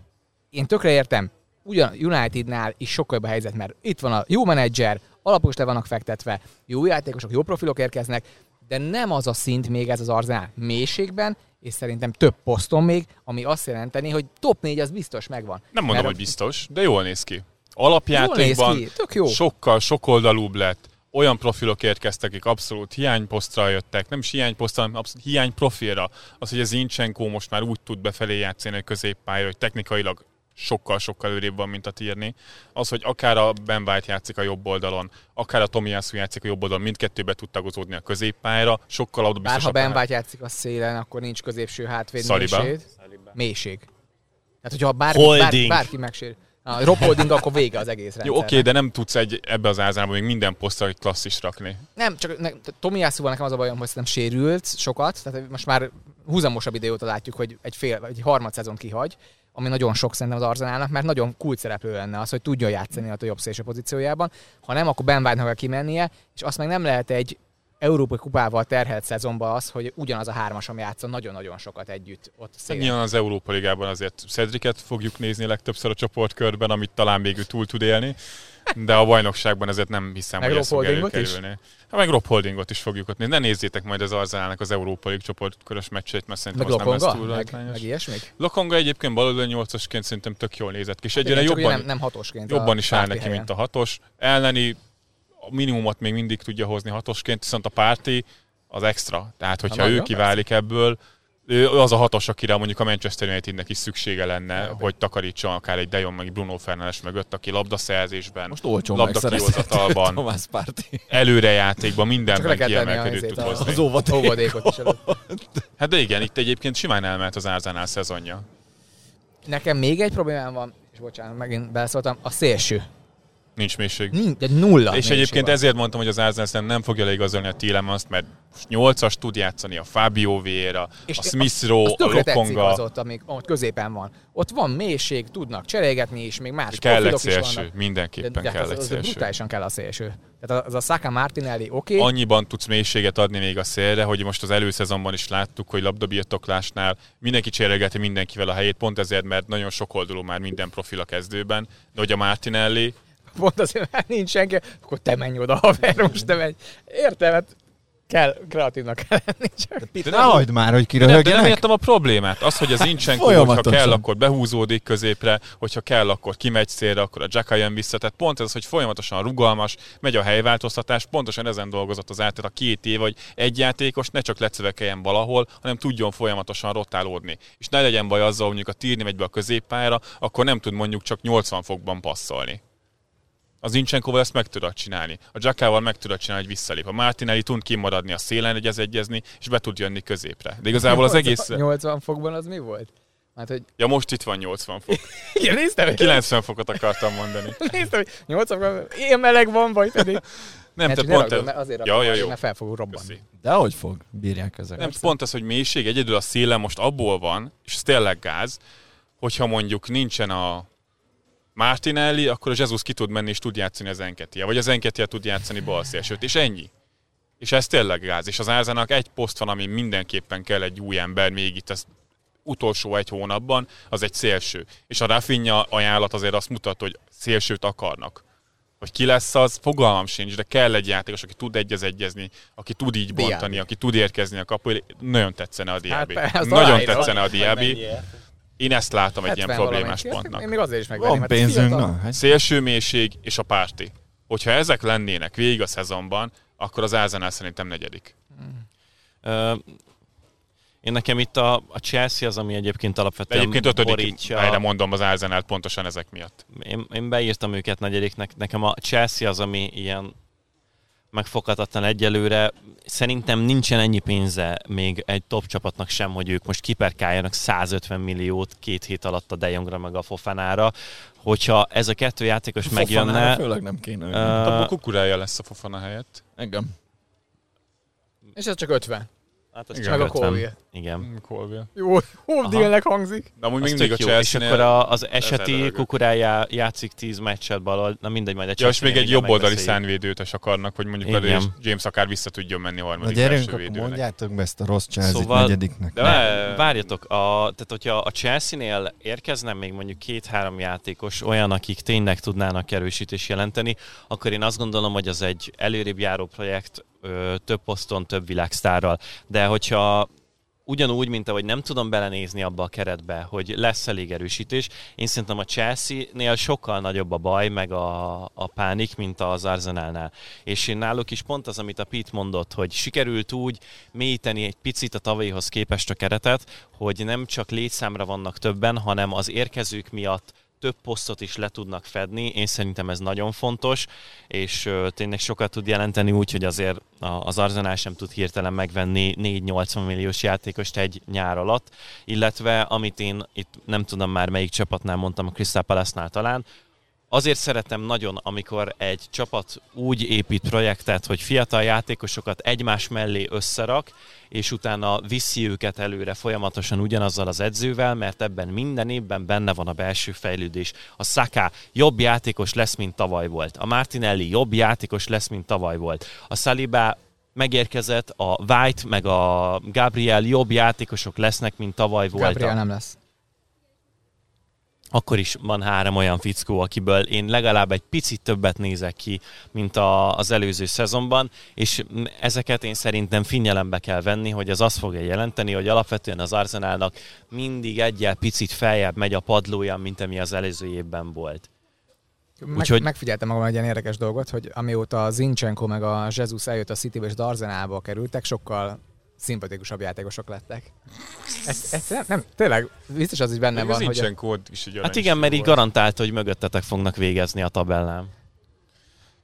én tökre értem, ugyan Unitednál is sokkal jobb a helyzet, mert itt van a jó menedzser, alapok is le vannak fektetve, jó játékosok, jó profilok érkeznek, de nem az a szint még ez az Arzenál mélységben, és szerintem több poszton még, ami azt jelenteni, hogy top 4 az biztos megvan. Nem mondom, Mert hogy biztos, de jól néz ki. Néz Alapjátékban ki, tök jó. sokkal sokoldalúbb lett. Olyan profilok érkeztek, akik abszolút hiányposztra jöttek, nem is hiányposztra, hanem abszolút hiányprofilra. Az, hogy az Zincsenko most már úgy tud befelé játszani a középpályára, hogy technikailag sokkal-sokkal előrébb van, mint a Tierney. Az, hogy akár a Ben White játszik a jobb oldalon, akár a Tomiyasu játszik a jobb oldalon, mindkettőbe tud tagozódni a középpályára, sokkal oda Bár ha. Ben White játszik a szélen, akkor nincs középső hátvéd Saliba. mélység. Mélység. Tehát, hogyha bárki, Holding. bárki megsérül. A Rob Holding, akkor vége az egész Jó, rendszernek. oké, de nem tudsz egy, ebbe az ázárban még minden posztra egy klasszis rakni. Nem, csak ne, Tomi Jászúval nekem az a bajom, hogy szerintem sérült sokat, tehát most már húzamosabb idő óta látjuk, hogy egy fél, egy harmad szezon kihagy, ami nagyon sok szerintem az Arzenálnak, mert nagyon kult szereplő lenne az, hogy tudja játszani a jobb szélső pozíciójában. Ha nem, akkor Ben White-nak kell kimennie, és azt meg nem lehet egy Európai kupával terhelt szezonban az, hogy ugyanaz a hármasom játszon nagyon-nagyon sokat együtt ott szélen. Nyilván az Európa Ligában azért Cedricet fogjuk nézni legtöbbször a csoportkörben, amit talán még ő túl tud élni, de a bajnokságban ezért nem hiszem, Meg hogy Rob ez fog előkerülni. Hát meg Rob Holdingot is fogjuk ott nézni. Ne nézzétek majd az Arzenálnak az Európa Lig csoportkörös meccsét, mert szerintem Meg az nem lesz Lokonga? túl Meg, meg ilyesmik? Lokonga egyébként baloldali nyolcasként szerintem tök jól nézett ki, és egyre ugye jobban, nem, nem hatosként. jobban is áll neki, helyen. mint a hatos. Elneni a minimumot még mindig tudja hozni hatosként, viszont a párti az extra. Tehát, hogyha Na, ő kiválik ebből, ő az a hatos, akire mondjuk a Manchester Unitednek is szüksége lenne, Ja, hogy takarítson akár egy De Jong, meg Bruno Fernandes mögött, aki labdaszerzésben, Most olcsón labda megszerezhető kihozatalban, *laughs* Thomas Party. előrejátékban mindenben kiemelkedőt tud hozni. Az óvaték. Óvadékot is előtt. *laughs* Hát de igen, itt egyébként simán elment az Árzánál szezonja. Nekem még egy problémám van, és bocsánat, megint beleszóltam, a szélső. Nincs mélység. Nincs, egy nulla. És egyébként van. ezért mondtam, hogy az Arsenal nem fogja leigazolni a Tielemans, mert 8-as tud játszani a Fabio Vieira, És a Smith Rowe, a tetszik az Lokonga. ott, amíg ott középen van. Ott van mélység, tudnak cserélgetni is, még más Kell egy szélső, vannak. mindenképpen de, kell az, egy szélső. brutálisan kell a szélső. Tehát az a Saka Martinelli oké, okay, Annyiban tudsz mélységet adni még a szélre, hogy most az előszezonban is láttuk, hogy labdabirtoklásnál mindenki cserélgeti mindenkivel a helyét, pont ezért, mert nagyon sok oldalú már minden profil a kezdőben, de hogy a Martinelli, pont azért, mert nincs senki, akkor te menj oda, haver, most te menj. Értem, hát kell, kreatívnak kell lenni, csak De ne hagyd már, hogy De nem, de nem kiröhögjenek. értem a problémát. Az, hogy az Incsenko, hogyha kell, akkor behúzódik középre, hogyha kell, akkor kimegy szélre, akkor a Jacka jön vissza. Tehát pont ez, hogy folyamatosan rugalmas, megy a helyváltoztatás, pontosan ezen dolgozott az átlet a két év, hogy egy játékos ne csak lecövekeljen valahol, hanem tudjon folyamatosan rotálódni. És ne legyen baj azzal, hogy mondjuk a Tirni megy be a középpályára, akkor nem tud mondjuk csak 80 fokban passzolni. Az Incsenkóval ezt meg tudod csinálni. A Jackával meg tudod csinálni, hogy visszalép. A Martinelli tud kimaradni a szélen egyez egyezni, és be tud jönni középre. De igazából az egész... 80 fokban az mi volt? Hát, hogy Ja, most itt van 80 fok. *laughs* igen, néztem, hogy 90 fokot akartam mondani. *laughs* néztem, hogy 80 fokban, ilyen meleg van, vagy pedig. *laughs* Nem, Ne, te pont ez... mert azért Ja, ja, jó. mert fel fog robbanni. Köszi. De hogy fog? Bírják ezek. Nem, pont ez, hogy mélység, egyedül a széle most abból van, és ez tényleg gáz, hogyha mondjuk nincsen a Martinelli, akkor a Jesus ki tud menni és tud játszani az Enketia, vagy az Enketia tud játszani balszélsőt, és ennyi. És ez tényleg gáz. És az Árzának egy poszt van, ami mindenképpen kell egy új ember még itt az utolsó egy hónapban, az egy szélső. És a Rafinha ajánlat azért azt mutat, hogy szélsőt akarnak. Hogy ki lesz az, fogalmam sincs, de kell egy játékos, aki tud egyez egyezni, aki tud így bontani, aki tud érkezni a kapu. Nagyon tetszene a Diaby. azt Nagyon tetszene a Diaby. Én ezt látom egy ilyen 70 problémás valamennyi. pontnak. Én még azért is megvenném. Van pénzünk, na. Hát Szélső mélység és a párti. Hogyha ezek lennének végig a szezonban, akkor az Arsenal szerintem negyedik. Ö, én nekem itt a, a Chelsea az, ami egyébként De alapvetően egyébként ötödik, borítja. erre mondom az Arsenal pontosan ezek miatt. Én, én beírtam őket negyediknek. Nekem a Chelsea az, ami ilyen megfoghatatlan egyelőre. Szerintem nincsen ennyi pénze még egy top csapatnak sem, hogy ők most kiperkáljanak 150 milliót két hét alatt a De Jongra meg a Fofanára. Hogyha ez a kettő játékos Fofanára megjönne, Főleg nem kéne. Uh, Abba kukurája lesz a Fofana helyett. Engem. És ez csak 50. hát az Igen. csak Meg a 50. Colville. Igen. Colville. Jó, dealnek hangzik. De amúgy Az mindig a jó. És chelsea akkor a, az eseti kukurája játszik 10 meccset balol, na mindegy, majd a Ja, és még egy jobb oldali szánvédőt is akarnak, hogy mondjuk belőle James akár vissza tudjon menni Na harmadik gyerünk, első akkor védőnek. mondjátok be ezt a rossz chelsea Szóval- negyediknek. De Ne, vár- várjatok, a, tehát hogyha a Chelsea-nél érkezne még mondjuk két-három játékos, olyan, akik tényleg tudnának erősítést jelenteni, akkor én azt gondolom, hogy az egy előrébb járó projekt, több poszton, több világsztárral. De hogyha ugyanúgy, mint ahogy nem tudom belenézni abba a keretbe, hogy lesz elég erősítés. Én szerintem a Chelsea-nél sokkal nagyobb a baj, meg a, a pánik, mint az Arsenalnál. És én náluk is pont az, amit a Pete mondott, hogy sikerült úgy mélyíteni egy picit a tavalyihoz képest a keretet, hogy nem csak létszámra vannak többen, hanem az érkezők miatt több posztot is le tudnak fedni. Én szerintem ez nagyon fontos, és tényleg sokat tud jelenteni úgy, hogy azért az Arsenal sem tud hirtelen megvenni 4-80 milliós játékost egy nyár alatt, illetve amit én itt nem tudom már melyik csapatnál mondtam, a Crystal Palace-nál talán, Azért szeretem nagyon, amikor egy csapat úgy épít projektet, hogy fiatal játékosokat egymás mellé összerak, és utána viszi őket előre folyamatosan ugyanazzal az edzővel, mert ebben minden évben benne van a belső fejlődés. A Saka jobb játékos lesz, mint tavaly volt. A Martinelli jobb játékos lesz, mint tavaly volt. A Saliba megérkezett, a White meg a Gabriel jobb játékosok lesznek, mint tavaly voltak Gabriel nem lesz. Akkor is van három olyan fickó, akiből én legalább egy picit többet nézek ki, mint a, az előző szezonban, és ezeket én szerintem figyelembe kell venni, hogy az azt fogja jelenteni, hogy alapvetően az Arsenalnak mindig egyel picit feljebb megy a padlója, mint ami az előző évben volt. Meg, Úgyhogy- Megfigyeltem magam egy ilyen érdekes dolgot, hogy amióta Zinchenko meg a Jesus eljött a Citybe és Darzenába kerültek, sokkal szimpatikusabb játékosok lettek. Ez, ez nem, nem, tényleg biztos az is benne Nem van, van, hogy a, nincsen kód is így Hát igen, mert így garantálta, hogy mögöttetek fognak végezni a tabellán.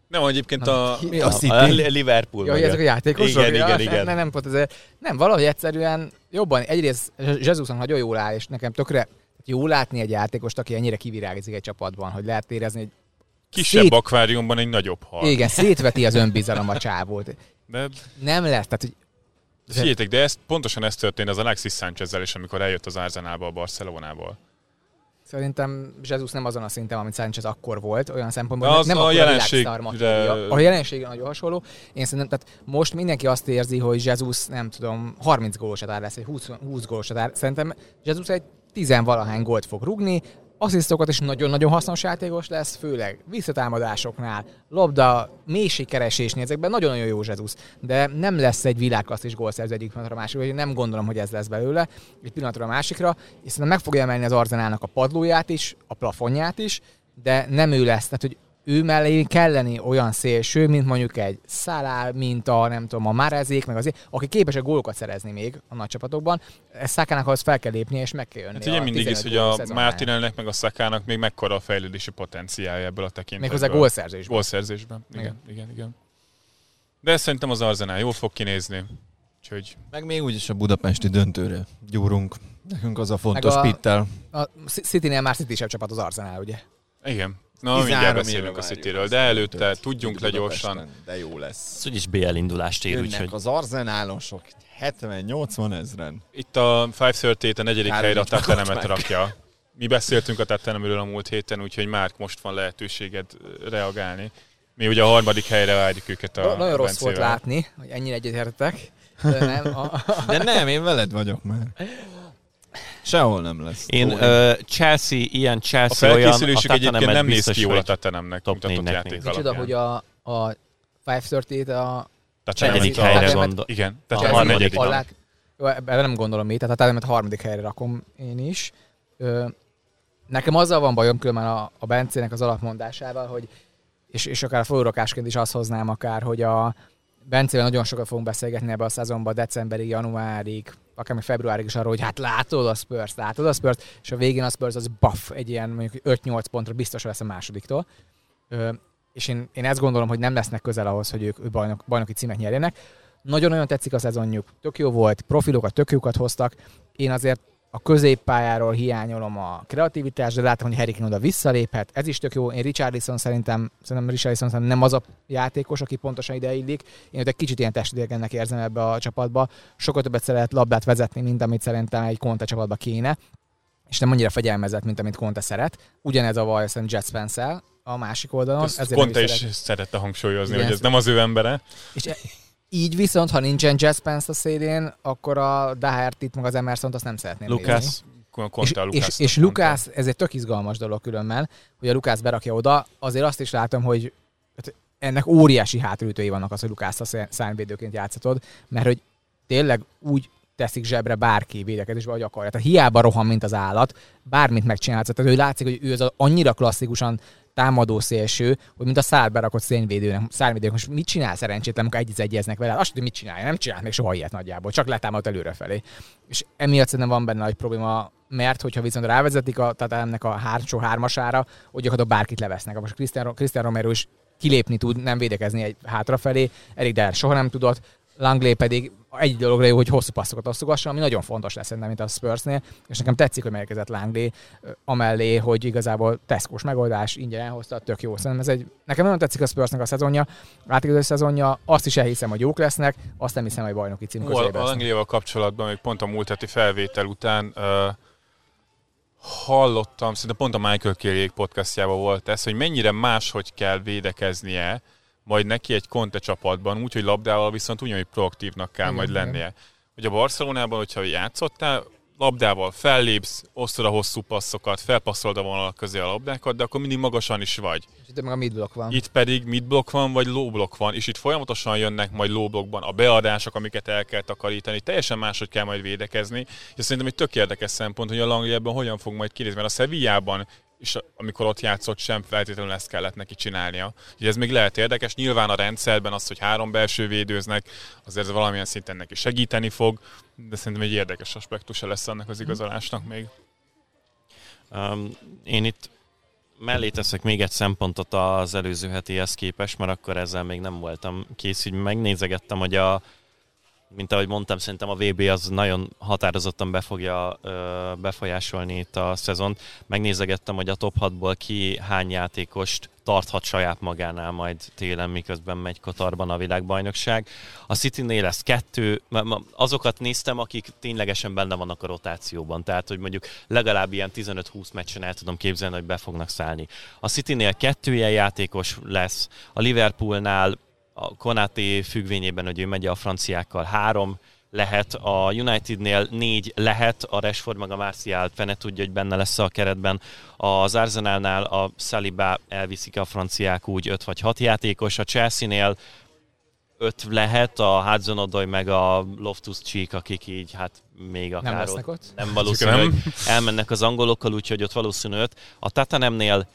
Nem, egyébként a... Mi A, a City? a Liverpool Ja, hogy mögött. ezek a játékosok? Igen, ja, igen, igen. Nem, nem, pont ezért. Nem, valahogy egyszerűen jobban, egyrészt Jesusnak nagyon jól áll, és nekem tökre jó látni egy játékost, aki ennyire kivirágzik egy csapatban, hogy lehet érezni, hogy Kisebb Szét- akváriumban egy nagyobb hal. igen, szétveti az önbizalom a csávót. De Nem lesz, tehát hogy Figyeljetek, de ez, pontosan ez történt az Alexis Sánchezzel is, amikor eljött az Arsenalba a Barcelonából. Szerintem Jesus nem azon a szinten, amit Sanchez akkor volt, olyan szempontból, De hogy az nem a akkor jelenségre- világsztár A jelensége nagyon hasonló. Én szerintem, tehát most mindenki azt érzi, hogy Jesus, nem tudom, 30 gólos lesz, egy 20, 20 gólos. Szerintem Jesus egy 10 valahány gólt fog rugni, asszisztokat is nagyon-nagyon hasznos játékos lesz, főleg visszatámadásoknál, labda, mélységkeresésnél, ezekben nagyon-nagyon jó Jesus, de nem lesz egy világklasszis gólszerző egyik pillanatra a másikra, nem gondolom, hogy ez lesz belőle, egy pillanatra a másikra, szerintem meg fogja emelni az Arzenálnak a padlóját is, a plafonját is, de nem ő lesz, tehát hogy ő mellé kell lenni olyan szélső, mint mondjuk egy Szalá, mint a nem tudom, a Márezék, meg azért, aki képesek gólokat szerezni még a nagy csapatokban. Ezt Szákának ahhoz fel kell lépnie, és meg kell jönni. Hát ugye a mindig is, 15 hogy a szezonán. Martinelnek meg a Szakának még mekkora a fejlődési potenciálja ebből a tekintetből. Méghozzá gólszerzésben. Gólszerzésben. Igen, igen, igen, igen. De szerintem az Arsenal jól fog kinézni. Úgyhogy Meg még úgyis a budapesti döntőre gyúrunk. Nekünk az a fontos Meg a- pittel. A City-nél már City csapat az Arsenal, ugye? igen. Na, 13 mindjárt beszélünk a Cityről, de előtte tudjunk le gyorsan. De jó lesz. Ez úgyis BL indulást ér, Jönnek úgyhogy az arzenálosok 70-80 ezren. Itt a 538 a negyedik Kár, helyre a meg. rakja. Mi beszéltünk a Tattenemről a múlt héten, úgyhogy Márk most van lehetőséged reagálni. Mi ugye a harmadik helyre várjuk őket a Nagyon rossz volt látni, hogy ennyire egyetértek. De nem, a, De nem, én veled vagyok már. Sehol nem lesz. én ö, Chelsea, ilyen A Chelsea olyan, a egyébként nem néz ki jól a top mutatott játék. Micsoda, hogy a, a 538 a Tattenemet negyedik a- helyre gondol. Igen, A tehát a harmadik. negyedik. Alát, jó, ebben nem gondolom mi, tehát a Tádemet harmadik helyre rakom én is. Ö, nekem azzal van bajom különben a, a Bencének az alapmondásával, hogy és, és akár forrórakásként is azt hoznám akár, hogy a Bencével nagyon sokat fogunk beszélgetni ebbe a szezonban, decemberig, januárig, akár még februárig is arról, hogy hát látod a Spurs, látod a Spurs, és a végén a Spurs az buff, egy ilyen mondjuk 5-8 pontra biztos lesz a másodiktól. Ö, és én, én ezt gondolom, hogy nem lesznek közel ahhoz, hogy ők, bajnok, bajnoki címet nyerjenek. Nagyon-nagyon tetszik a szezonjuk, tök jó volt, profilokat tök jókat hoztak. Én azért a középpályáról hiányolom a kreativitást, de látom, hogy Harry Kane oda visszaléphet, ez is tök jó. Én Richarlison szerintem, szerintem Richarlison szerintem nem az a játékos, aki pontosan ide illik. Én egy kicsit ilyen testidegennek érzem ebbe a csapatba. Sokkal többet szeret labdát vezetni, mint amit szerintem egy Conte csapatba kéne és nem annyira fegyelmezett, mint amit Conte szeret. Ugyanez a vaj szerintem Jet Spence a másik oldalon. Ezt Conte is szeret. szerette hangsúlyozni, Igen. hogy ez nem az ő embere. És e- így viszont, ha nincsen Jet Spence a szélén, akkor a Dahertit meg az Emerson-t azt nem szeretném. Conte És, és, és Lukász, ez egy tök izgalmas dolog különben, hogy a Lukász berakja oda, azért azt is látom, hogy hát ennek óriási hátulütői vannak az, hogy Lukász a szá- szárnyvédőként játszatod, mert hogy tényleg úgy teszik zsebre bárki védekezésbe, hogy akarja. Tehát hiába rohan, mint az állat, bármit megcsinálsz. Tehát ő látszik, hogy ő az annyira klasszikusan támadó szélső, hogy mint a szár berakott szényvédőnek, szárvédőnek. Most mit csinál szerencsétlen, amikor egy egyeznek vele? Azt tudja, mit csinálja, nem csinál még soha ilyet nagyjából, csak letámad előrefelé. És emiatt szerintem van benne nagy probléma, mert hogyha viszont rávezetik a, tehát ennek a hátsó hármasára, hogy gyakorlatilag bárkit levesznek. Most Cristiano, Cristiano Romero is kilépni tud, nem védekezni egy hátrafelé, Erik Dyer soha nem tudott, Langley pedig egy dologra jó, hogy hosszú passzokat osztogasson, ami nagyon fontos lesz szerintem, mint a Spursnél, és nekem tetszik, hogy megérkezett Langley, amellé, hogy igazából Tesco-s megoldás, ingyen elhozta, tök jó. Szerintem ez egy, nekem nagyon tetszik a Spursnek a szezonja, átigazolás szezonja, azt is elhiszem, hogy jók lesznek, azt nem hiszem, hogy bajnoki cím Ó, közébe a lesznek. Angliával kapcsolatban, még pont a múlt heti felvétel után uh, hallottam, szinte pont a Michael Kériék podcastjában volt ez, hogy mennyire máshogy kell védekeznie majd neki egy Conte csapatban, úgyhogy labdával viszont ugyanúgy proaktívnak kell Igen, majd lennie. Hogy a Barcelonában, hogyha játszottál, labdával fellépsz, osztod a hosszú passzokat, felpasszolod a vonalak közé a labdákat, de akkor mindig magasan is vagy. És itt meg a midblock van. Itt pedig midblock van, vagy low block van, és itt folyamatosan jönnek majd low blockban a beadások, amiket el kell takarítani. Teljesen máshogy kell majd védekezni, és szerintem egy tök érdekes szempont, hogy a Langley ebben hogyan fog majd kinézni, mert a Sevillában és amikor ott játszott sem feltétlenül ezt kellett neki csinálnia. Úgyhogy ez még lehet érdekes. Nyilván a rendszerben az, hogy három belső védőznek, azért ez valamilyen szinten neki segíteni fog, de szerintem egy érdekes aspektusa lesz annak az igazolásnak még. Um, én itt mellé teszek még egy szempontot az előző hetihez képest, mert akkor ezzel még nem voltam kész, így megnézegettem, hogy a mint ahogy mondtam, szerintem a VB az nagyon határozottan be fogja ö, befolyásolni itt a szezont. Megnézegettem, hogy a top 6-ból ki hány játékost tarthat saját magánál majd télen, miközben megy Katarban a világbajnokság. A City-nél lesz kettő, azokat néztem, akik ténylegesen benne vannak a rotációban, tehát hogy mondjuk legalább ilyen 15-20 meccsen el tudom képzelni, hogy be fognak szállni. A City-nél kettő ilyen játékos lesz, a Liverpoolnál a Konaté függvényében, hogy ő megy a franciákkal három, lehet, a Unitednél négy lehet, a Rashford meg a Martial fene tudja, hogy benne lesz a keretben. Az Arsenalnál a Saliba elviszik a franciák úgy öt vagy hat játékos, a Chelsea-nél öt lehet, a Hudson Odoi meg a Loftus Cheek, akik így hát még akár nem lesznek ott. Nem valószínű, hogy elmennek az angolokkal, úgyhogy ott valószínű öt. A Tatanemnél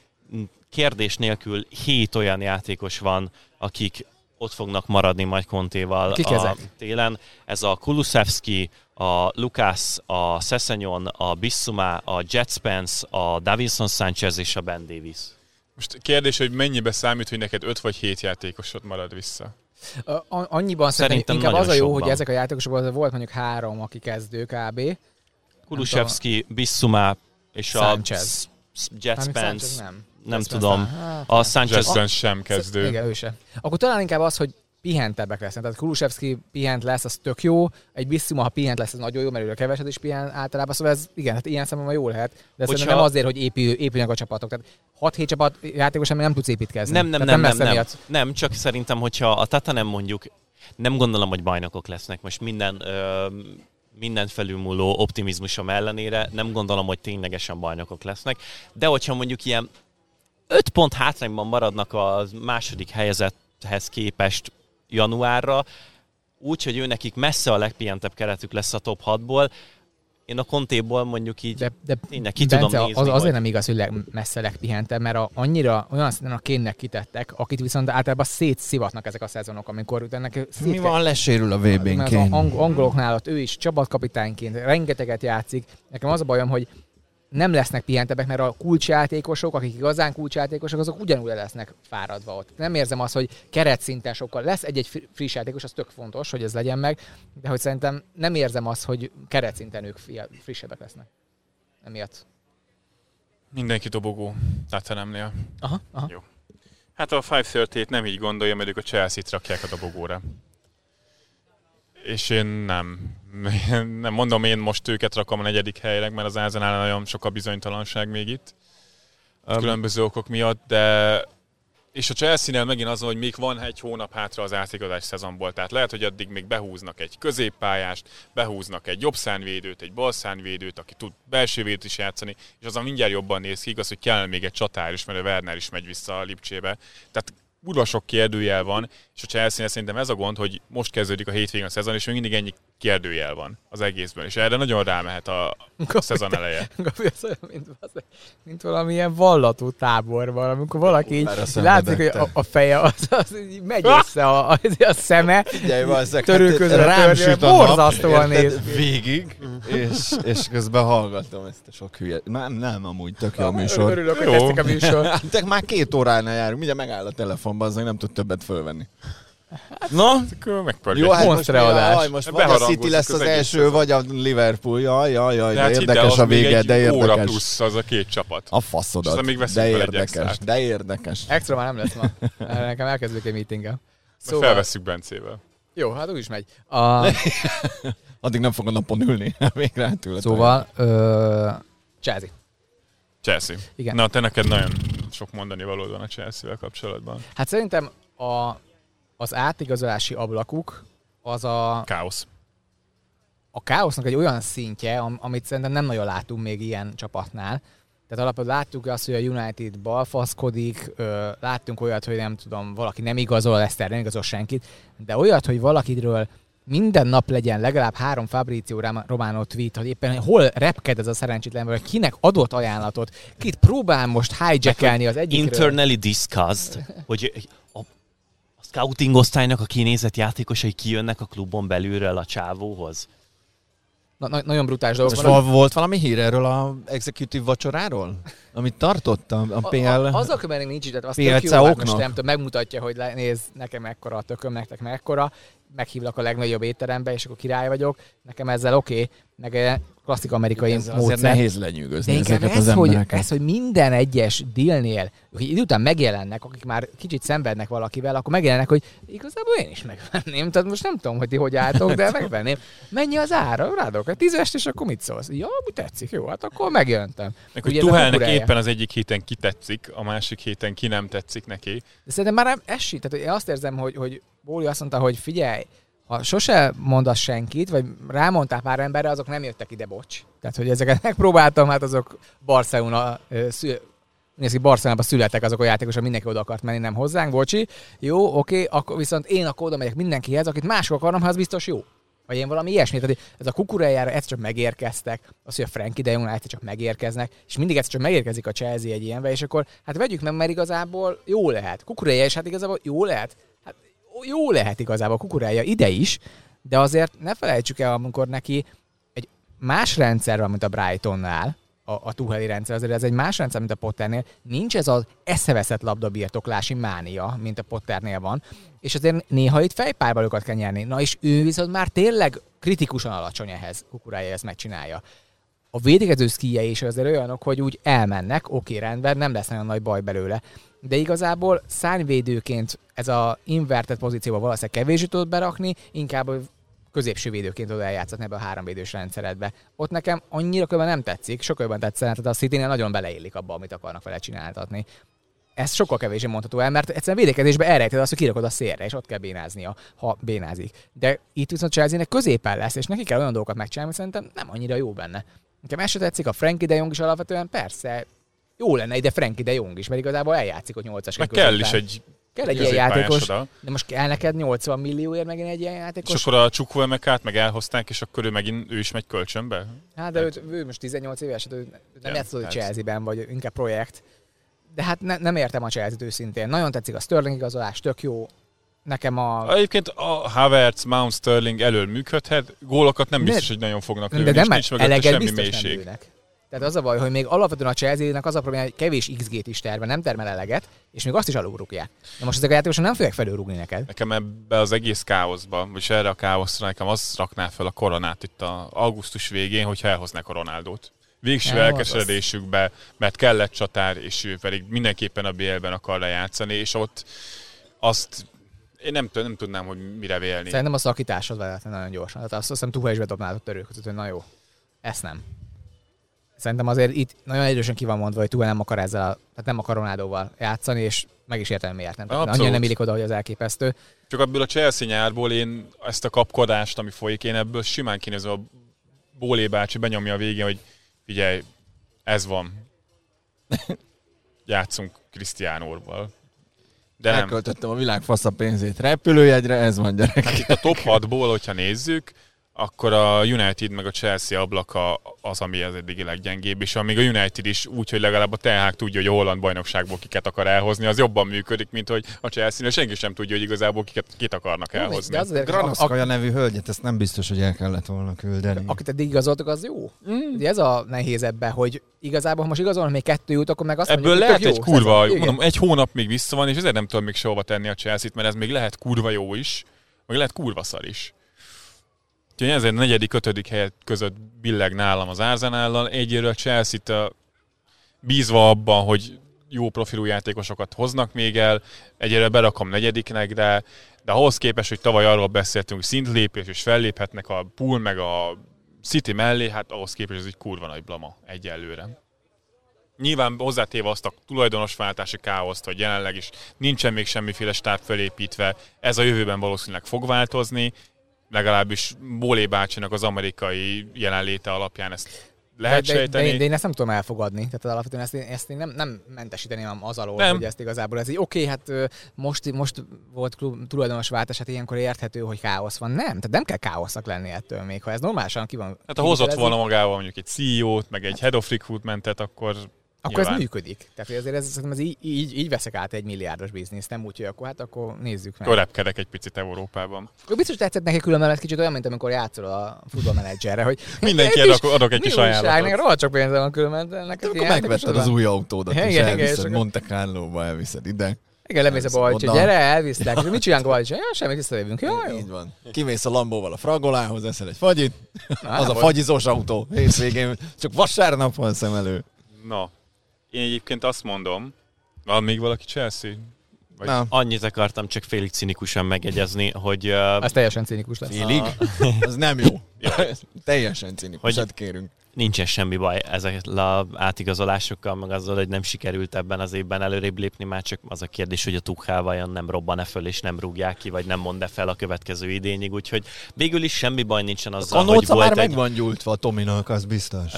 kérdés nélkül hét olyan játékos van, akik ott fognak maradni majd Kontéval Kik a ezek? télen. Ez a Kulusevski, a Lucas, a Sessenyon, a Bissuma, a Jet Spence, a Davinson Sanchez és a Ben Davis. Most kérdés, hogy mennyibe számít, hogy neked 5 vagy 7 játékosod marad vissza? A- annyiban szerintem, Szerintem inkább nagyon az a jó, sokban. hogy ezek a játékosok, volt mondjuk három, aki kezdő kb. Kulusevski, Bissuma és Sanchez. a Jet Spence. Sanchez nem. Nem Jet tudom. Nem. Hát, A nem. Sanchez Jackson sem kezdő. Igen, ő se. Akkor talán inkább az, hogy pihentebbek lesznek. Tehát Kulusevski pihent lesz, az tök jó. Egy Bissima, ha pihent lesz, az nagyon jó, mert ő a keveset is pihen általában. Szóval ez igen, hát ilyen szemben jó lehet. De Hogyha- szerintem nem azért, hogy épül, épülnek a csapatok. Tehát 6-7 csapat játékosan még nem tudsz építkezni. Nem, nem, Tehát nem, nem, lesz nem, emiatt. nem, csak szerintem, hogyha a Tata nem mondjuk, nem gondolom, hogy bajnokok lesznek most minden, ö, minden felülmúló optimizmusom ellenére, nem gondolom, hogy ténylegesen bajnokok lesznek, de hogyha mondjuk ilyen 5 pont hátrányban maradnak a második helyezethez képest januárra, úgy, hogy ő nekik messze a legpihentebb keretük lesz a top 6-ból, én a kontéból mondjuk így De, de tényleg ki Bence, tudom nézni. az, azért hogy- nem igaz, hogy leg, messze legpihentebb, mert a, annyira olyan szinten a kénnek kitettek, akit viszont általában szétszivatnak ezek a szezonok, amikor ennek szét Mi van, lesérül a az ang- angoloknál ott ő is csapatkapitányként rengeteget játszik. Nekem az a bajom, hogy nem lesznek pihentebbek, mert a kulcsjátékosok, akik igazán kulcsjátékosok, azok ugyanúgy le lesznek fáradva ott. Nem érzem azt, hogy keretszinten sokkal lesz egy-egy fri- friss játékos, az tök fontos, hogy ez legyen meg, de hogy szerintem nem érzem azt, hogy keretszinten ők frissebbek lesznek. Emiatt. Mindenki dobogó Tatanemnél. Aha, aha. Jó. Hát a 538 nem így gondolja, mert ők a Chelsea-t rakják a dobogóra. És én nem. *laughs* Nem mondom, én most őket rakom a negyedik helyre, mert az Arsenal nagyon sok a bizonytalanság még itt. Különböző okok miatt, de és a Chelsea-nél megint az, hogy még van egy hónap hátra az átigazás szezonból, tehát lehet, hogy addig még behúznak egy középpályást, behúznak egy jobb szánvédőt, egy bal szánvédőt, aki tud belső védőt is játszani, és azon mindjárt jobban néz ki, igaz, hogy kell még egy csatár is, mert a Werner is megy vissza a Lipcsébe. Tehát kurva sok kérdőjel van, és a chelsea szerintem ez a gond, hogy most kezdődik a hétvégén a szezon, és még mindig ennyi kérdőjel van az egészben, és erre nagyon rámehet a, a szezon eleje. *laughs* Gabi, az olyan, mint, mint valamilyen vallató táborban, amikor valaki így látszik, hogy a, a feje az, az így megy össze a, a, a szeme, Törőközre hát nap, borzasztóan néz. Végig, és, és közben hallgatom ezt a sok hülye. Nem, nem, amúgy tök jó a műsor. Örülök, hogy Jó. a műsor. *laughs* Te már két óránál járunk, mindjárt megáll a telefonban, az nem tud többet fölvenni. Na, Akkor megpörget. Jó, hát most, Monstereadás. jaj, most vagy a Beharangozzuk City lesz az az, első, vagy a Liverpool. Jaj, jaj, jaj, De hát érdekes a még vége, de óra érdekes. plusz az a két csapat. A faszodat. Még veszünk De érdekes, de érdekes. Extra már nem lesz ma. *laughs* Nekem elkezdődik egy meetingem. Szóval... Felvesszük Bencével. Jó, hát úgy is megy. A, *laughs* Addig nem fog a napon ülni. *laughs* Végre átül. a szóval, ö, Chelsea. Chelsea. Igen. Na, te neked nagyon sok mondani valód van a Chelsea-vel kapcsolatban. Hát szerintem a, az átigazolási ablakuk az a, Káosz. a káosznak egy olyan szintje, am- amit szerintem nem nagyon látunk még ilyen csapatnál. Tehát alapvetően láttuk azt, hogy a United balfaszkodik, ö, láttunk olyat, hogy nem tudom, valaki nem igazol, Leszter nem igazol senkit, de olyat, hogy valakiről minden nap legyen legalább három Fabrizio Romano tweet, hogy éppen hol repked ez a szerencsétlen, vagy kinek adott ajánlatot, kit próbál most hijackelni az egyikről. Internally discussed, hogy a scouting osztálynak a kinézett játékosai kijönnek a klubon belülről a csávóhoz. Na, na, nagyon brutális dolgok Most val- volt valami hír erről a executive vacsoráról? Amit tartott a, a PL? A, a, azzal kövenek nincs, tehát azt PLC tök jó, hát most nem tudom, megmutatja, hogy le, nézd, nekem mekkora a tököm, nektek mekkora, meghívlak a legnagyobb étterembe, és akkor király vagyok, nekem ezzel oké, okay, meg egy klasszik amerikai Ez azért módszer. nehéz De lenyűgözni inkább ezeket ez az hogy, ez, hogy minden egyes dealnél, hogy idő után megjelennek, akik már kicsit szenvednek valakivel, akkor megjelennek, hogy igazából én is megvenném. Tehát most nem tudom, hogy ti hogy álltok, de *laughs* megvenném. Mennyi az ára? Rádok egy tízest, és akkor mit szólsz? Ja, mi tetszik, jó, hát akkor megjöntem. Meg, hogy Tuhelnek éppen az egyik héten kitetszik, a másik héten ki nem tetszik neki. De szerintem már nem esik. Tehát én azt érzem, hogy, hogy Bóli azt mondta, hogy figyelj, ha sose mondasz senkit, vagy rámondtál pár emberre, azok nem jöttek ide, bocs. Tehát, hogy ezeket *laughs* megpróbáltam, hát azok Barcelona, ö, szü- Nézd ki, Barcelonában születtek azok a játékosok, mindenki oda akart menni, nem hozzánk, bocsi. Jó, oké, akkor viszont én akkor oda megyek mindenkihez, akit mások akarom, ha az biztos jó. Vagy én valami ilyesmi. Tehát ez a kukurájára egyszer csak megérkeztek, az, hogy a Frankie de egyszer csak megérkeznek, és mindig egyszer csak megérkezik a Chelsea egy ilyenbe, és akkor hát vegyük meg, mert igazából jó lehet. Kukurája is hát igazából jó lehet. Jó lehet igazából kukurája ide is, de azért ne felejtsük el, amikor neki egy más rendszer van, mint a Brightonnál, a, a Tuheli rendszer, azért ez egy más rendszer, mint a Potternél. Nincs ez az eszeveszett labdabirtoklási mánia, mint a Potternél van, és azért néha itt fejpárbalokat kell nyerni. Na és ő viszont már tényleg kritikusan alacsony ehhez, kukurája ezt megcsinálja. A védekező szkíjei is azért olyanok, hogy úgy elmennek, oké, rendben, nem lesz nagyon nagy baj belőle. De igazából szárnyvédőként ez a inverted pozícióba valószínűleg kevésbé tudod berakni, inkább középső védőként oda eljátszatni ebbe a háromvédős rendszeredbe. Ott nekem annyira különben nem tetszik, sokkal jobban tetszene, tehát a city nagyon beleillik abba, amit akarnak vele csináltatni. Ez sokkal kevésbé mondható el, mert egyszerűen védekezésbe elrejted azt, hogy kirakod a szélre, és ott kell bénáznia, ha bénázik. De itt viszont Chelsea-nek középen lesz, és neki kell olyan dolgokat megcsinálni, szerintem nem annyira jó benne. Nekem ez se tetszik, a Frankie de Jong is alapvetően persze jó lenne ide Frankie de Jong is, mert igazából eljátszik ott 8-as Meg kell is egy kell egy ilyen játékos, de most kell neked 80 millióért megint egy ilyen És játékos? akkor a Csukvölmekát meg elhozták, és akkor ő megint ő is megy kölcsönbe? Hát de őt, ő most 18 éves, hát ő nem játszott a hát. Chelsea-ben, vagy inkább projekt. De hát ne, nem értem a Chelsea-t őszintén. Nagyon tetszik a Sterling igazolás, tök jó. Nekem a... Egyébként a Havertz, Mount Sterling elől működhet, gólokat nem De- biztos, hogy nagyon fognak lőni, De és nem, nincs mögötte semmi biztos nem mélység. lőnek. Tehát az a baj, hogy még alapvetően a Chelsea-nek az a probléma, hogy kevés XG-t is terve, nem termel eleget, és még azt is alulrúgják. Na most ezek a játékosok nem fogják felülrúgni neked. Nekem ebbe az egész káoszba, vagy erre a káoszra nekem az rakná fel a koronát itt a augusztus végén, hogyha elhoznák a Ronaldót. Végső elkeseredésükbe, mert kellett csatár, és ő pedig mindenképpen a BL-ben akar lejátszani, és ott azt én nem, tud- nem tudnám, hogy mire vélni. Szerintem a szakításod vezetne nagyon gyorsan. Tehát azt, hiszem Tuchel is bedobnád a törők között, hogy na jó, ezt nem. Szerintem azért itt nagyon erősen ki van mondva, hogy Tuchel nem akar ezzel, a, tehát nem akar Ronaldóval játszani, és meg is értem, miért nem. Abszolút. Annyira nem illik oda, hogy az elképesztő. Csak ebből a Chelsea nyárból én ezt a kapkodást, ami folyik, én ebből simán kinézem a Bólé bácsi benyomja a végén, hogy figyelj, ez van. Játszunk Cristianóval. De nem. Elköltöttem a világ fasz a pénzét. Repülőjegyre, ez van gyerek. Hát itt a top 6-ból, hogyha nézzük, akkor a United meg a Chelsea ablaka az, ami az eddigi leggyengébb, és amíg a United is úgy, hogy legalább a Ten tudja, hogy a holland bajnokságból kiket akar elhozni, az jobban működik, mint hogy a Chelsea, senki sem tudja, hogy igazából kiket, kit akarnak elhozni. De az azért, a, a, Granaszkaja nevű hölgyet, ezt nem biztos, hogy el kellett volna küldeni. akit eddig igazoltak, az jó. Mm. Ugye ez a nehéz ebben, hogy igazából, ha most igazolnak még kettő jut, akkor meg azt Ebből mondjuk, lehet hogy egy tök kurva, szezon. Mondom, egy hónap még vissza van, és ezért nem tudom még sehova tenni a Chelsea-t, mert ez még lehet kurva jó is, meg lehet kurva szar is. Úgyhogy ezért a negyedik, ötödik helyet között billeg nálam az Arsenállal. Egyéről a Chelsea-t ö, bízva abban, hogy jó profilú játékosokat hoznak még el, egyre berakom negyediknek, de, de ahhoz képest, hogy tavaly arról beszéltünk, hogy szintlépés és felléphetnek a pool meg a City mellé, hát ahhoz képest ez egy kurva nagy blama egyelőre. Nyilván hozzátéve azt a tulajdonosváltási káoszt, hogy jelenleg is nincsen még semmiféle stáb felépítve, ez a jövőben valószínűleg fog változni, legalábbis Bólé bácsinak az amerikai jelenléte alapján ezt lehet de, de, sejteni. De, de, én ezt nem tudom elfogadni. Tehát alapvetően ezt, én, ezt én nem, nem mentesíteném az alól, Nem. hogy ezt igazából ez így oké, hát most, most volt klub, tulajdonos váltás, hát ilyenkor érthető, hogy káosz van. Nem, tehát nem kell káosznak lenni ettől még. Ha ez normálisan ki van. Hát ha hozott volna magával mondjuk egy CEO-t, meg egy head of recruitmentet, akkor akkor ez nyilván. működik. Tehát hogy azért ez, szerintem ez így, így, így veszek át egy milliárdos bizniszt, nem úgy, hogy akkor hát akkor nézzük meg. Akkor repkedek egy picit Európában. Ő biztos tetszett neki különben, ez kicsit olyan, mint amikor játszol a futballmenedzserre, hogy *laughs* Mindenki kis- adok, *laughs* adok egy kis ajánlatot. Rohadt sok pénze van különben, de neked Akkor ilyen megvetted az új autódat, Igen, és igen, elviszed akkor- Monte Carlo-ba, elviszed ide. Igen, lemész a oda. gyere, elviszlek. Mit csinálunk a balcsi? Ja, semmit visszajövünk. Jó, jó. Így van. Kimész a Lambóval a Fragolához, eszel egy fagyit, Na, az a fagyizós autó hétvégén, csak vasárnap van szem elő. Na, én egyébként azt mondom, van még valaki Chelsea? Vagy Na, Annyit akartam csak félig cinikusan megegyezni, hogy uh, Az teljesen cinikus lesz. félig? Az nem jó. *laughs* Teljesen cinikusat Hogy- kérünk. Nincsen semmi baj ezekkel a átigazolásokkal, meg azzal, hogy nem sikerült ebben az évben előrébb lépni, már csak az a kérdés, hogy a Tuchel vajon nem robban-e föl, és nem rúgják ki, vagy nem mond-e fel a következő idényig, úgyhogy végül is semmi baj nincsen A azzal, hogy kanóca már volt meg egy... van gyújtva a Tominak, az biztos.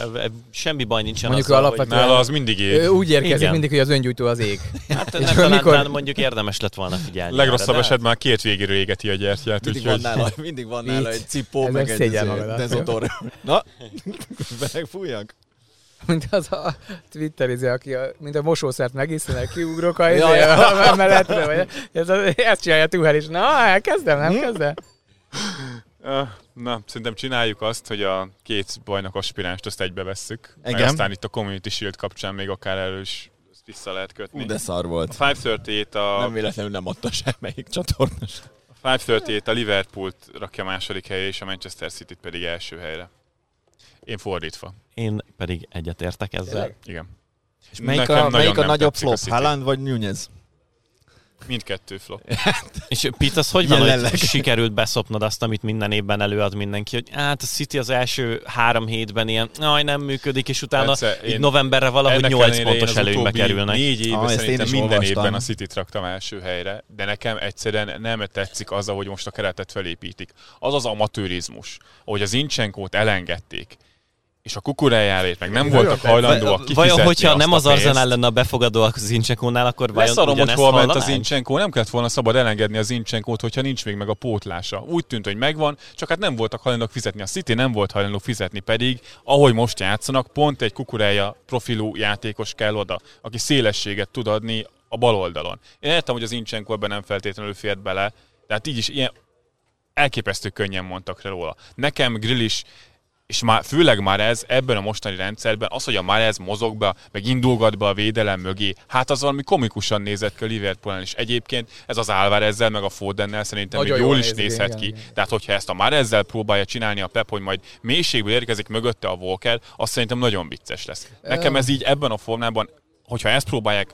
Semmi baj nincsen Mondjuk azzal, alapvetően- nála az mindig Ő ég. úgy érkezik Igen. mindig, hogy az öngyújtó az ég. hogy... *laughs* Hát *laughs* És talán, amikor- talán mondjuk érdemes lett volna figyelni. Legrosszabb erre, esetben már két végéről égeti a gyertyát, Mindig van, úgyhogy nála, mindig van nála egy cipó, meg egy egy dezotor. Na, *laughs* megfújjak? Mint az a Twitter, izé, aki a, mint a mosószert megiszenek, kiugrok a, izé, a mellettre, vagy ez, ezt csinálja Tuhel is. Na, elkezdem, nem kezdem? Na, szerintem csináljuk azt, hogy a két bajnok aspirást azt egybevesszük. Meg Igen. aztán itt a Community Shield kapcsán még akár erről is vissza lehet kötni. Ú, de szar volt. A 538 a, Nem véletlenül nem adta semmelyik csatornás. a 538 a Liverpoolt rakja második helyre, és a Manchester City-t pedig első helyre. Én fordítva. Én pedig egyetértek ezzel. Tényleg? Igen. És melyik Nekem a, melyik a nagyobb flop? City. Haaland vagy Nunez? Mindkettő flop. *laughs* És Pete, az hogy van, Jelenleg. hogy sikerült beszopnod azt, amit minden évben előad mindenki, hogy hát a City az első három hétben ilyen, aj, nem működik, és utána Persze, így én- novemberre valahogy Ennek 8 ellenére én pontos előnybe kerülnek. Négy évben Ah, én szerintem minden olvastam. évben a City-t raktam első helyre, de nekem egyszerűen nem tetszik az, ahogy most a keretet felépítik. Az az amatőrizmus, ahogy az Incsenkót elengedték, és a kukurájávét meg nem voltak hajlandóak kifizetni Vajon, hogyha azt nem az pénzt. lenne a befogadó a Zincsekónál, akkor vajon Leszarom, hogy hol ment az? Incsenkó, nem kellett volna szabad elengedni az Incsenkót, hogyha nincs még meg a pótlása. Úgy tűnt, hogy megvan, csak hát nem voltak hajlandók fizetni. A City nem volt hajlandó fizetni, pedig ahogy most játszanak, pont egy kukurája profilú játékos kell oda, aki szélességet tud adni a bal oldalon. Én értem, hogy az Incsenkó ebben nem feltétlenül fért bele, de hát így is ilyen elképesztő könnyen mondtak róla. Nekem Grill is és már, főleg már ez ebben a mostani rendszerben, az, hogy a már ez mozog be, meg indulgat be a védelem mögé, hát az valami komikusan nézett ki a Liverpoolen is. Egyébként ez az Álvarezzel, meg a Fodennel szerintem Nagyon még jól jól is nézhet igen, ki. igen. Tehát, hogyha ezt a már ezzel próbálja csinálni a Pep, hogy majd mélységből érkezik mögötte a Walker, az szerintem nagyon vicces lesz. Nekem ez így ebben a formában, hogyha ezt próbálják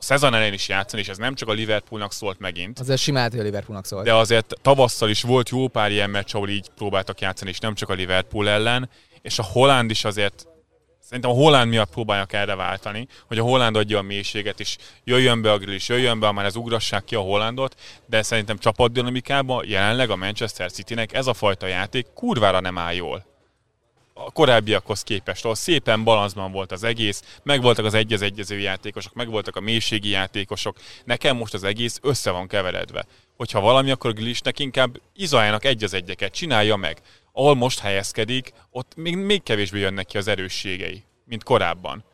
a szezon elején is játszani, és ez nem csak a Liverpoolnak szólt megint, Az ez simát, hogy a Liverpoolnak szólt. de azért tavasszal is volt jó pár ilyen meccs, ahol így próbáltak játszani, és nem csak a Liverpool ellen, és a Holland is azért Szerintem a Holland miatt próbálják erre váltani, hogy a Holland adja a mélységet, és jöjjön be a grill, és jöjjön be, már ez ugrassák ki a Hollandot, de szerintem csapatdinamikában jelenleg a Manchester Citynek ez a fajta játék kurvára nem áll jól a korábbiakhoz képest, ahol szépen balanszban volt az egész, megvoltak az egy az egyező játékosok, megvoltak a mélységi játékosok, nekem most az egész össze van keveredve. Hogyha valami, akkor Glishnek inkább izoljának egy az egyeket, csinálja meg. Ahol most helyezkedik, ott még, még kevésbé jönnek ki az erősségei, mint korábban.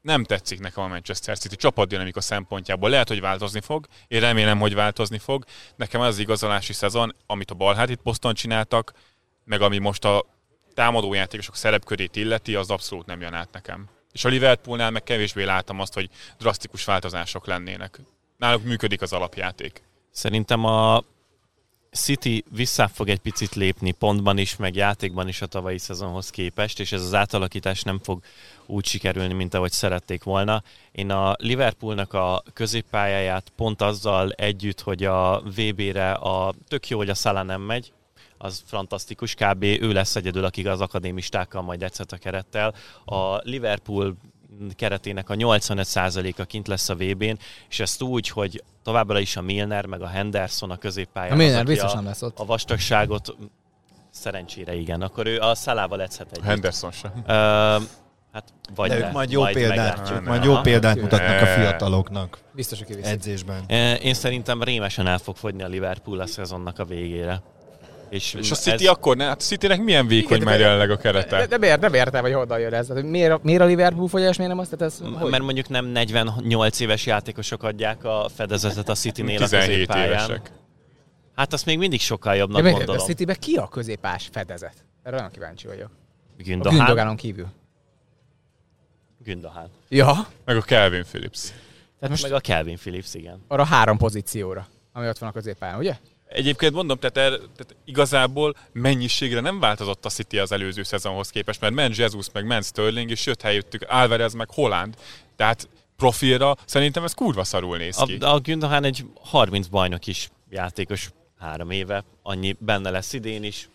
Nem tetszik nekem a Manchester City csapatdinamika szempontjából. Lehet, hogy változni fog, én remélem, hogy változni fog. Nekem az igazolási szezon, amit a balhátit poszton csináltak, meg ami most a támadójátékosok szerepkörét illeti, az abszolút nem jön át nekem. És a Liverpoolnál meg kevésbé láttam azt, hogy drasztikus változások lennének. Náluk működik az alapjáték. Szerintem a City vissza fog egy picit lépni pontban is, meg játékban is a tavalyi szezonhoz képest, és ez az átalakítás nem fog úgy sikerülni, mint ahogy szerették volna. Én a Liverpoolnak a középpályáját pont azzal együtt, hogy a VB-re a tök jó, hogy a Salah nem megy, az fantasztikus, kb. ő lesz egyedül, akik az akadémistákkal majd egyszer a kerettel. A Liverpool keretének a 85%-a kint lesz a VB-n, és ezt úgy, hogy továbbra is a Milner, meg a Henderson a középpályán. A Milner az, biztos a, nem lesz ott. a vastagságot Szerencsére igen. Akkor ő a Szalával edzhet együtt. Henderson sem. Ö, hát vagy De le, ők majd jó példát, meglátjuk. majd jó példát mutatnak a fiataloknak Biztos, hogy edzésben. Én szerintem rémesen el fog fogyni a Liverpool a szezonnak a végére. És, És a City akkor ne? Hát a Citynek milyen vékony Igen, már de- jelenleg a De, kerete? de, miért, nem értem, hogy honnan jön ez. Miért, miért a Liverpool fogyás, miért nem azt? Tehát ez, hogy? Mert mondjuk nem 48 éves játékosok adják a fedezetet a City-nél a 17 középpályán. évesek. Hát azt még mindig sokkal jobbnak miért- gondolom. A Citybe ki a középás fedezet? Erre nagyon kíváncsi vagyok. A Gündogan. Gündoganon kívül. Gündogan. Ja, Meg a Calvin Phillips. tehát most Meg a Calvin Phillips, igen. arra három pozícióra, ami ott van a középpályán, ugye? Egyébként mondom, tehát, er, tehát igazából mennyiségre nem változott a City az előző szezonhoz képest, mert ment Jesus, meg ment Sterling, és jött helyettük Alvarez, meg Holland. Tehát profilra szerintem ez kurva szarul néz ki. A, a Gündogan egy 30 bajnok is játékos három éve, annyi benne lesz idén is.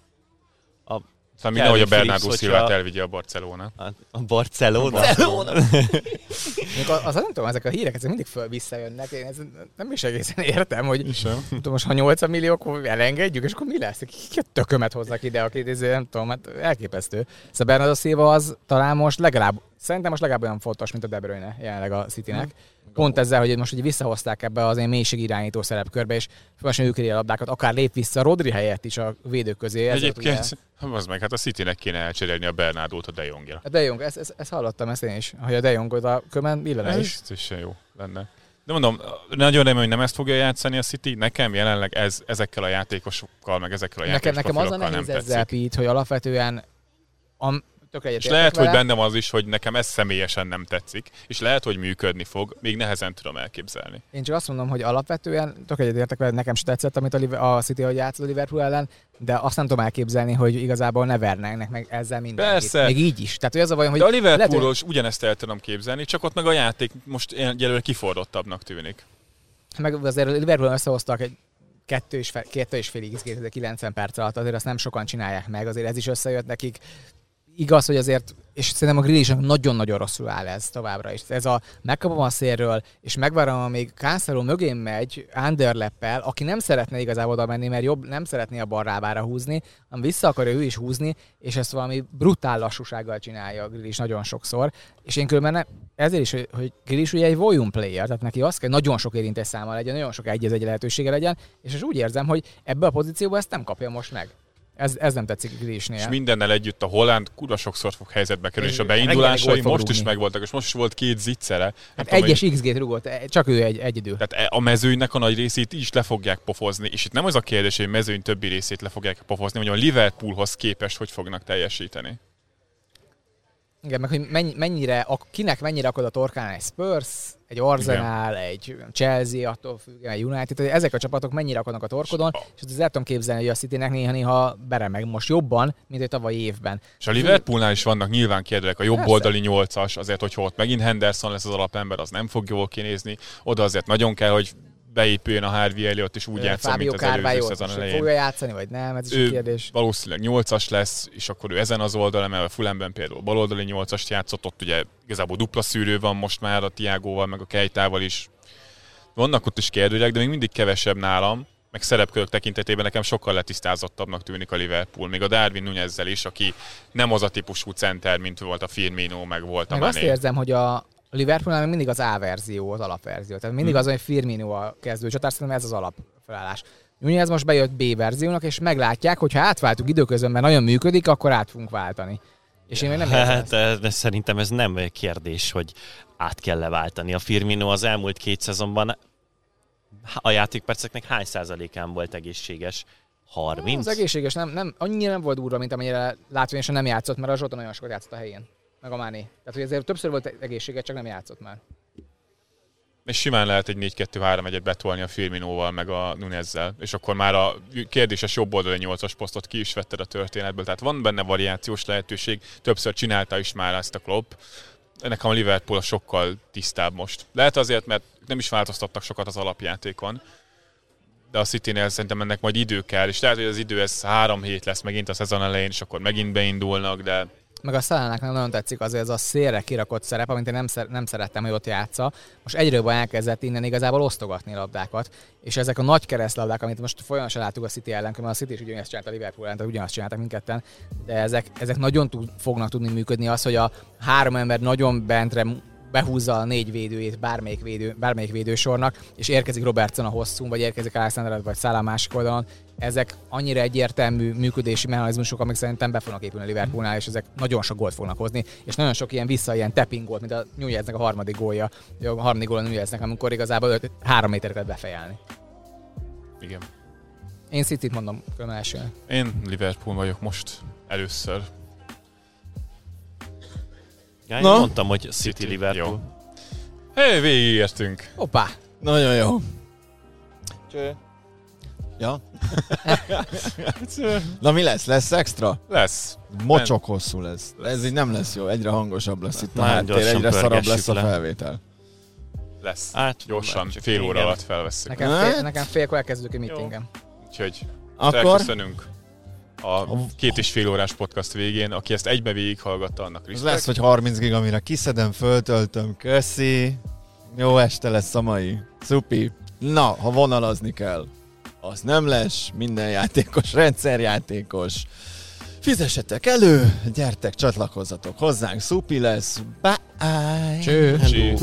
Szóval minden, hogy a Bernardo hogyha- elvigye a Barcelona. a, a Barcelona. Még az, az nem tudom, ezek a hírek ezek mindig föl visszajönnek. Én ezt nem is egészen értem, hogy Sem. tudom, most ha 80 millió, akkor elengedjük, és akkor mi lesz? Ki a tökömet hoznak ide, akit ezért nem tudom, hát elképesztő. Szóval Bernardo Silva az talán most legalább, szerintem most legalább olyan fontos, mint a De Bruyne jelenleg a Citynek. Pont ezzel, hogy most ugye visszahozták ebbe az ilyen mélység irányító szerepkörbe, és folyamatosan ők a labdákat, akár lép vissza Rodri helyett is a védők közé. Volt ugye- Egyébként, az meg, hát a Citynek kéne elcserélni a Bernardót a De Jongra. A De Jong, ezt, ezt, ezt, hallottam ezt én is, hogy a De Jong oda kömen illene is. Ez is jó lenne. De mondom, nagyon remélem, hogy nem ezt fogja játszani a City. Nekem jelenleg ez, ezekkel a játékosokkal, meg ezekkel a Nekem, játékos nekem az a nehéz nem ezzel. Pete, hogy alapvetően a, tökre És lehet, hogy vele. bennem az is, hogy nekem ez személyesen nem tetszik, és lehet, hogy működni fog, még nehezen tudom elképzelni. Én csak azt mondom, hogy alapvetően tök egyetértek vele, nekem sem tetszett, amit a, a City, hogy játszott a Liverpool ellen, de azt nem tudom elképzelni, hogy igazából ne vernének meg ezzel mindenkit. Persze. Még így is. Tehát hogy az a baj, hogy De a lehet, Liverpoolról hogy- is ugyanezt el tudom képzelni, csak ott meg a játék most egyelőre kifordottabbnak tűnik. meg azért a Liverpool összehoztak egy kettő és, fe, kettő és fél XG 90 perc alatt, azért azt nem sokan csinálják meg, azért ez is összejött nekik. Igaz, hogy azért, és szerintem a Grealish nagyon-nagyon rosszul áll ez továbbra is. Ez a megkapom a szélről, és megvárom, amíg Cancelo mögén megy Underleppel, aki nem szeretne igazából oda menni, mert jobb, nem szeretné a bal lábára húzni, hanem vissza akarja ő is húzni, és ezt valami brutál lassúsággal csinálja a Grealish nagyon sokszor. És én különben ne, ezért is, hogy, hogy Grealish ugye egy volume player, tehát neki az kell, nagyon sok érintés száma legyen, nagyon sok egy egy lehetősége legyen, és és úgy érzem, hogy ebbe a pozícióba ezt nem kapja most meg. Ez, ez nem tetszik Grealishnél. És mindennel együtt a Holland kurva sokszor fog helyzetbe kerülni, és a beindulásai most is rúgni. megvoltak, és most is volt két zicsere. Hát tudom, hogy- egyes XG-t rúgott, csak ő egy, egyedül. Tehát e- a mezőnynek a nagy részét is le fogják pofozni, és itt nem az a kérdés, hogy a mezőny többi részét le fogják pofozni, hogy a Liverpoolhoz képest hogy fognak teljesíteni. Igen, meg hogy mennyi, mennyire, kinek mennyire akad a torkán egy Spurs, egy Arsenal, Igen. egy Chelsea, attól függ, egy United, hogy ezek a csapatok mennyire akadnak a torkodon, és azt el tudom képzelni, hogy a Citynek néha-néha beremeg most jobban, mint egy tavalyi évben. És a Liverpoolnál is vannak nyilván kérdőek, a jobb Persze. oldali nyolcas, azért, hogyha ott megint Henderson lesz az alapember, az nem fog jól kinézni. Oda azért nagyon kell, hogy beépüljön a Harvey Elliott, és úgy játszon, Fábio mint az előző szezon elején. fogja játszani, vagy nem, ez is Ő a kérdés. valószínűleg 8-as lesz, és akkor ő ezen az oldalon, mert a Fulemben például baloldali 8-ast játszott, ott ugye igazából dupla szűrő van most már a Tiágóval, meg a Kejtával is. Vannak ott is kérdőjelek, de még mindig kevesebb nálam, meg szerepkörök tekintetében nekem sokkal letisztázottabbnak tűnik a Liverpool, még a Darwin Nunezzel is, aki nem az a típusú center, mint volt a Firmino, meg volt a Meg azt Mané. érzem, hogy a Liverpoolnál még mindig az A verzió, az alapverzió. Tehát mindig Hm. az, hogy Firmino a kezdő csatár, szerintem ez az alapfelállás. Nunez most bejött B verziónak, és meglátják, hogy ha átváltuk időközben, mert nagyon működik, akkor át fogunk váltani. És én még nem Hát, de szerintem ez nem kérdés, hogy át kell leváltani. A Firmino az elmúlt két szezonban a játékperceknek hány százalékán volt egészséges? 30? Az egészséges nem, nem, annyira nem volt durva, mint amennyire látványosan nem játszott, mert a Zsota nagyon sokat játszott a helyén. Meg a Máné. Tehát, hogy ezért többször volt egészséges, csak nem játszott már. És simán lehet egy 4-2-3 egyet betolni a Firminóval, meg a Nunezzel, és akkor már a kérdéses jobb oldali 8-as posztot ki is vetted a történetből. Tehát van benne variációs lehetőség, többször csinálta is már ezt a Klopp. Nekem a Liverpool a sokkal tisztább most. Lehet azért, mert nem is változtattak sokat az alapjátékon, de a City-nél szerintem ennek majd idő kell, és lehet, hogy az idő ez három hét lesz megint a szezon elején, és akkor megint beindulnak, de meg a Szalának nagyon tetszik az, ez a szélre kirakott szerep, amit én nem, szer- nem szerettem, hogy ott játsza. Most egyre jobban elkezdett innen igazából osztogatni labdákat, és ezek a nagy keresztlabdák, amit most folyamatosan láttuk a City ellen, mert a City is ugyanezt csinálta a Liverpool ellen, tehát ugyanazt csináltak mindketten, de ezek, ezek nagyon tud, fognak tudni működni az, hogy a három ember nagyon bentre behúzza a négy védőjét bármelyik, védő, bármelyik védősornak, és érkezik Robertson a hosszú, vagy érkezik Alexander vagy Szállá másik oldalon. Ezek annyira egyértelmű működési mechanizmusok, amik szerintem be fognak épülni a Liverpoolnál, és ezek nagyon sok gólt fognak hozni, és nagyon sok ilyen vissza, ilyen tapping gólt, mint a Nuneznek a harmadik gólja, a harmadik gól a Nuneznek, amikor igazából öt, három métereket befejelni. Igen. Én City-t mondom különben elsőnek. Én Liverpool vagyok most először. Ja, én Na? mondtam, hogy City Liverpool. Jó. Hé, végigértünk. Hoppá! Nagyon jó. Ja? *laughs* Na mi lesz? Lesz extra? Lesz. Mocsok hosszú lesz. Ez így nem lesz jó, egyre hangosabb lesz itt a háttér, egyre szarabb lesz a le. felvétel. Lesz. Hát, Gyorsan, csak fél óra alatt felvesszük. Nekem, Hát? fél, nekem félkor elkezdődik a meetingem. Úgyhogy Akkor elköszönünk a két és fél órás podcast végén. Aki ezt egybe végighallgatta, annak Ez respekt. lesz, hogy 30 gig, amire kiszedem, föltöltöm, köszi. Jó este lesz a mai. Szupi. Na, ha vonalazni kell, az nem lesz. Minden játékos, rendszerjátékos. Fizessetek elő, gyertek, csatlakozzatok hozzánk, szupi lesz. Bye! Cső! Csí.